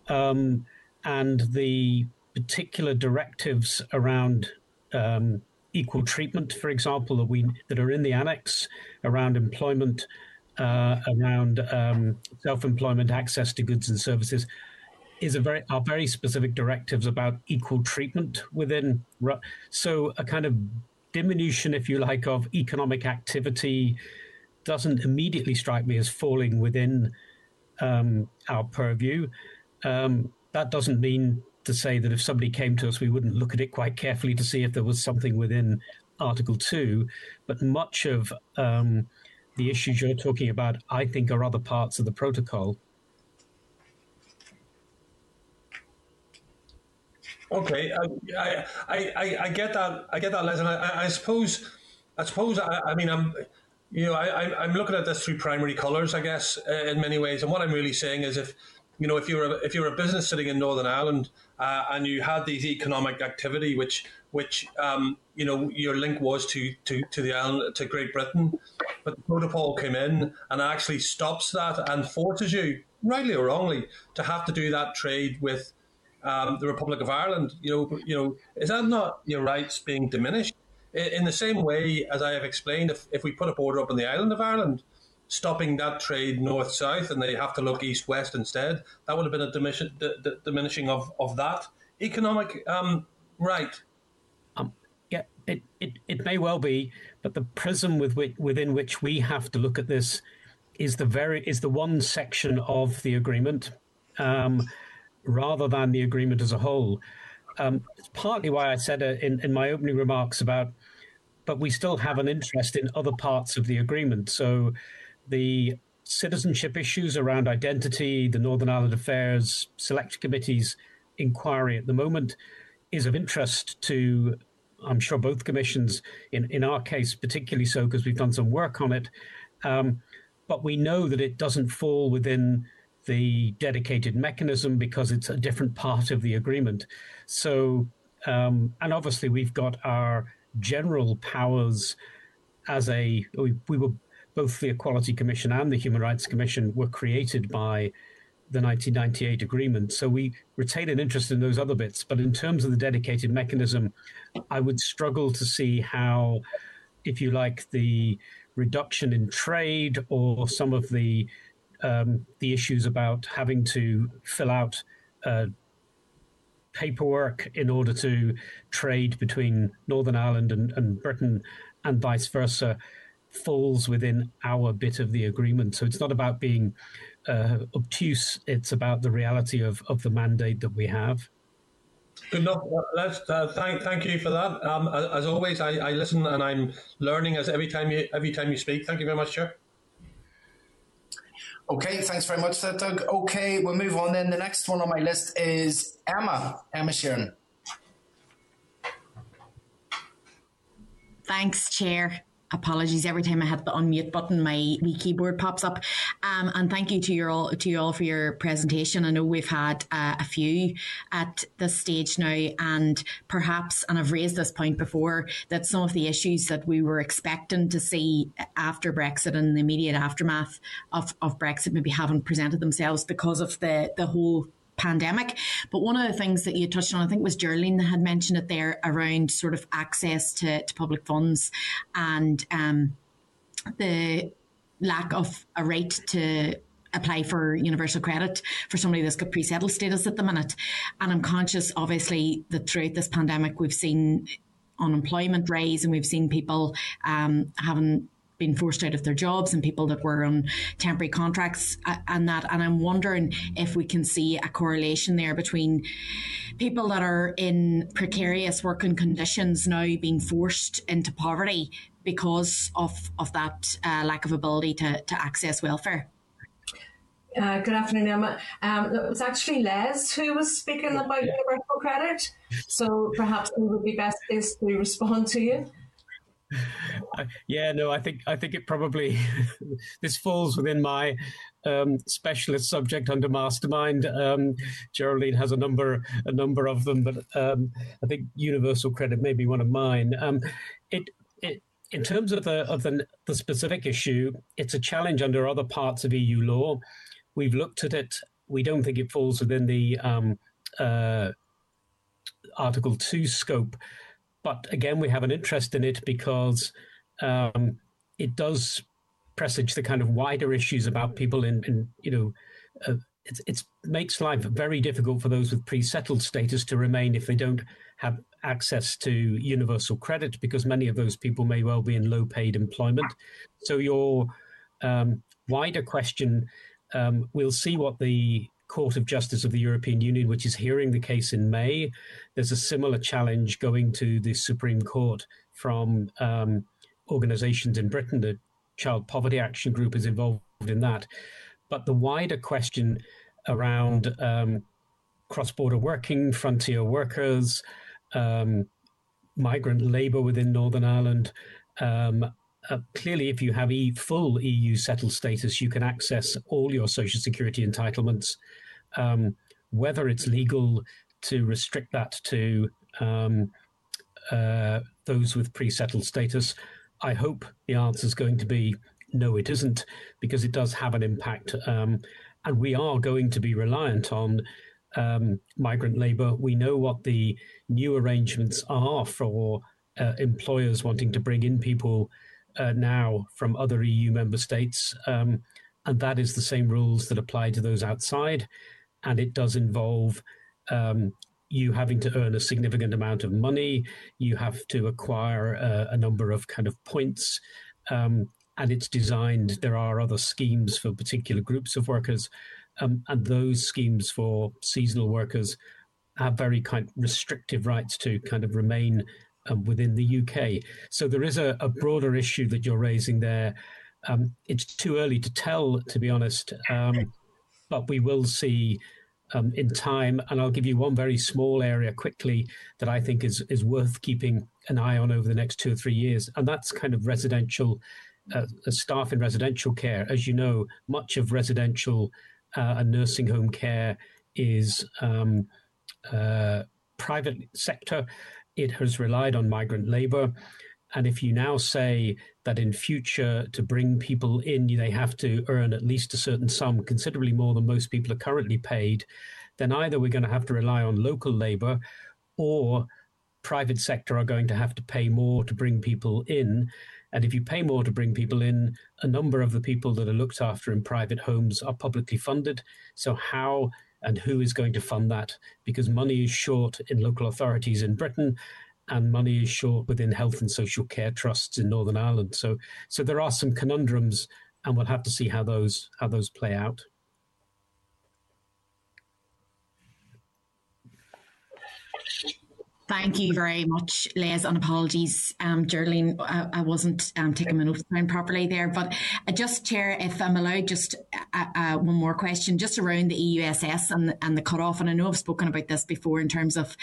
Um, and the particular directives around um, equal treatment, for example, that we that are in the annex around employment, uh, around um, self-employment, access to goods and services, is a very are very specific directives about equal treatment within. So a kind of diminution, if you like, of economic activity doesn't immediately strike me as falling within um, our purview. Um, that doesn't mean to say that if somebody came to us, we wouldn't look at it quite carefully to see if there was something within Article 2. But much of um, the issues you're talking about, I think, are other parts of the protocol. Okay, I, I, I, I get that. I get that, Les, and I, I suppose, I suppose, I, I mean, I'm, you know, I, I'm looking at this through primary colours, I guess, uh, in many ways. And what I'm really saying is, if you know, if you're a, if you're a business sitting in Northern Ireland uh, and you had these economic activity, which which um, you know your link was to, to, to the island to Great Britain, but the protocol came in and actually stops that and forces you, rightly or wrongly, to have to do that trade with um, the Republic of Ireland. You know, you know, is that not your rights being diminished? In the same way as I have explained, if, if we put a border up on the island of Ireland, stopping that trade north south and they have to look east west instead. That would have been a diminishing, diminishing of, of that economic um, right. Um, yeah, it, it, it may well be, but the prism with which, within which we have to look at this is the very is the one section of the agreement, um, rather than the agreement as a whole. Um, it's partly why I said uh, in, in my opening remarks about, but we still have an interest in other parts of the agreement. So the citizenship issues around identity, the Northern Ireland Affairs Select Committee's inquiry at the moment is of interest to, I'm sure, both commissions, in, in our case, particularly so because we've done some work on it. Um, but we know that it doesn't fall within the dedicated mechanism because it's a different part of the agreement. So, um, and obviously, we've got our general powers as a, we, we were both the Equality Commission and the Human Rights Commission were created by the 1998 agreement. So we retain an interest in those other bits. But in terms of the dedicated mechanism, I would struggle to see how, if you like, the reduction in trade or some of the um, the issues about having to fill out uh, paperwork in order to trade between Northern Ireland and, and Britain and vice versa falls within our bit of the agreement. So it's not about being uh, obtuse, it's about the reality of, of the mandate that we have. Good enough. Let's uh, thank thank you for that. Um, as always, I, I listen and I'm learning as every time you every time you speak. Thank you very much, Chair. Okay, thanks very much, Doug. Okay, we'll move on then. The next one on my list is Emma. Emma Sheerin. Thanks, Chair apologies every time I hit the unmute button, my wee keyboard pops up. Um, and thank you to you all to you all for your presentation. I know we've had uh, a few at this stage now, and perhaps, and I've raised this point before, that some of the issues that we were expecting to see after Brexit and the immediate aftermath of, of Brexit maybe haven't presented themselves because of the the whole pandemic. But one of the things that you touched on, I think was Geraldine had mentioned it there around sort of access to, to public funds and um, the lack of a right to apply for universal credit for somebody that's got pre-settled status at the minute. And I'm conscious, obviously, that throughout this pandemic, we've seen unemployment rise and we've seen people um, having been forced out of their jobs and people that were on temporary contracts and that. And I'm wondering if we can see a correlation there between people that are in precarious working conditions now being forced into poverty because of, of that uh, lack of ability to, to access welfare. Uh, good afternoon, Emma. Um, it was actually Les who was speaking about universal credit, so perhaps we would be best placed to respond to you. (laughs) yeah, no, I think I think it probably (laughs) this falls within my um, specialist subject under mastermind. Um, Geraldine has a number a number of them, but um, I think universal credit may be one of mine. Um, it it in terms of the of the, the specific issue, it's a challenge under other parts of EU law. We've looked at it. We don't think it falls within the um, uh, Article Two scope, but again, we have an interest in it because um, it does presage the kind of wider issues about people in, in you know, uh, it it's, makes life very difficult for those with pre-settled status to remain if they don't have access to universal credit because many of those people may well be in low-paid employment. So your um, wider question, um, we'll see what the Court of Justice of the European Union, which is hearing the case in May. There's a similar challenge going to the Supreme Court from um, organisations in Britain. The Child Poverty Action Group is involved in that. But the wider question around um, cross border working, frontier workers, um, migrant labour within Northern Ireland. Um, uh, clearly, if you have e- full EU settled status, you can access all your social security entitlements. Um, whether it's legal to restrict that to um, uh, those with pre settled status, I hope the answer is going to be no, it isn't, because it does have an impact. Um, and we are going to be reliant on um, migrant labour. We know what the new arrangements are for uh, employers wanting to bring in people uh, now from other EU member states. Um, and that is the same rules that apply to those outside. And it does involve um, you having to earn a significant amount of money. You have to acquire a, a number of kind of points. Um, and it's designed, there are other schemes for particular groups of workers. Um, and those schemes for seasonal workers have very kind restrictive rights to kind of remain um, within the UK. So there is a, a, broader issue that you're raising there. Um, it's too early to tell, to be honest, um, but we will see um, in time. And I'll give you one very small area quickly that I think is is worth keeping an eye on over the next two or three years, and that's kind of residential uh, staff in residential care. As you know, much of residential uh, and nursing home care is um, uh, private sector. It has relied on migrant labour. And if you now say that in future to bring people in, they have to earn at least a certain sum, considerably more than most people are currently paid, then either we're going to have to rely on local labour or private sector are going to have to pay more to bring people in. And if you pay more to bring people in, a number of the people that are looked after in private homes are publicly funded. So, how and who is going to fund that? Because money is short in local authorities in Britain and money is short within health and social care trusts in Northern Ireland. So, so there are some conundrums, and we'll have to see how those how those play out. Thank you very much, Les, and apologies, um, Geraldine, I, I wasn't um, taking my notes down properly there. But uh, just, Chair, if I'm allowed, just uh, uh, one more question, just around the EUSS and, and the cut-off. And I know I've spoken about this before in terms of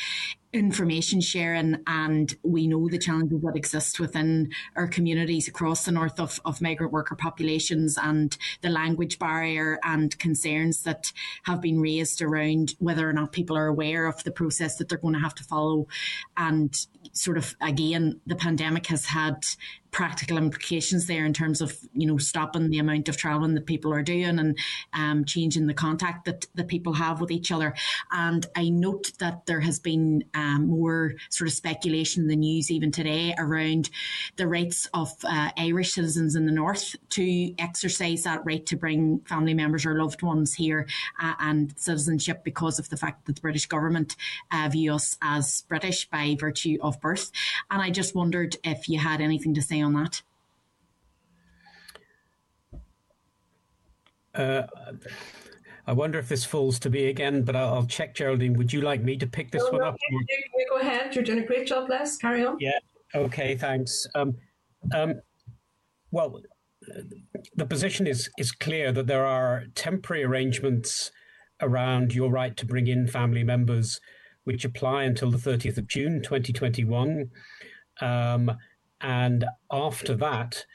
information sharing and we know the challenges that exist within our communities across the north of, of migrant worker populations and the language barrier and concerns that have been raised around whether or not people are aware of the process that they're going to have to follow. And sort of again the pandemic has had practical implications there in terms of you know stopping the amount of traveling that people are doing and um, changing the contact that that people have with each other. And I note that there has been um, more sort of speculation in the news even today around the rights of uh, Irish citizens in the north to exercise that right to bring family members or loved ones here uh, and citizenship because of the fact that the British government uh, view us as British by virtue of birth. And I just wondered if you had anything to say on that? Uh, I wonder if this falls to me again, but I'll, I'll check, Geraldine. Would you like me to pick this no, one no, up? You, go ahead. You're doing a great job, Les. Carry on. Yeah. Okay. Thanks. Um, um, well, the position is is clear that there are temporary arrangements around your right to bring in family members, which apply until the 30th of June, 2021. Um, and after that,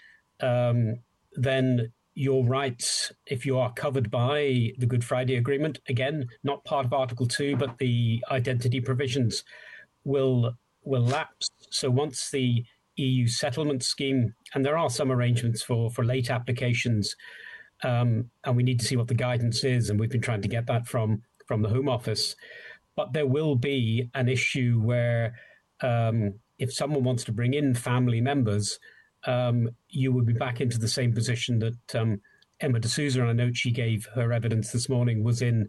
um, then your rights, if you are covered by the Good Friday Agreement, again, not part of Article 2, but the identity provisions will will lapse. So once the EU settlement scheme, and there are some arrangements for, for late applications, um, and we need to see what the guidance is, and we've been trying to get that from, from the Home Office. But there will be an issue where um, if someone wants to bring in family members, um, you would be back into the same position that um, Emma De Souza, and I note she gave her evidence this morning, was in,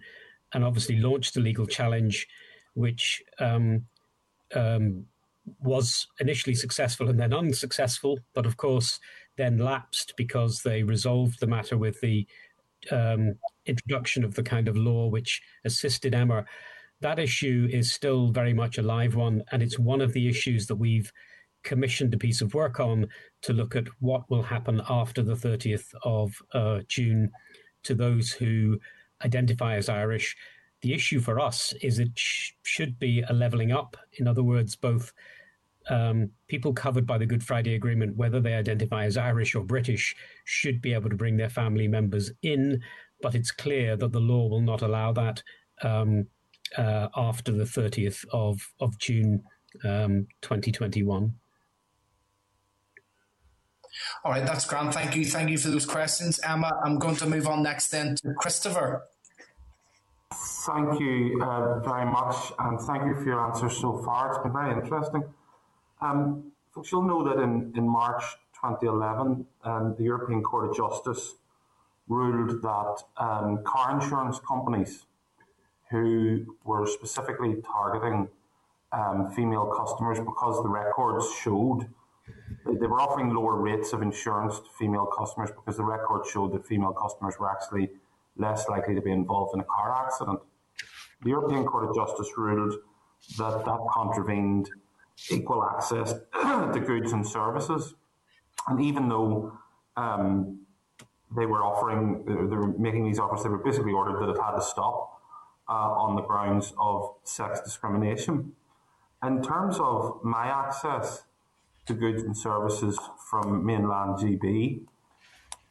and obviously launched a legal challenge, which um, um, was initially successful and then unsuccessful, but of course then lapsed because they resolved the matter with the um, introduction of the kind of law which assisted Emma. That issue is still very much a live one, and it's one of the issues that we've commissioned a piece of work on to look at what will happen after the 30th of uh, June to those who identify as Irish. The issue for us is it sh- should be a levelling up. In other words, both um, people covered by the Good Friday Agreement, whether they identify as Irish or British, should be able to bring their family members in. But it's clear that the law will not allow that um, uh, after the 30th of, of June um, 2021. All right, that's grand. Thank you. Thank you for those questions, Emma. I'm going to move on next then to Christopher. Thank you uh, very much, and thank you for your answers so far. It's been very interesting. Um, folks, you'll know that in, in March 2011, um, the European Court of Justice ruled that um, car insurance companies who were specifically targeting um, female customers because the records showed they were offering lower rates of insurance to female customers because the records showed that female customers were actually less likely to be involved in a car accident. The European Court of Justice ruled that that contravened equal access (clears throat) to goods and services. And even though um, they were offering, they were making these offers, they were basically ordered that it had to stop uh, on the grounds of sex discrimination. In terms of my access to goods and services from mainland GB,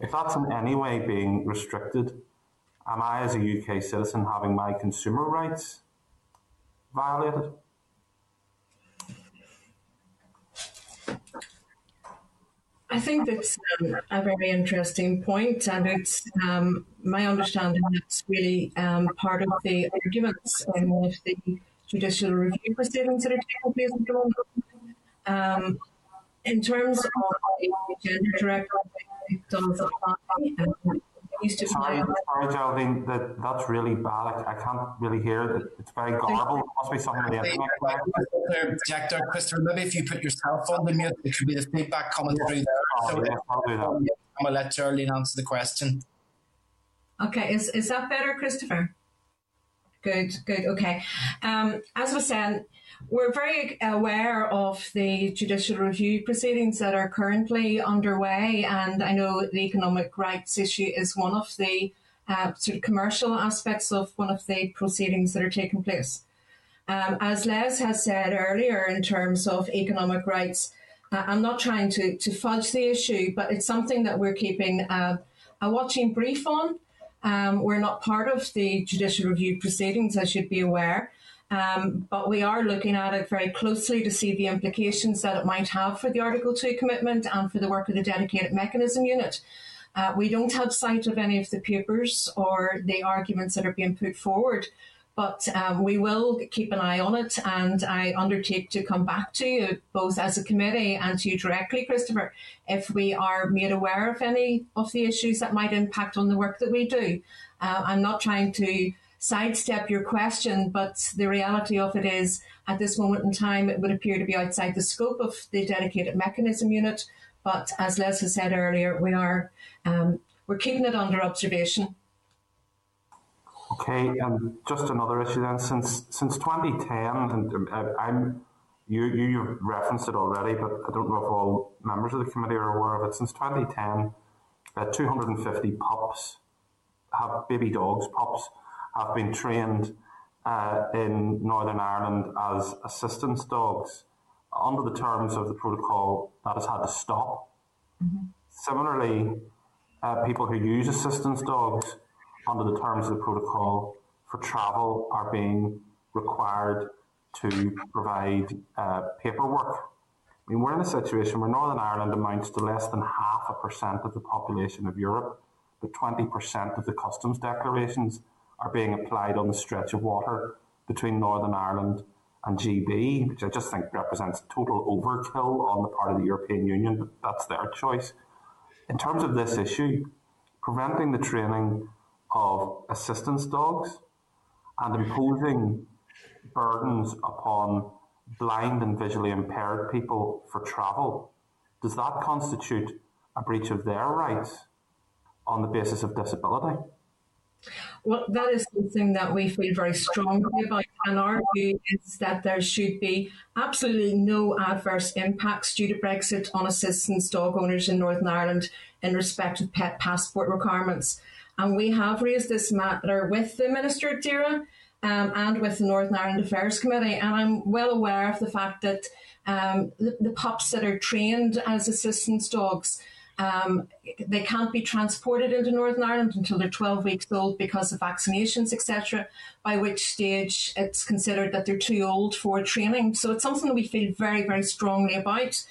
if that's in any way being restricted, am I, as a UK citizen, having my consumer rights violated? I think that's um, a very interesting point, and it's um, my understanding that's really um, part of the arguments in one of the judicial review proceedings that are taking place at the moment. Um, in terms of the gender directive, apply. Um, used to sorry, sorry, Geraldine, that, that's really bad. I, I can't really hear it. It's very garbled. It must be something in the internet. Projector, Christopher, maybe if you put yourself on the mute, it could be the feedback coming through there. Oh, so yeah, I'll do that. I'm going to let Geraldine answer the question. Okay, is, is that better, Christopher? Good, good, okay. Um, as I was saying, we're very aware of the judicial review proceedings that are currently underway, and I know the economic rights issue is one of the uh, sort of commercial aspects of one of the proceedings that are taking place. Um, as Les has said earlier, in terms of economic rights, uh, I'm not trying to, to fudge the issue, but it's something that we're keeping uh, a watching brief on. Um, we're not part of the judicial review proceedings, I should be aware. Um, but we are looking at it very closely to see the implications that it might have for the Article 2 commitment and for the work of the dedicated mechanism unit. Uh, we don't have sight of any of the papers or the arguments that are being put forward, but um, we will keep an eye on it. And I undertake to come back to you, both as a committee and to you directly, Christopher, if we are made aware of any of the issues that might impact on the work that we do. Uh, I'm not trying to sidestep your question, but the reality of it is, at this moment in time, it would appear to be outside the scope of the dedicated mechanism unit. But as Leslie said earlier, we are um, we're keeping it under observation. Okay, and just another issue then. Since since 2010, and um, I'm you you referenced it already, but I don't know if all members of the committee are aware of it. Since 2010, uh, 250 pups have baby dogs, pups have been trained uh, in Northern Ireland as assistance dogs under the terms of the protocol, that has had to stop. Mm-hmm. Similarly, uh, people who use assistance dogs under the terms of the protocol for travel are being required to provide uh, paperwork. I mean, we're in a situation where Northern Ireland amounts to less than half a percent of the population of Europe, but 20% of the customs declarations are being applied on the stretch of water between Northern Ireland and GB, which I just think represents total overkill on the part of the European Union, but that's their choice. In terms of this issue, preventing the training of assistance dogs and imposing burdens upon blind and visually impaired people for travel, does that constitute a breach of their rights on the basis of disability? Well, that is something that we feel very strongly about, and our view is that there should be absolutely no adverse impacts due to Brexit on assistance dog owners in Northern Ireland in respect of pet passport requirements. And we have raised this matter with the Minister DAERA um, and with the Northern Ireland Affairs Committee. And I'm well aware of the fact that um, the, the pups that are trained as assistance dogs um, they can't be transported into Northern Ireland until they're 12 weeks old because of vaccinations, etc., by which stage it's considered that they're too old for training. So it's something we feel very, very strongly about.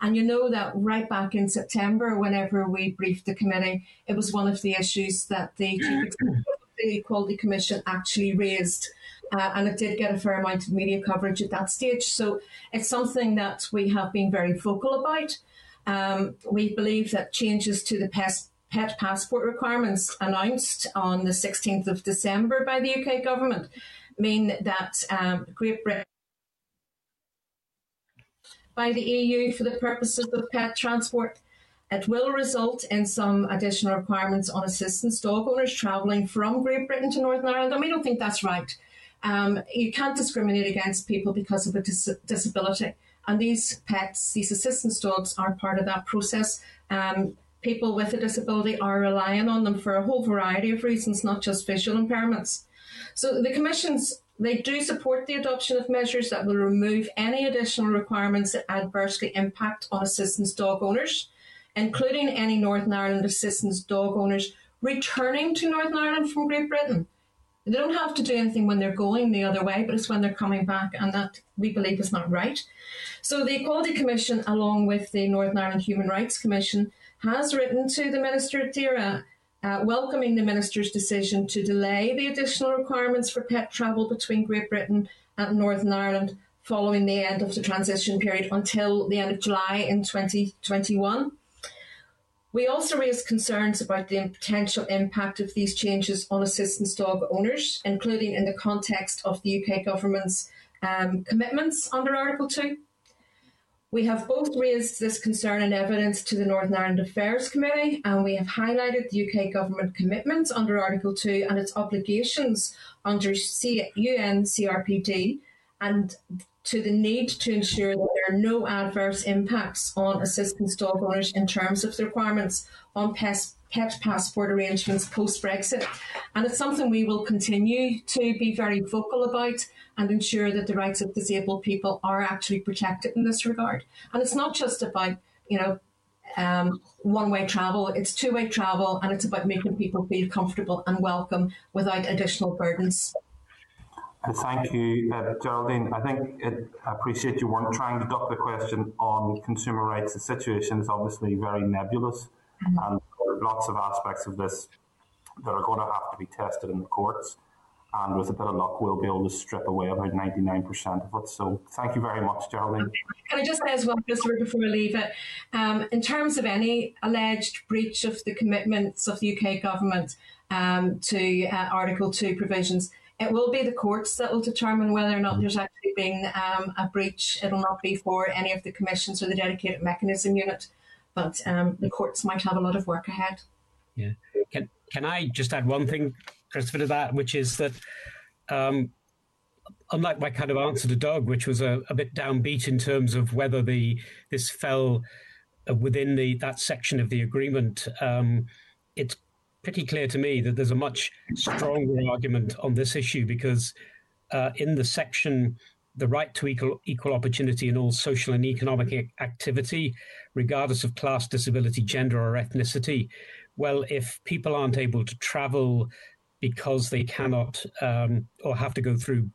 And you know that right back in September, whenever we briefed the committee, it was one of the issues that the Chief (clears throat) Executive of the Equality Commission actually raised. Uh, and it did get a fair amount of media coverage at that stage. So it's something that we have been very vocal about. Um, we believe that changes to the pet, pet passport requirements announced on the 16th of December by the UK government mean that um, Great Britain by the EU for the purposes of pet transport. It will result in some additional requirements on assistance dog owners travelling from Great Britain to Northern Ireland, and we don't think that's right. Um, you can't discriminate against people because of a dis- disability. And these pets, these assistance dogs, are part of that process. Um, people with a disability are relying on them for a whole variety of reasons, not just visual impairments. So the commissions they do support the adoption of measures that will remove any additional requirements that adversely impact on assistance dog owners, including any Northern Ireland assistance dog owners returning to Northern Ireland from Great Britain. They don't have to do anything when they're going the other way, but it's when they're coming back, and that we believe is not right. So the Equality Commission, along with the Northern Ireland Human Rights Commission, has written to the Minister DAERA uh, welcoming the Minister's decision to delay the additional requirements for pet travel between Great Britain and Northern Ireland following the end of the transition period until the end of July in 2021. We also raised concerns about the potential impact of these changes on assistance dog owners, including in the context of the UK government's um, commitments under Article 2. We have both raised this concern and evidence to the Northern Ireland Affairs Committee, and we have highlighted the UK government commitments under Article 2 and its obligations under C- UN CRPD and to the need to ensure that there are no adverse impacts on assistance dog owners in terms of the requirements on pet, pet passport arrangements post Brexit. And it's something we will continue to be very vocal about and ensure that the rights of disabled people are actually protected in this regard. And it's not just about, you know, um, one way travel, it's two way travel, and it's about making people feel comfortable and welcome without additional burdens. Thank you, uh, Geraldine. I think it, I appreciate you weren't trying to duck the question on consumer rights. The situation is obviously very nebulous, mm-hmm. and lots of aspects of this that are going to have to be tested in the courts. And with a bit of luck, we'll be able to strip away about 99% of it. So thank you very much, Geraldine. Can I just say as well, Christopher, before we leave it, um, in terms of any alleged breach of the commitments of the UK government um, to uh, Article 2 provisions, it will be the courts that will determine whether or not there's actually been um, a breach. It'll not be for any of the commissions or the dedicated mechanism unit, but um, the courts might have a lot of work ahead. Yeah. Can, can I just add one thing, Christopher, to that, which is that um, unlike my kind of answer to Doug, which was a, a bit downbeat in terms of whether the this fell within the that section of the agreement, um, it's pretty clear to me that there's a much stronger argument on this issue because uh, in the section the right to equal, equal opportunity in all social and economic activity, regardless of class, disability, gender, or ethnicity. Well, if people aren't able to travel because they cannot um, or have to go through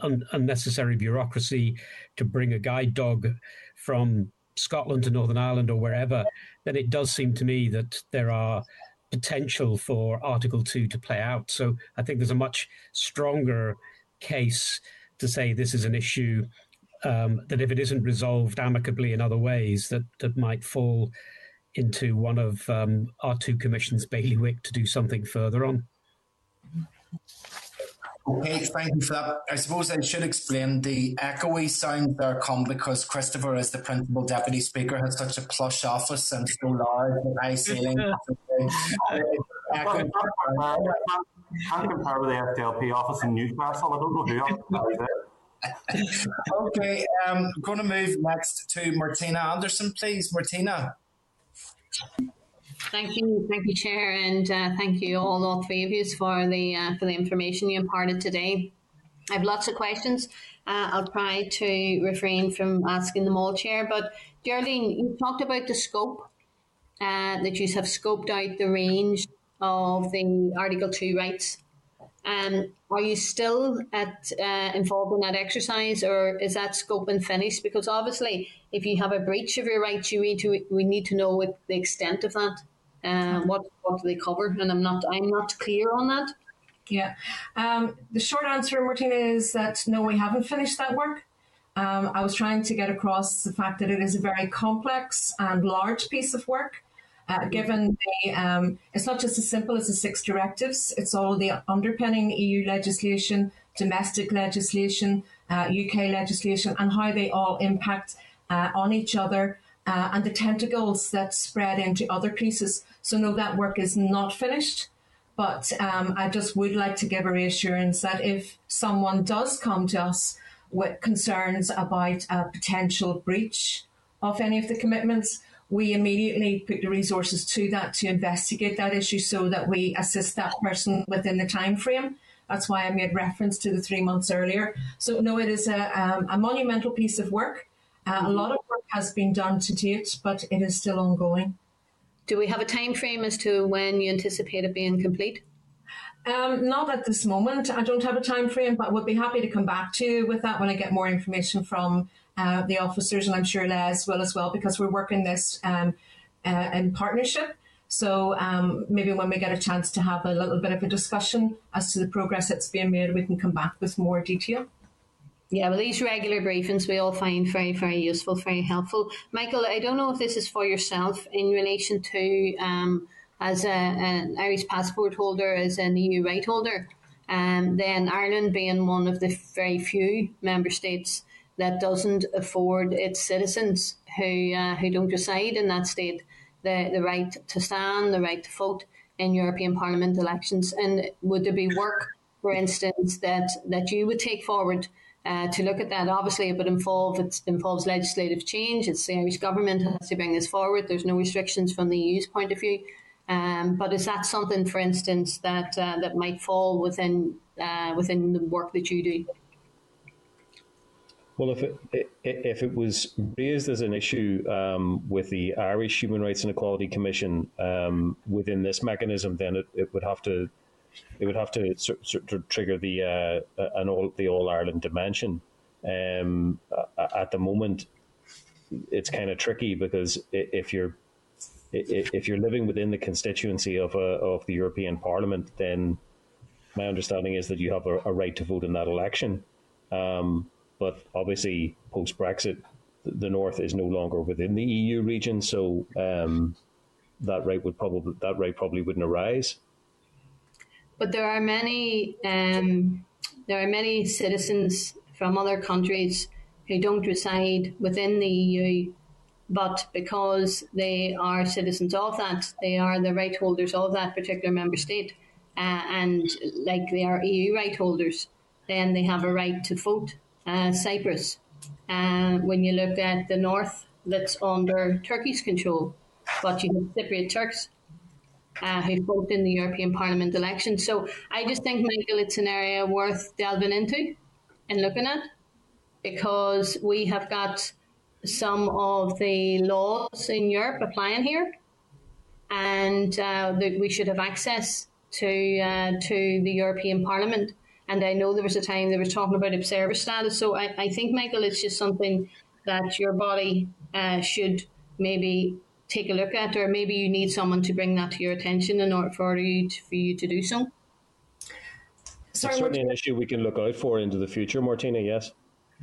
un- unnecessary bureaucracy to bring a guide dog from Scotland to Northern Ireland or wherever, then it does seem to me that there are potential for Article 2 to play out. So I think there's a much stronger case to say this is an issue um, that if it isn't resolved amicably in other ways, that, that might fall into one of um, our two commissions' bailiwick to do something further on. Okay, thank you for that. I suppose I should explain the echoey sound there come because Christopher, as the principal deputy speaker, has such a plush office and so large and high ceiling. (laughs) Can't compare with the SDLP office in Newcastle. I don't know who else (laughs) okay, um, I'm going to move next to Martina Anderson, please. Martina. Thank you, thank you, Chair, and uh, thank you all, all three of you, for the uh, for the information you imparted today. I have lots of questions. Uh, I'll try to refrain from asking them all, Chair. But Geraldine, you talked about the scope uh, that you have scoped out the range of the Article Two rights. Um, are you still at uh, involved in that exercise, or is that scope and finished? Because obviously, if you have a breach of your rights, you need to we need to know what the extent of that. Uh, what what do they cover? And I'm not I'm not clear on that. Yeah, um, the short answer, Martina, is that no, we haven't finished that work. Um, I was trying to get across the fact that it is a very complex and large piece of work. Uh, given the, um, it's not just as simple as the six directives, it's all the underpinning EU legislation, domestic legislation, uh, UK legislation, and how they all impact uh, on each other uh, and the tentacles that spread into other pieces. So, no, that work is not finished. But um, I just would like to give a reassurance that if someone does come to us with concerns about a potential breach of any of the commitments, we immediately put the resources to that to investigate that issue so that we assist that person within the time frame. That's why I made reference to the three months earlier. So no, it is a, um, a monumental piece of work. Uh, a lot of work has been done to date, but it is still ongoing. Do we have a time frame as to when you anticipate it being complete? Um, not at this moment. I don't have a time frame, but would be happy to come back to you with that when I get more information from uh, the officers, and I'm sure Les will as well, because we're working this um, uh, in partnership. So um, maybe when we get a chance to have a little bit of a discussion as to the progress that's being made, we can come back with more detail. Yeah, well, these regular briefings we all find very, very useful, very helpful. Michael, I don't know if this is for yourself in relation to um, as a, an Irish passport holder, as an EU right holder, um, then Ireland being one of the very few member states that doesn't afford its citizens who uh, who don't reside in that state the, the right to stand, the right to vote in European Parliament elections. And would there be work, for instance, that, that you would take forward uh, to look at that. Obviously, it would involve it involves legislative change. It's the Irish government has to bring this forward. There's no restrictions from the EU's point of view. Um, but is that something, for instance, that uh, that might fall within uh, within the work that you do? Well, if it if it was raised as an issue um, with the Irish Human Rights and Equality Commission um, within this mechanism, then it, it would have to it would have to sort of trigger the uh, an all the All Ireland dimension. Um, at the moment, it's kind of tricky because if you're if you're living within the constituency of a, of the European Parliament, then my understanding is that you have a, a right to vote in that election. Um, but obviously, post Brexit, the North is no longer within the EU region, so um, that right would probably that right probably wouldn't arise. But there are many um, there are many citizens from other countries who don't reside within the EU, but because they are citizens of that, they are the right holders of that particular member state, uh, and like they are EU right holders, then they have a right to vote. Uh, Cyprus, uh, when you look at the north, that's under Turkey's control, but you have Cypriot Turks uh, who vote in the European Parliament election. So I just think, Michael, it's an area worth delving into and looking at. because we have got some of the laws in Europe applying here, and uh, that we should have access to uh, to the European Parliament. And I know there was a time they were talking about observer status. So I, I think, Michael, it's just something that your body uh, should maybe take a look at, or maybe you need someone to bring that to your attention in order for you to, for you to do so. Sorry, it's certainly an issue we can look out for into the future, Martina. Yes.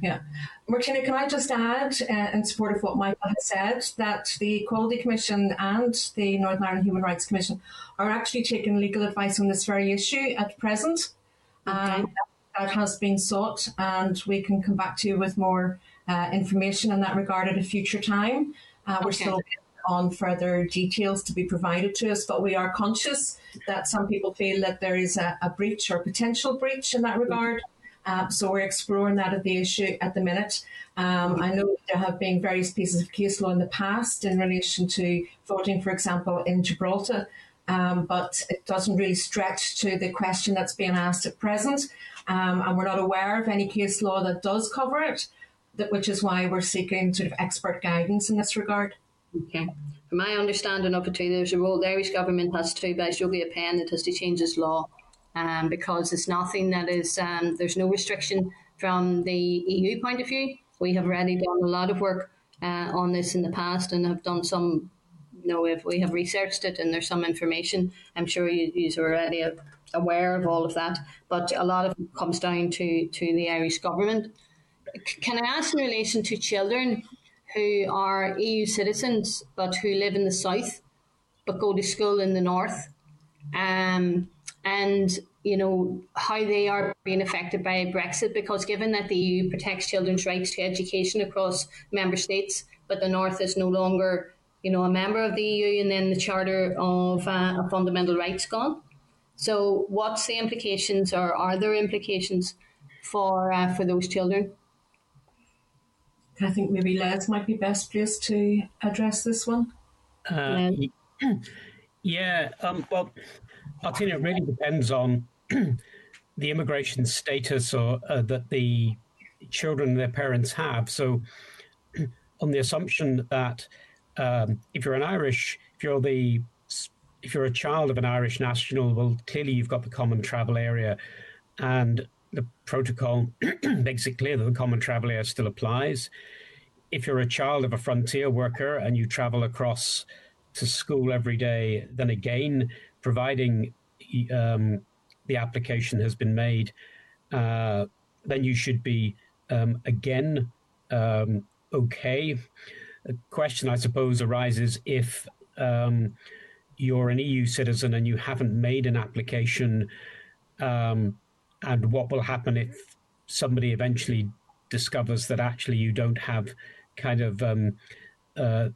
Yeah. Martina, can I just add, uh, in support of what Michael has said, that the Equality Commission and the Northern Ireland Human Rights Commission are actually taking legal advice on this very issue at present. Okay. Um, that has been sought, and we can come back to you with more uh, information in that regard at a future time. Uh, we're still on further details to be provided to us, but we are conscious that some people feel that there is a, a breach or potential breach in that regard. Uh, so we're exploring that at the issue at the minute. Um, I know there have been various pieces of case law in the past in relation to voting, for example, in Gibraltar, um, but it doesn't really stretch to the question that's being asked at present. Um, and we're not aware of any case law that does cover it, that, which is why we're seeking sort of expert guidance in this regard. Okay. From my understanding of it too, there's a role the Irish government has to, by Yogi a pen that has to change its law um, because it's nothing that is, um, there's no restriction from the EU point of view. We have already done a lot of work uh, on this in the past and have done some, know, if we have researched it and there's some information, I'm sure you, you're already aware of all of that, but a lot of it comes down to, to the Irish government. Can I ask in relation to children who are EU citizens but who live in the south but go to school in the north? Um, and you know how they are being affected by Brexit because given that the EU protects children's rights to education across member states, but the North is no longer you know a member of the EU, and then the Charter of uh, Fundamental Rights gone. So, what's the implications, or are there implications for uh, for those children? I think maybe Les might be best placed to address this one. Uh, (clears throat) yeah, um, well, Martina, it really depends on (clears throat) the immigration status or uh, that the children and their parents have. So, (clears throat) on the assumption that um, if you're an Irish, if you're the if you're a child of an Irish national, well, clearly you've got the common travel area, and the protocol (clears throat) makes it clear that the common travel area still applies. If you're a child of a frontier worker and you travel across to school every day, then again, providing um, the application has been made, uh, then you should be um, again um, okay. A question, I suppose, arises if um, you're an EU citizen and you haven't made an application, um, and what will happen if somebody eventually discovers that actually you don't have kind of um, uh,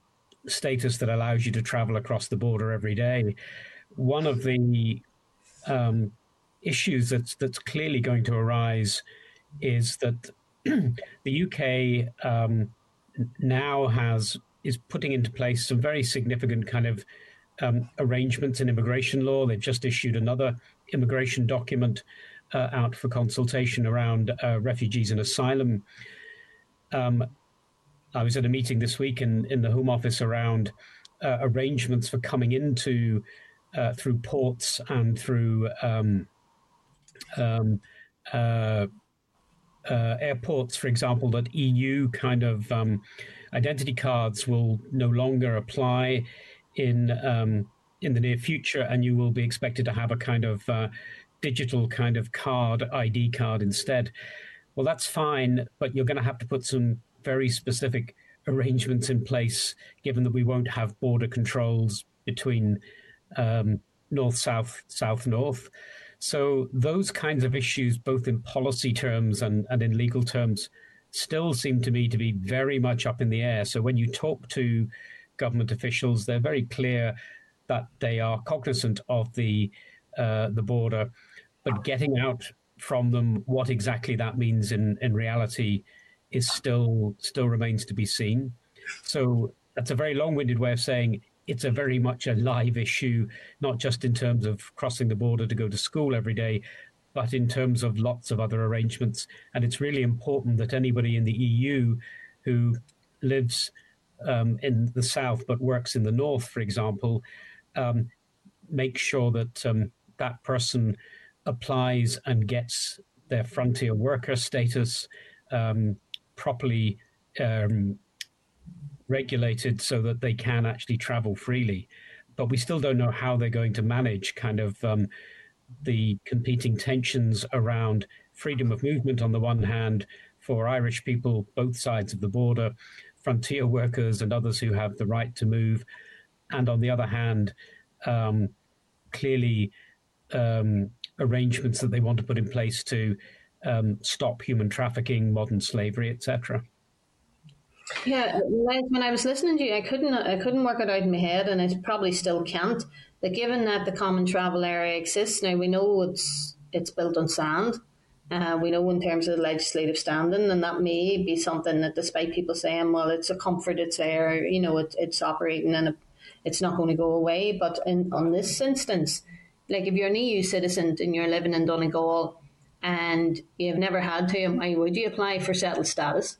status that allows you to travel across the border every day. One of the um, issues that's that's clearly going to arise is that (clears throat) the UK um, now has is putting into place some very significant kind of um, arrangements in immigration law. They've just issued another immigration document uh, out for consultation around uh, refugees and asylum. Um, I was at a meeting this week in, in the Home Office around uh, arrangements for coming into uh, through ports and through um, um, uh, airports, for example, that EU kind of um, identity cards will no longer apply in um, in the near future, and you will be expected to have a kind of uh, digital kind of card, ID card instead. Well, that's fine, but you're going to have to put some very specific arrangements in place, given that we won't have border controls between um, north, south, south, north. So those kinds of issues, both in policy terms and, and in legal terms, still seem to me to be very much up in the air. So when you talk to government officials, they're very clear that they are cognizant of the uh, the border, but getting out from them what exactly that means in, in reality is still still remains to be seen. So that's a very long-winded way of saying it's a very much a live issue, not just in terms of crossing the border to go to school every day, but in terms of lots of other arrangements. And it's really important that anybody in the EU who lives um, in the south but works in the north, for example, um, make sure that um, that person applies and gets their frontier worker status um, properly um, regulated so that they can actually travel freely. But we still don't know how they're going to manage kind of um, the competing tensions around freedom of movement on the one hand for Irish people, both sides of the border, frontier workers and others who have the right to move, and on the other hand, um, clearly um, arrangements that they want to put in place to um, stop human trafficking, modern slavery, etc. Yeah, when I was listening to you, I couldn't I couldn't work it out in my head, and I probably still can't. That given that the common travel area exists now, we know it's it's built on sand. Uh, we know in terms of the legislative standing, and that may be something that, despite people saying, "Well, it's a comfort, it's there," you know, it, it's operating and it's not going to go away. But in on this instance, like if you're an EU citizen and you're living in Donegal and you've never had to, why would you apply for settled status?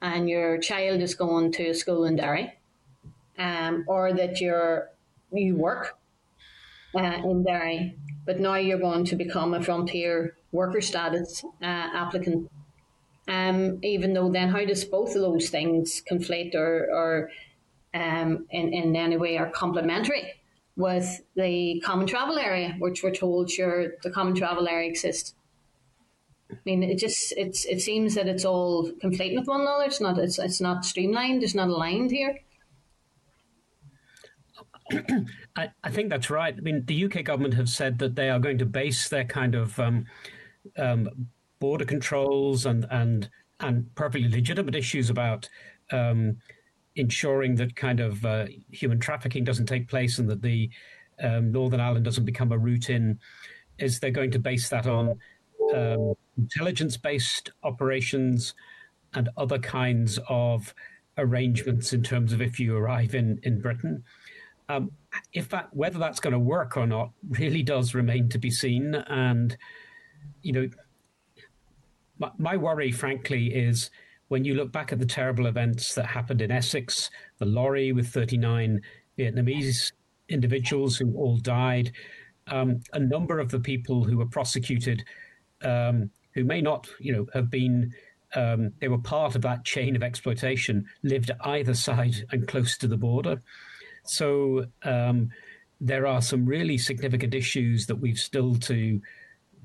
And your child is going to school in Derry, um, or that you're you work uh, in Derry, but now you're going to become a frontier worker status uh, applicant. Um, even though then, how does both of those things conflate or, or um, in, in any way are complementary? with the common travel area, which we're told sure the common travel area exists. I mean, it just it's it seems that it's all conflating with one another. It's not it's it's not streamlined. It's not aligned here. I, I think that's right. I mean, the UK government have said that they are going to base their kind of um, um, border controls and and and perfectly legitimate issues about um, ensuring that kind of uh, human trafficking doesn't take place and that the um, Northern Ireland doesn't become a route in, is they're going to base that on um, intelligence based operations and other kinds of arrangements in terms of if you arrive in, in Britain. Um, if that whether that's going to work or not really does remain to be seen. And you know, my, my worry, frankly, is when you look back at the terrible events that happened in Essex, the lorry with 39 Vietnamese individuals who all died, um, a number of the people who were prosecuted, um, who may not, you know, have been, um, they were part of that chain of exploitation, lived either side and close to the border. So um, there are some really significant issues that we've still to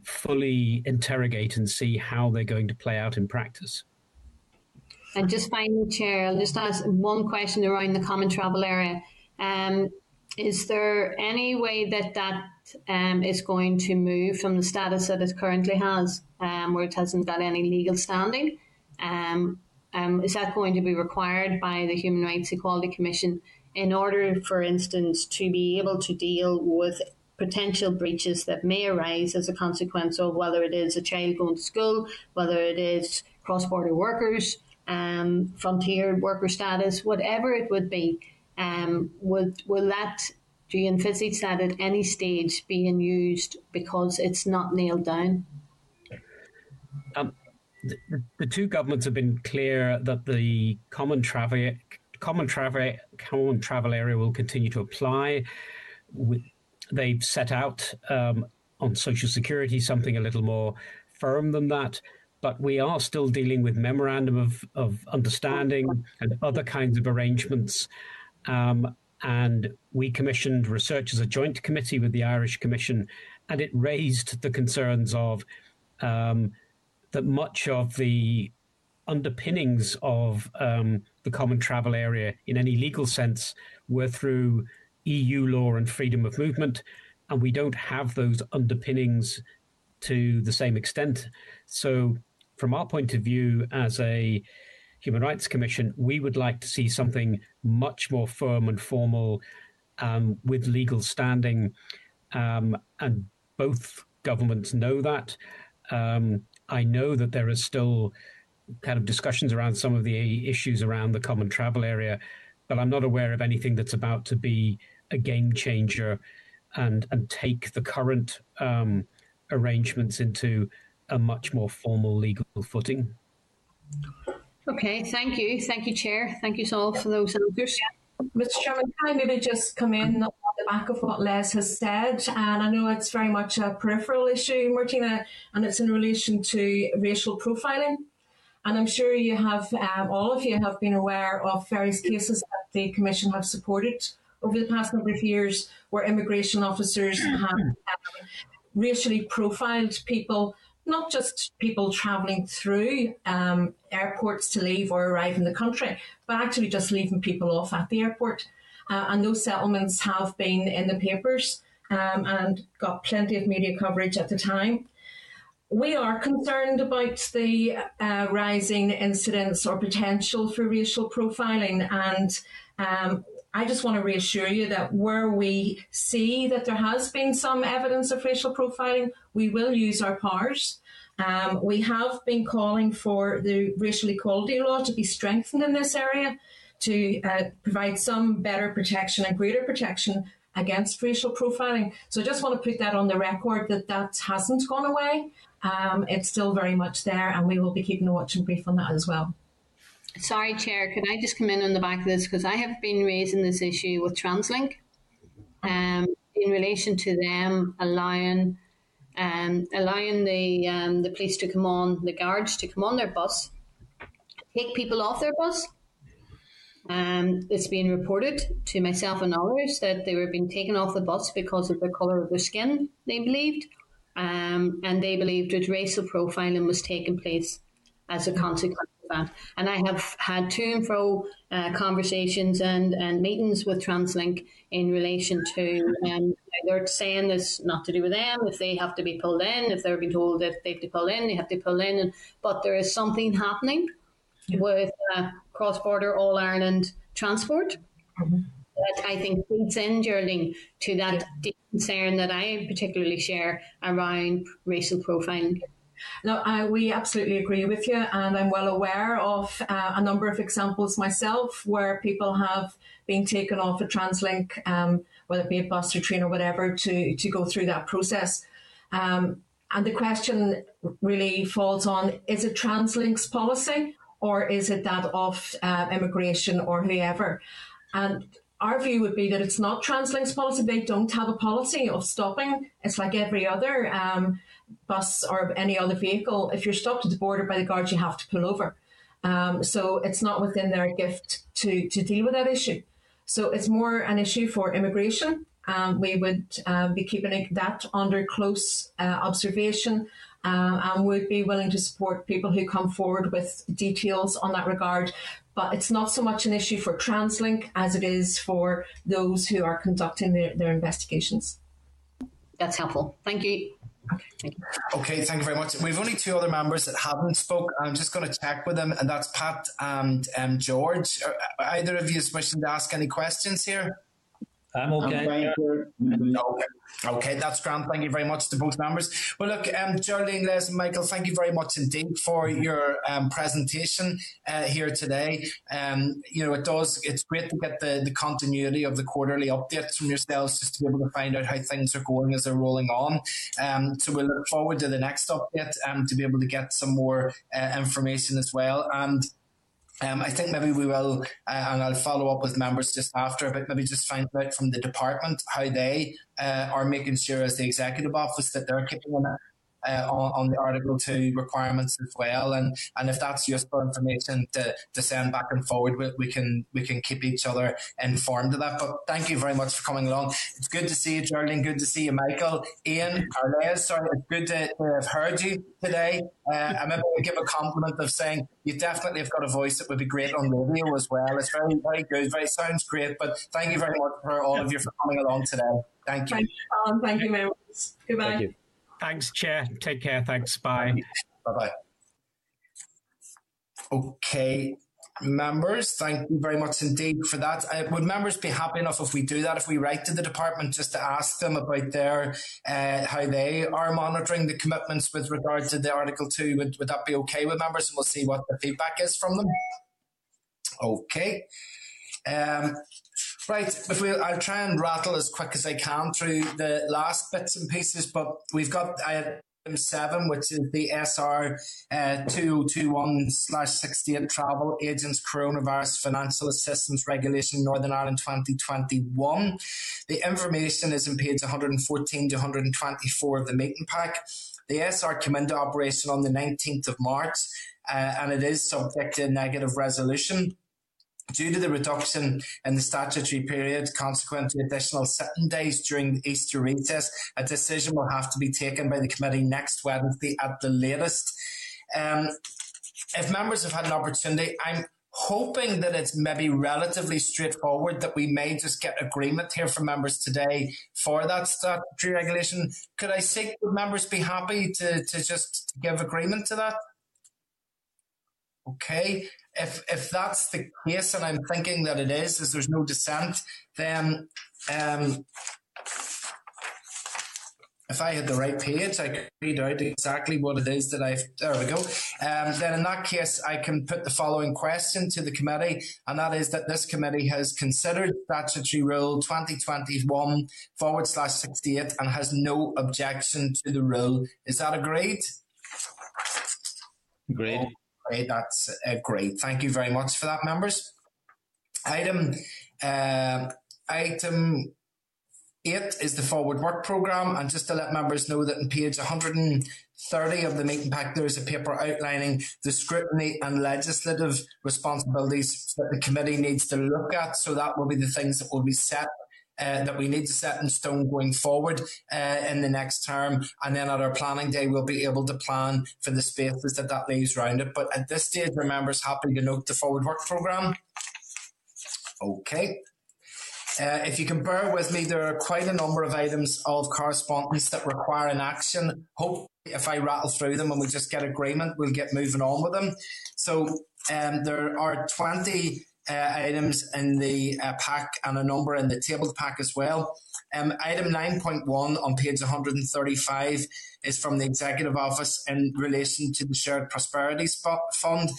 fully interrogate and see how they're going to play out in practice. And just finally, Chair, I'll just ask one question around the common travel area. Um, is there any way that that um, is going to move from the status that it currently has, um, where it hasn't got any legal standing? Um, um, is that going to be required by the Human Rights Equality Commission in order, for instance, to be able to deal with potential breaches that may arise as a consequence of whether it is a child going to school, whether it is cross border workers, um, frontier worker status, whatever it would be, um, would will that do you envisage that at any stage being used because it's not nailed down? Um, the, the, two governments have been clear that the common travel common travel common travel area will continue to apply. They've set out um, on social security something a little more firm than that but we are still dealing with memorandum of, of understanding and other kinds of arrangements. Um, and we commissioned research as a joint committee with the Irish Commission, and it raised the concerns of um, that much of the underpinnings of um, the common travel area in any legal sense were through EU law and freedom of movement, and we don't have those underpinnings to the same extent. So from our point of view as a Human Rights Commission, we would like to see something much more firm and formal um, with legal standing. Um, and both governments know that. Um, I know that there are still kind of discussions around some of the issues around the common travel area, but I'm not aware of anything that's about to be a game changer and and take the current um, arrangements into a much more formal legal footing. Okay, thank you. Thank you, Chair. Thank you all for those answers. Mr. Chairman, can I maybe just come in on the back of what Les has said? And I know it's very much a peripheral issue, Martina, and it's in relation to racial profiling. And I'm sure you have, um, all of you have been aware of various cases that the Commission have supported over the past number of years where immigration officers have um, racially profiled people not just people travelling through um, airports to leave or arrive in the country, but actually just leaving people off at the airport. Uh, and those settlements have been in the papers um, and got plenty of media coverage at the time. We are concerned about the uh, rising incidence or potential for racial profiling, and um, I just want to reassure you that where we see that there has been some evidence of racial profiling, we will use our powers. Um, we have been calling for the racial equality law to be strengthened in this area to uh, provide some better protection and greater protection against racial profiling. So I just want to put that on the record that that hasn't gone away. Um, it's still very much there, and we will be keeping a watching brief on that as well. Sorry, Chair, can I just come in on the back of this? Because I have been raising this issue with TransLink um, in relation to them allowing um, allowing the um, the police to come on, the guards to come on their bus, take people off their bus. Um, it's been reported to myself and others that they were being taken off the bus because of the colour of their skin, they believed. Um, and they believed that racial profiling was taking place as a consequence of that. And I have had to and fro uh, conversations and, and meetings with TransLink in relation to um, they're saying this not to do with them. If they have to be pulled in, if they're being told that they have to pull in, they have to pull in. And, but there is something happening with uh, cross border All Ireland transport. Mm-hmm. That I think feeds in, Geraldine, to that yeah. concern that I particularly share around racial profiling. No, I, we absolutely agree with you, and I'm well aware of uh, a number of examples myself where people have been taken off a TransLink, um, whether it be a bus or train or whatever, to to go through that process. Um, and the question really falls on: Is it TransLink's policy, or is it that of uh, immigration or whoever? And our view would be that it's not TransLink's policy. They don't have a policy of stopping. It's like every other. Um, bus or any other vehicle, if you're stopped at the border by the guards, you have to pull over. Um, so it's not within their gift to, to deal with that issue. So it's more an issue for immigration. Um, we would uh, be keeping that under close uh, observation uh, and would be willing to support people who come forward with details on that regard. But it's not so much an issue for TransLink as it is for those who are conducting their, their investigations. That's helpful. Thank you. Okay, thank you very much. We've only two other members that haven't spoke. I'm just going to check with them, and that's Pat and um, George. Are either of you wishing to ask any questions here? I'm okay. I'm okay. Okay, that's grand. Thank you very much to both members. Well, look, um, Geraldine, Les, and Michael, thank you very much indeed for your um, presentation uh, here today. Um, you know, it does. It's great to get the, the continuity of the quarterly updates from yourselves, just to be able to find out how things are going as they're rolling on. Um, so we look forward to the next update um, to be able to get some more uh, information as well. And um, I think maybe we will, uh, and I'll follow up with members just after, but maybe just find out from the department how they uh, are making sure, as the executive office, that they're keeping an uh, on, on, the Article 2 requirements as well. And, and if that's useful information to, to send back and forward, we, we, can we can keep each other informed of that. But thank you very much for coming along. It's good to see you, Geraldine. Good to see you, Michael. Ian, Carles, sorry, it's good to, to have heard you today. Uh, I remember to give a compliment of saying you definitely have got a voice that would be great on radio as well. It's very, very good. Very sounds great. But thank you very much for all of you for coming along today. Thank you. Thank you, Thank you, members. Goodbye. Thanks, Chair. Take care. Thanks. Bye. Bye bye. Okay, members, thank you very much indeed for that. Uh, would members be happy enough if we do that? If we write to the department just to ask them about their uh, how they are monitoring the commitments with regard to the Article Two? Would would that be okay with members? And we'll see what the feedback is from them. Okay. Um, Right, if we, I'll try and rattle as quick as I can through the last bits and pieces, but we've got item seven, which is the SR uh, 2021 slash 68 Travel Agents Coronavirus Financial Assistance Regulation Northern Ireland 2021. The information is in page 114 to 124 of the meeting pack. The SR came into operation on the 19th of March, uh, and it is subject to negative resolution. Due to the reduction in the statutory period, consequent to additional sitting days during the Easter recess, a decision will have to be taken by the committee next Wednesday at the latest. Um, if members have had an opportunity, I'm hoping that it's maybe relatively straightforward that we may just get agreement here from members today for that statutory regulation. Could I seek would members be happy to, to just give agreement to that? Okay if if that's the case, and I'm thinking that it is, as there's no dissent, then um, if I had the right page, I could read out exactly what it is that I've. There we go. Um, then, in that case, I can put the following question to the committee, and that is that this committee has considered statutory rule 2021 forward slash 68 and has no objection to the rule. Is that agreed? Agreed. Okay, that's uh, great. Thank you very much for that, members. Item uh, item eight is the forward work program, and just to let members know that in page 130 of the meeting pack, there is a paper outlining the scrutiny and legislative responsibilities that the committee needs to look at. So that will be the things that will be set uh, that we need to set in stone going forward uh, in the next term. And then at our planning day, we'll be able to plan for the spaces that that leaves around it. But at this stage, the members happy to note the forward work programme. Okay. Uh, if you can bear with me, there are quite a number of items of correspondence that require an action. Hopefully, if I rattle through them and we just get agreement, we'll get moving on with them. So um, there are 20 uh, items in the uh, pack and a number in the tabled pack as well. Um, item 9.1 on page 135 is from the Executive Office in relation to the Shared Prosperity Fund.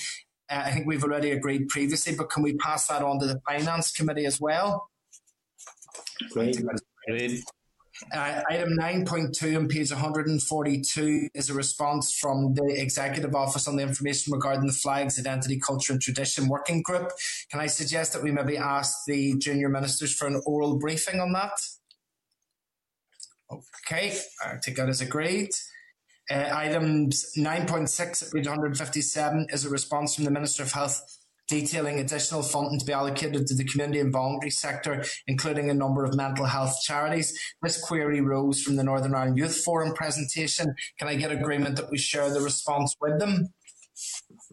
Uh, I think we've already agreed previously, but can we pass that on to the Finance Committee as well? Great. Great. Uh, item 9.2 on page 142 is a response from the Executive Office on the information regarding the Flags, Identity, Culture and Tradition Working Group. Can I suggest that we maybe ask the junior ministers for an oral briefing on that? Okay, I take that as agreed. Uh, items 9.6 page 157 is a response from the Minister of Health detailing additional funding to be allocated to the community and voluntary sector, including a number of mental health charities. This query rose from the Northern Ireland Youth Forum presentation. Can I get agreement that we share the response with them?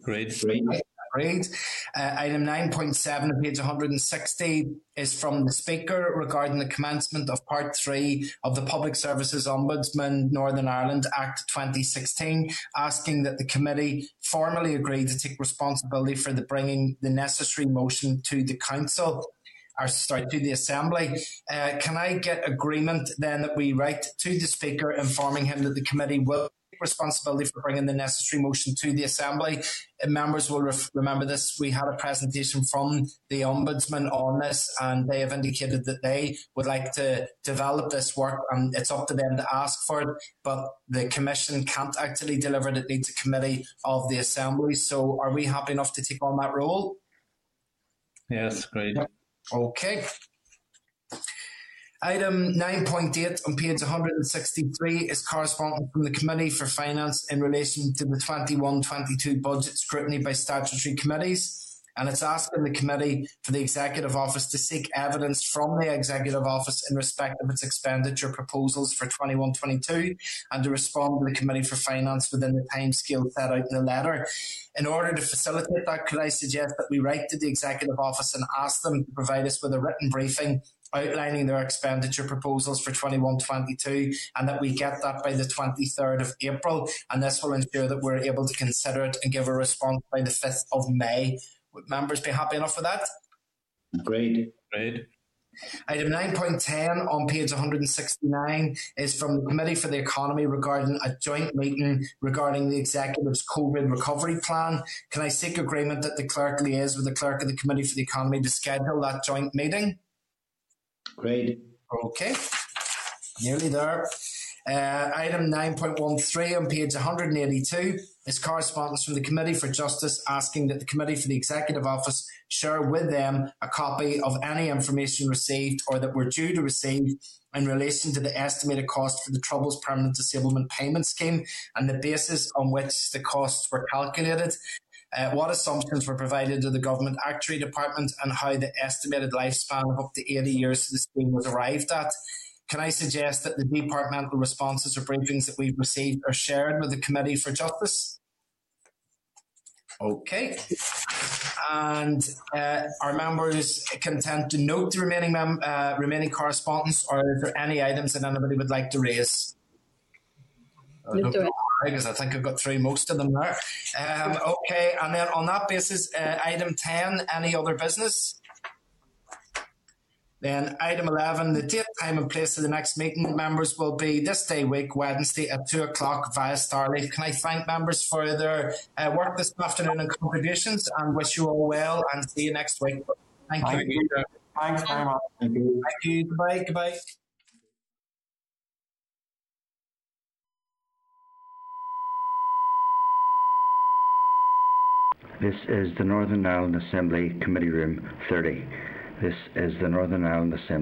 Great. Great. Uh, item 9.7 page 160 is from the Speaker regarding the commencement of Part 3 of the Public Services Ombudsman Northern Ireland Act 2016, asking that the committee formally agree to take responsibility for the bringing the necessary motion to the Council or sorry, to the Assembly. Uh, can I get agreement then that we write to the Speaker informing him that the committee will responsibility for bringing the necessary motion to the Assembly. And members will ref- remember this. We had a presentation from the Ombudsman on this, and they have indicated that they would like to develop this work, and it's up to them to ask for it. But the Commission can't actually deliver it; it needs a committee of the Assembly. So, are we happy enough to take on that role? Yes, great. Okay. Item 9.8 on page 163 is correspondence from the Committee for Finance in relation to the 21 22 budget scrutiny by statutory committees. And it's asking the committee for the Executive Office to seek evidence from the Executive Office in respect of its expenditure proposals for 21 22 and to respond to the Committee for Finance within the timescale set out in the letter. In order to facilitate that, could I suggest that we write to the Executive Office and ask them to provide us with a written briefing outlining their expenditure proposals for 21-22 and that we get that by the 23rd of April and this will ensure that we're able to consider it and give a response by the 5th of May. Would members be happy enough with that? Great. Great. Item 9.10 on page 169 is from the Committee for the Economy regarding a joint meeting regarding the Executive's COVID recovery plan. Can I seek agreement that the clerk liaise with the clerk of the Committee for the Economy to schedule that joint meeting? Great. Okay. Nearly there. Uh, item 9.13 on page 182 is correspondence from the Committee for Justice asking that the Committee for the Executive Office share with them a copy of any information received or that we're due to receive in relation to the estimated cost for the Troubles Permanent Disablement Payment Scheme and the basis on which the costs were calculated. Uh, what assumptions were provided to the Government Actuary Department and how the estimated lifespan of up to 80 years to the scheme was arrived at. Can I suggest that the departmental responses or briefings that we've received are shared with the Committee for Justice? Okay. And uh, are members content to note the remaining mem- uh, remaining correspondence, or is there any items that anybody would like to raise? Because I think I've got through most of them there. Um, okay, and then on that basis, uh, item 10, any other business? Then item 11, the date, time and place of the next meeting members will be this day week, Wednesday at 2 o'clock via Starleaf. Can I thank members for their uh, work this afternoon and contributions and wish you all well and see you next week. Thank, Thank you. you. Thanks very much. Thank you. Thank you. Goodbye. Goodbye. This is the Northern Ireland Assembly Committee Room 30. This is the Northern Ireland Assembly.